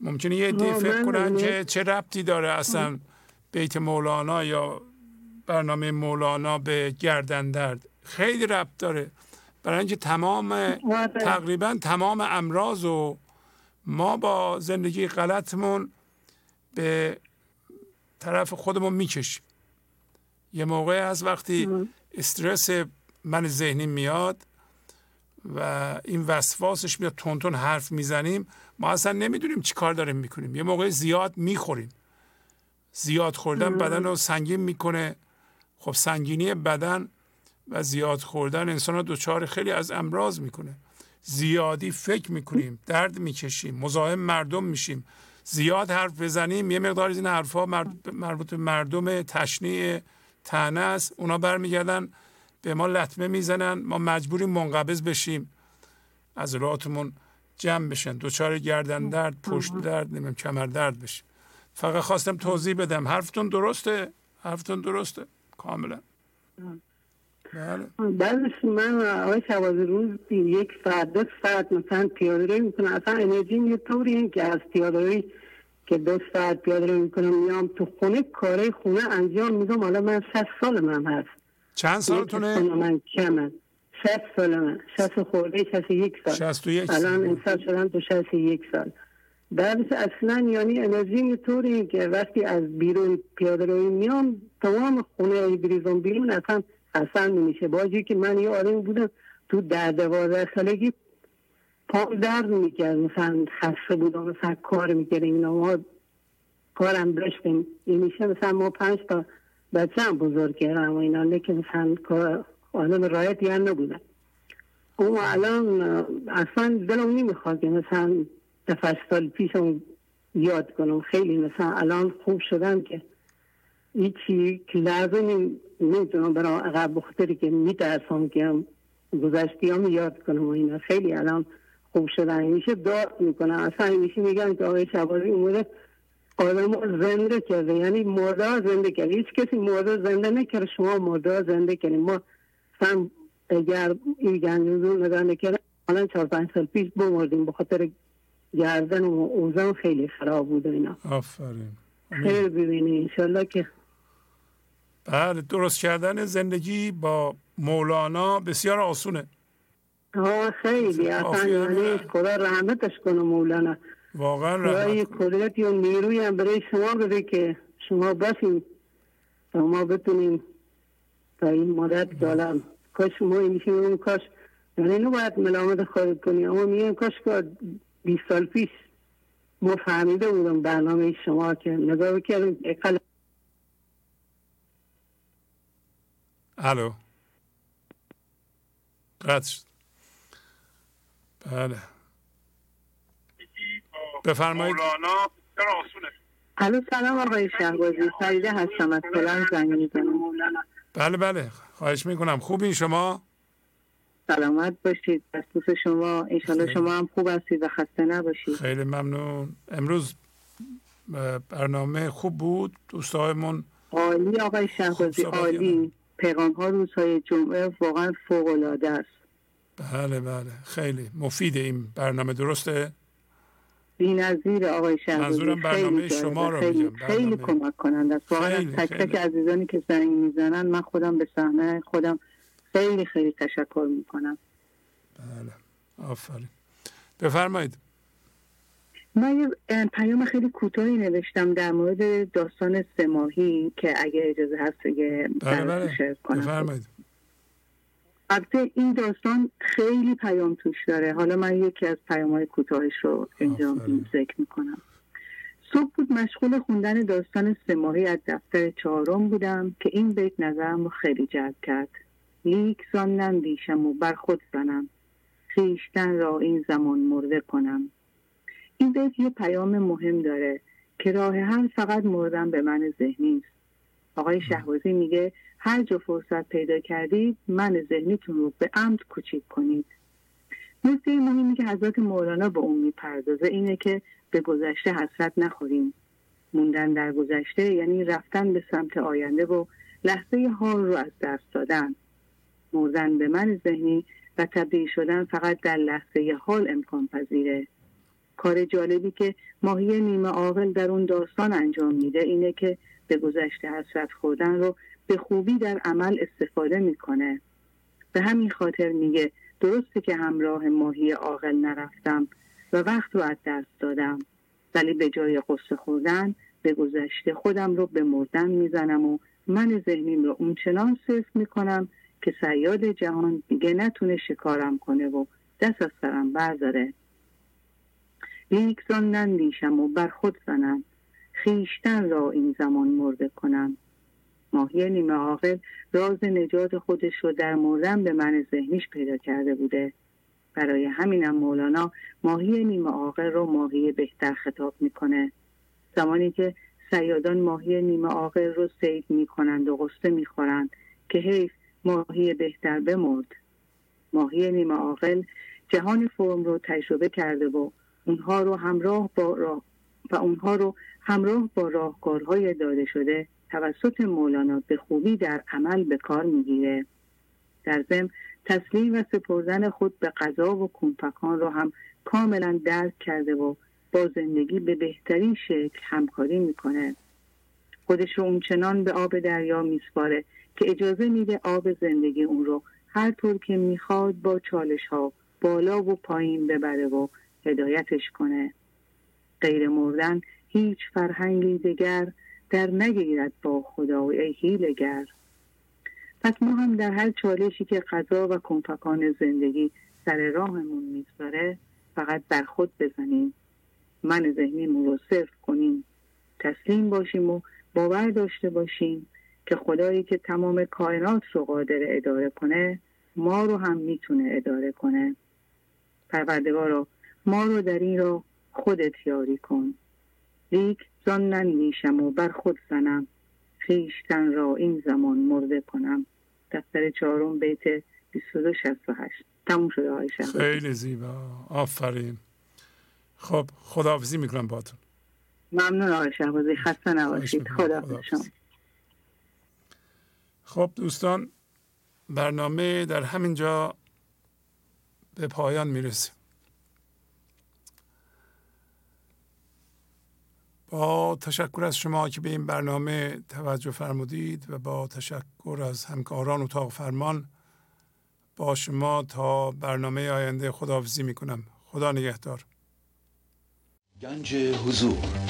ممکنه یه دی فکر کنن که چه ربطی داره اصلا بیت مولانا یا برنامه مولانا به گردن درد. خیلی ربط داره. برای اینکه تمام تقریبا تمام امراض و ما با زندگی غلطمون به طرف خودمون می‌کشیم. یه موقع از وقتی استرس من ذهنی میاد و این وسواسش میاد تون تون حرف می‌زنیم. ما اصلا نمی‌دونیم چی کار داریم می‌کنیم. یه موقع زیاد می‌خوریم. زیاد خوردن بدن رو سنگین می‌کنه. خب سنگینی بدن و زیاد خوردن انسان رو دچار خیلی از امراض می‌کنه. زیادی فکر می‌کنیم درد می‌کشیم مزاحم مردم میشیم. زیاد حرف بزنیم یه مقدار از این حرفها مربوط به مردم تشنیع تنه است. اونا برمیگردن به ما لطمه می‌زنن ما مجبوریم منقبض بشیم. از راتمون جمع بشن دوچار گردن درد پشت درد نمیم کمر درد بشیم فقط خواستم توضیح بدم. حرفتون درسته؟ حرفتون درسته؟ کاملا. بله. بعدش من آقای شوازی روز یک ساعت دو ساعت مثلا پیاده روی می‌کنم. اصلا انرژی یه طوری که از پیاده که دو ساعت پیاده روی می‌کنم میام تو خونه کاره خونه انجام میدم. حالا من شست سال من هست. چند سالتونه؟ من کمه. شست سال من. شست خورده شست یک سال. شست و یک. الان انسان شدم تو شست یک سال. بعدش اصلا یعنی انرژی طوری که وقتی از بیرون پیاده روی میام تمام خونه بریزم بیرون اصلا اصلا نمیشه. باجی که من یه آدم بودم تو در دوازده سالگی پام درد می‌کرد. مثلا خسته بودم مثلا کار می‌کردیم اینا ما کارم داشتیم. این میشه مثلا ما پنج تا بچه هم بزرگ کردم و اینا لیکن مثلا کار آدم رایت یا نبودن اون الان اصلا دلم نمی‌خواد که مثلا دفعه سال پیشم یاد کنم. خیلی مثلا الان خوب شدم که هیچی که لازم نمی‌تونم برای عقب بخاطری که میترسم که گذشتی هم یاد کنم و اینا. خیلی الان خوب شدن میشه داد می‌کنم. اصلا میشه میگن که آقای شبازی اومده آدم زنده کرده. یعنی مرده زنده کرده. هیچ کسی مرده زنده نکرده. شما مرده زنده کردیم ما سم اگر این گنجوزون نگاه نکرده حالا چهار پنج سال پیش بمردیم بخاطر گردن و اوزان خیلی خراب بود اینا. آفرین. خیلی ببینی انشالله که بله درست کردن زندگی با مولانا بسیار آسونه. آه خیلی. اصلا یعنی خدا رحمتش کنه مولانا. واقعا رحمت قدرتی و نیروی هم برای شما بده که شما باشین تا ما بتونیم تا این مدت دالم کاش ما میشیم اون کاش. یعنی نباید ملامت خواهد کنی. اما میگم کاش که 20 سال پیش ما فهمیده بودم برنامه شما که نگاه بکردیم اقل الو. قطع شد. بله. بفرمایید. الو سلام آقای شهبازی. سعیده هستم از فلان زنگ می‌زنم. بله بله. خواهش می‌کنم. خوبین شما؟ سلامت باشید. دستوس شما انشالله شما هم خوب هستید و خسته نباشید. خیلی ممنون. امروز برنامه خوب بود. دوستایمون عالی آقای شهبازی عالی. پیغام ها روزهای جمعه واقعا فوق العاده است. بله بله. خیلی. مفید این برنامه درسته؟ بی نظیر آقای شهبازی. منظورم برنامه شما رو خیلی, میگم. خیلی کمک کنند است. واقعا تک تک عزیزانی که زنگ می‌زنن من خودم به صحنه خودم خیلی خیلی تشکر می‌کنم. بله. آفرین. بفرمایید. من یه پیام خیلی کوتاهی نوشتم در مورد داستان سماهی که اگه اجازه هست بله بله. بفرمایید. البته این داستان خیلی پیام توش داره. حالا من یکی از پیام های کوتاهش رو اینجا ذکر می‌کنم. صبح بود مشغول خوندن داستان سماهی از دفتر چهارم بودم که این بیت نظرم رو خیلی جلب کرد. لیک زان نندیشم و بر خود زنم. خیشتن را این زمان مرده کنم. این بیت یه پیام مهم داره که راه حل فقط مردن به من ذهنی است. آقای شهبازی میگه هر جا فرصت پیدا کردید من ذهنیتون رو به عمد کوچیک کنید. نکته مهمی که حضرت مولانا به اون می‌پردازه اینه که به گذشته حسرت نخوریم. موندن در گذشته یعنی رفتن به سمت آینده و لحظه حال رو از دست دادن. مردن به من ذهنی و تبدیل شدن فقط در لحظه حال امکان پذیره. کار جالبی که ماهی نیمه عاقل در اون داستان انجام میده اینه که به گذشته حسرت خوردن رو به خوبی در عمل استفاده می‌کنه. به همین خاطر میگه درسته که همراه ماهی عاقل نرفتم و وقت رو از دست دادم ولی به جای قصه خوردن به گذشته خودم رو به مردن می‌زنم و من ذهنیم رو اونچنان صرف می‌کنم که سیاد جهان دیگه نتونه شکارم کنه و دست از سرم برداره. لیکزان نندیشم و بر خود زنم. خیشتن را این زمان مرده کنم. ماهی نیمه عاقل راز نجات خودش رو در مردن به من ذهنیش پیدا کرده بوده. برای همینم مولانا ماهی نیمه عاقل رو ماهی بهتر خطاب می‌کنه. زمانی که سیادان ماهی نیمه عاقل رو سید می‌کنند و قصه می‌خورند که حیف ماهی بهتر بمرد. ماهی نیمه عاقل جهان فرم رو تجربه کرده و اونها رو همراه با راه و اونها رو همراه با راهکارهای داده شده توسط مولانا به خوبی در عمل به کار می‌گیره. در ضمن تسلیم و سپردن خود به قضا و کونپکان را هم کاملا درک کرده و با زندگی به بهترین شکل همکاری می‌کنه. خودش رو اونچنان به آب دریا میسپاره که اجازه میده آب زندگی اون رو هر طور که می‌خواد با چالش ها بالا و پایین ببره و هدایتش کنه. غیر مردن هیچ فرهنگی دگر در نگیرد با خدا و ای هیلگر. پس ما هم در هر چالشی که قضا و کنفکان زندگی سر راهمون می‌گذاره فقط بر خود بزنیم. من ذهنیمون رو صرف کنیم. تسلیم باشیم و باور داشته باشیم. که خدایی که تمام کائنات رو قادر اداره کنه ما رو هم می‌تونه اداره کنه. پروردگارا ما رو در این را خودت یاری کن. لیک زان ننیشم و بر خود زنم. خیشتن را این زمان مرده کنم. دفتر چهارم بیت 2268 تموم شده های خیلی زیبا. آفرین. خب خداحافظی می‌کنم باتون ممنون آقای شهبازی. خسته نباشید. خدا شما. خب دوستان برنامه در همین جا به پایان می‌رسیم. با تشکر از شما که به این برنامه توجه فرمودید و با تشکر از همکاران اتاق فرمان با شما تا برنامه آینده خداحافظی می‌کنم. خدا نگهدار. گنج حضور.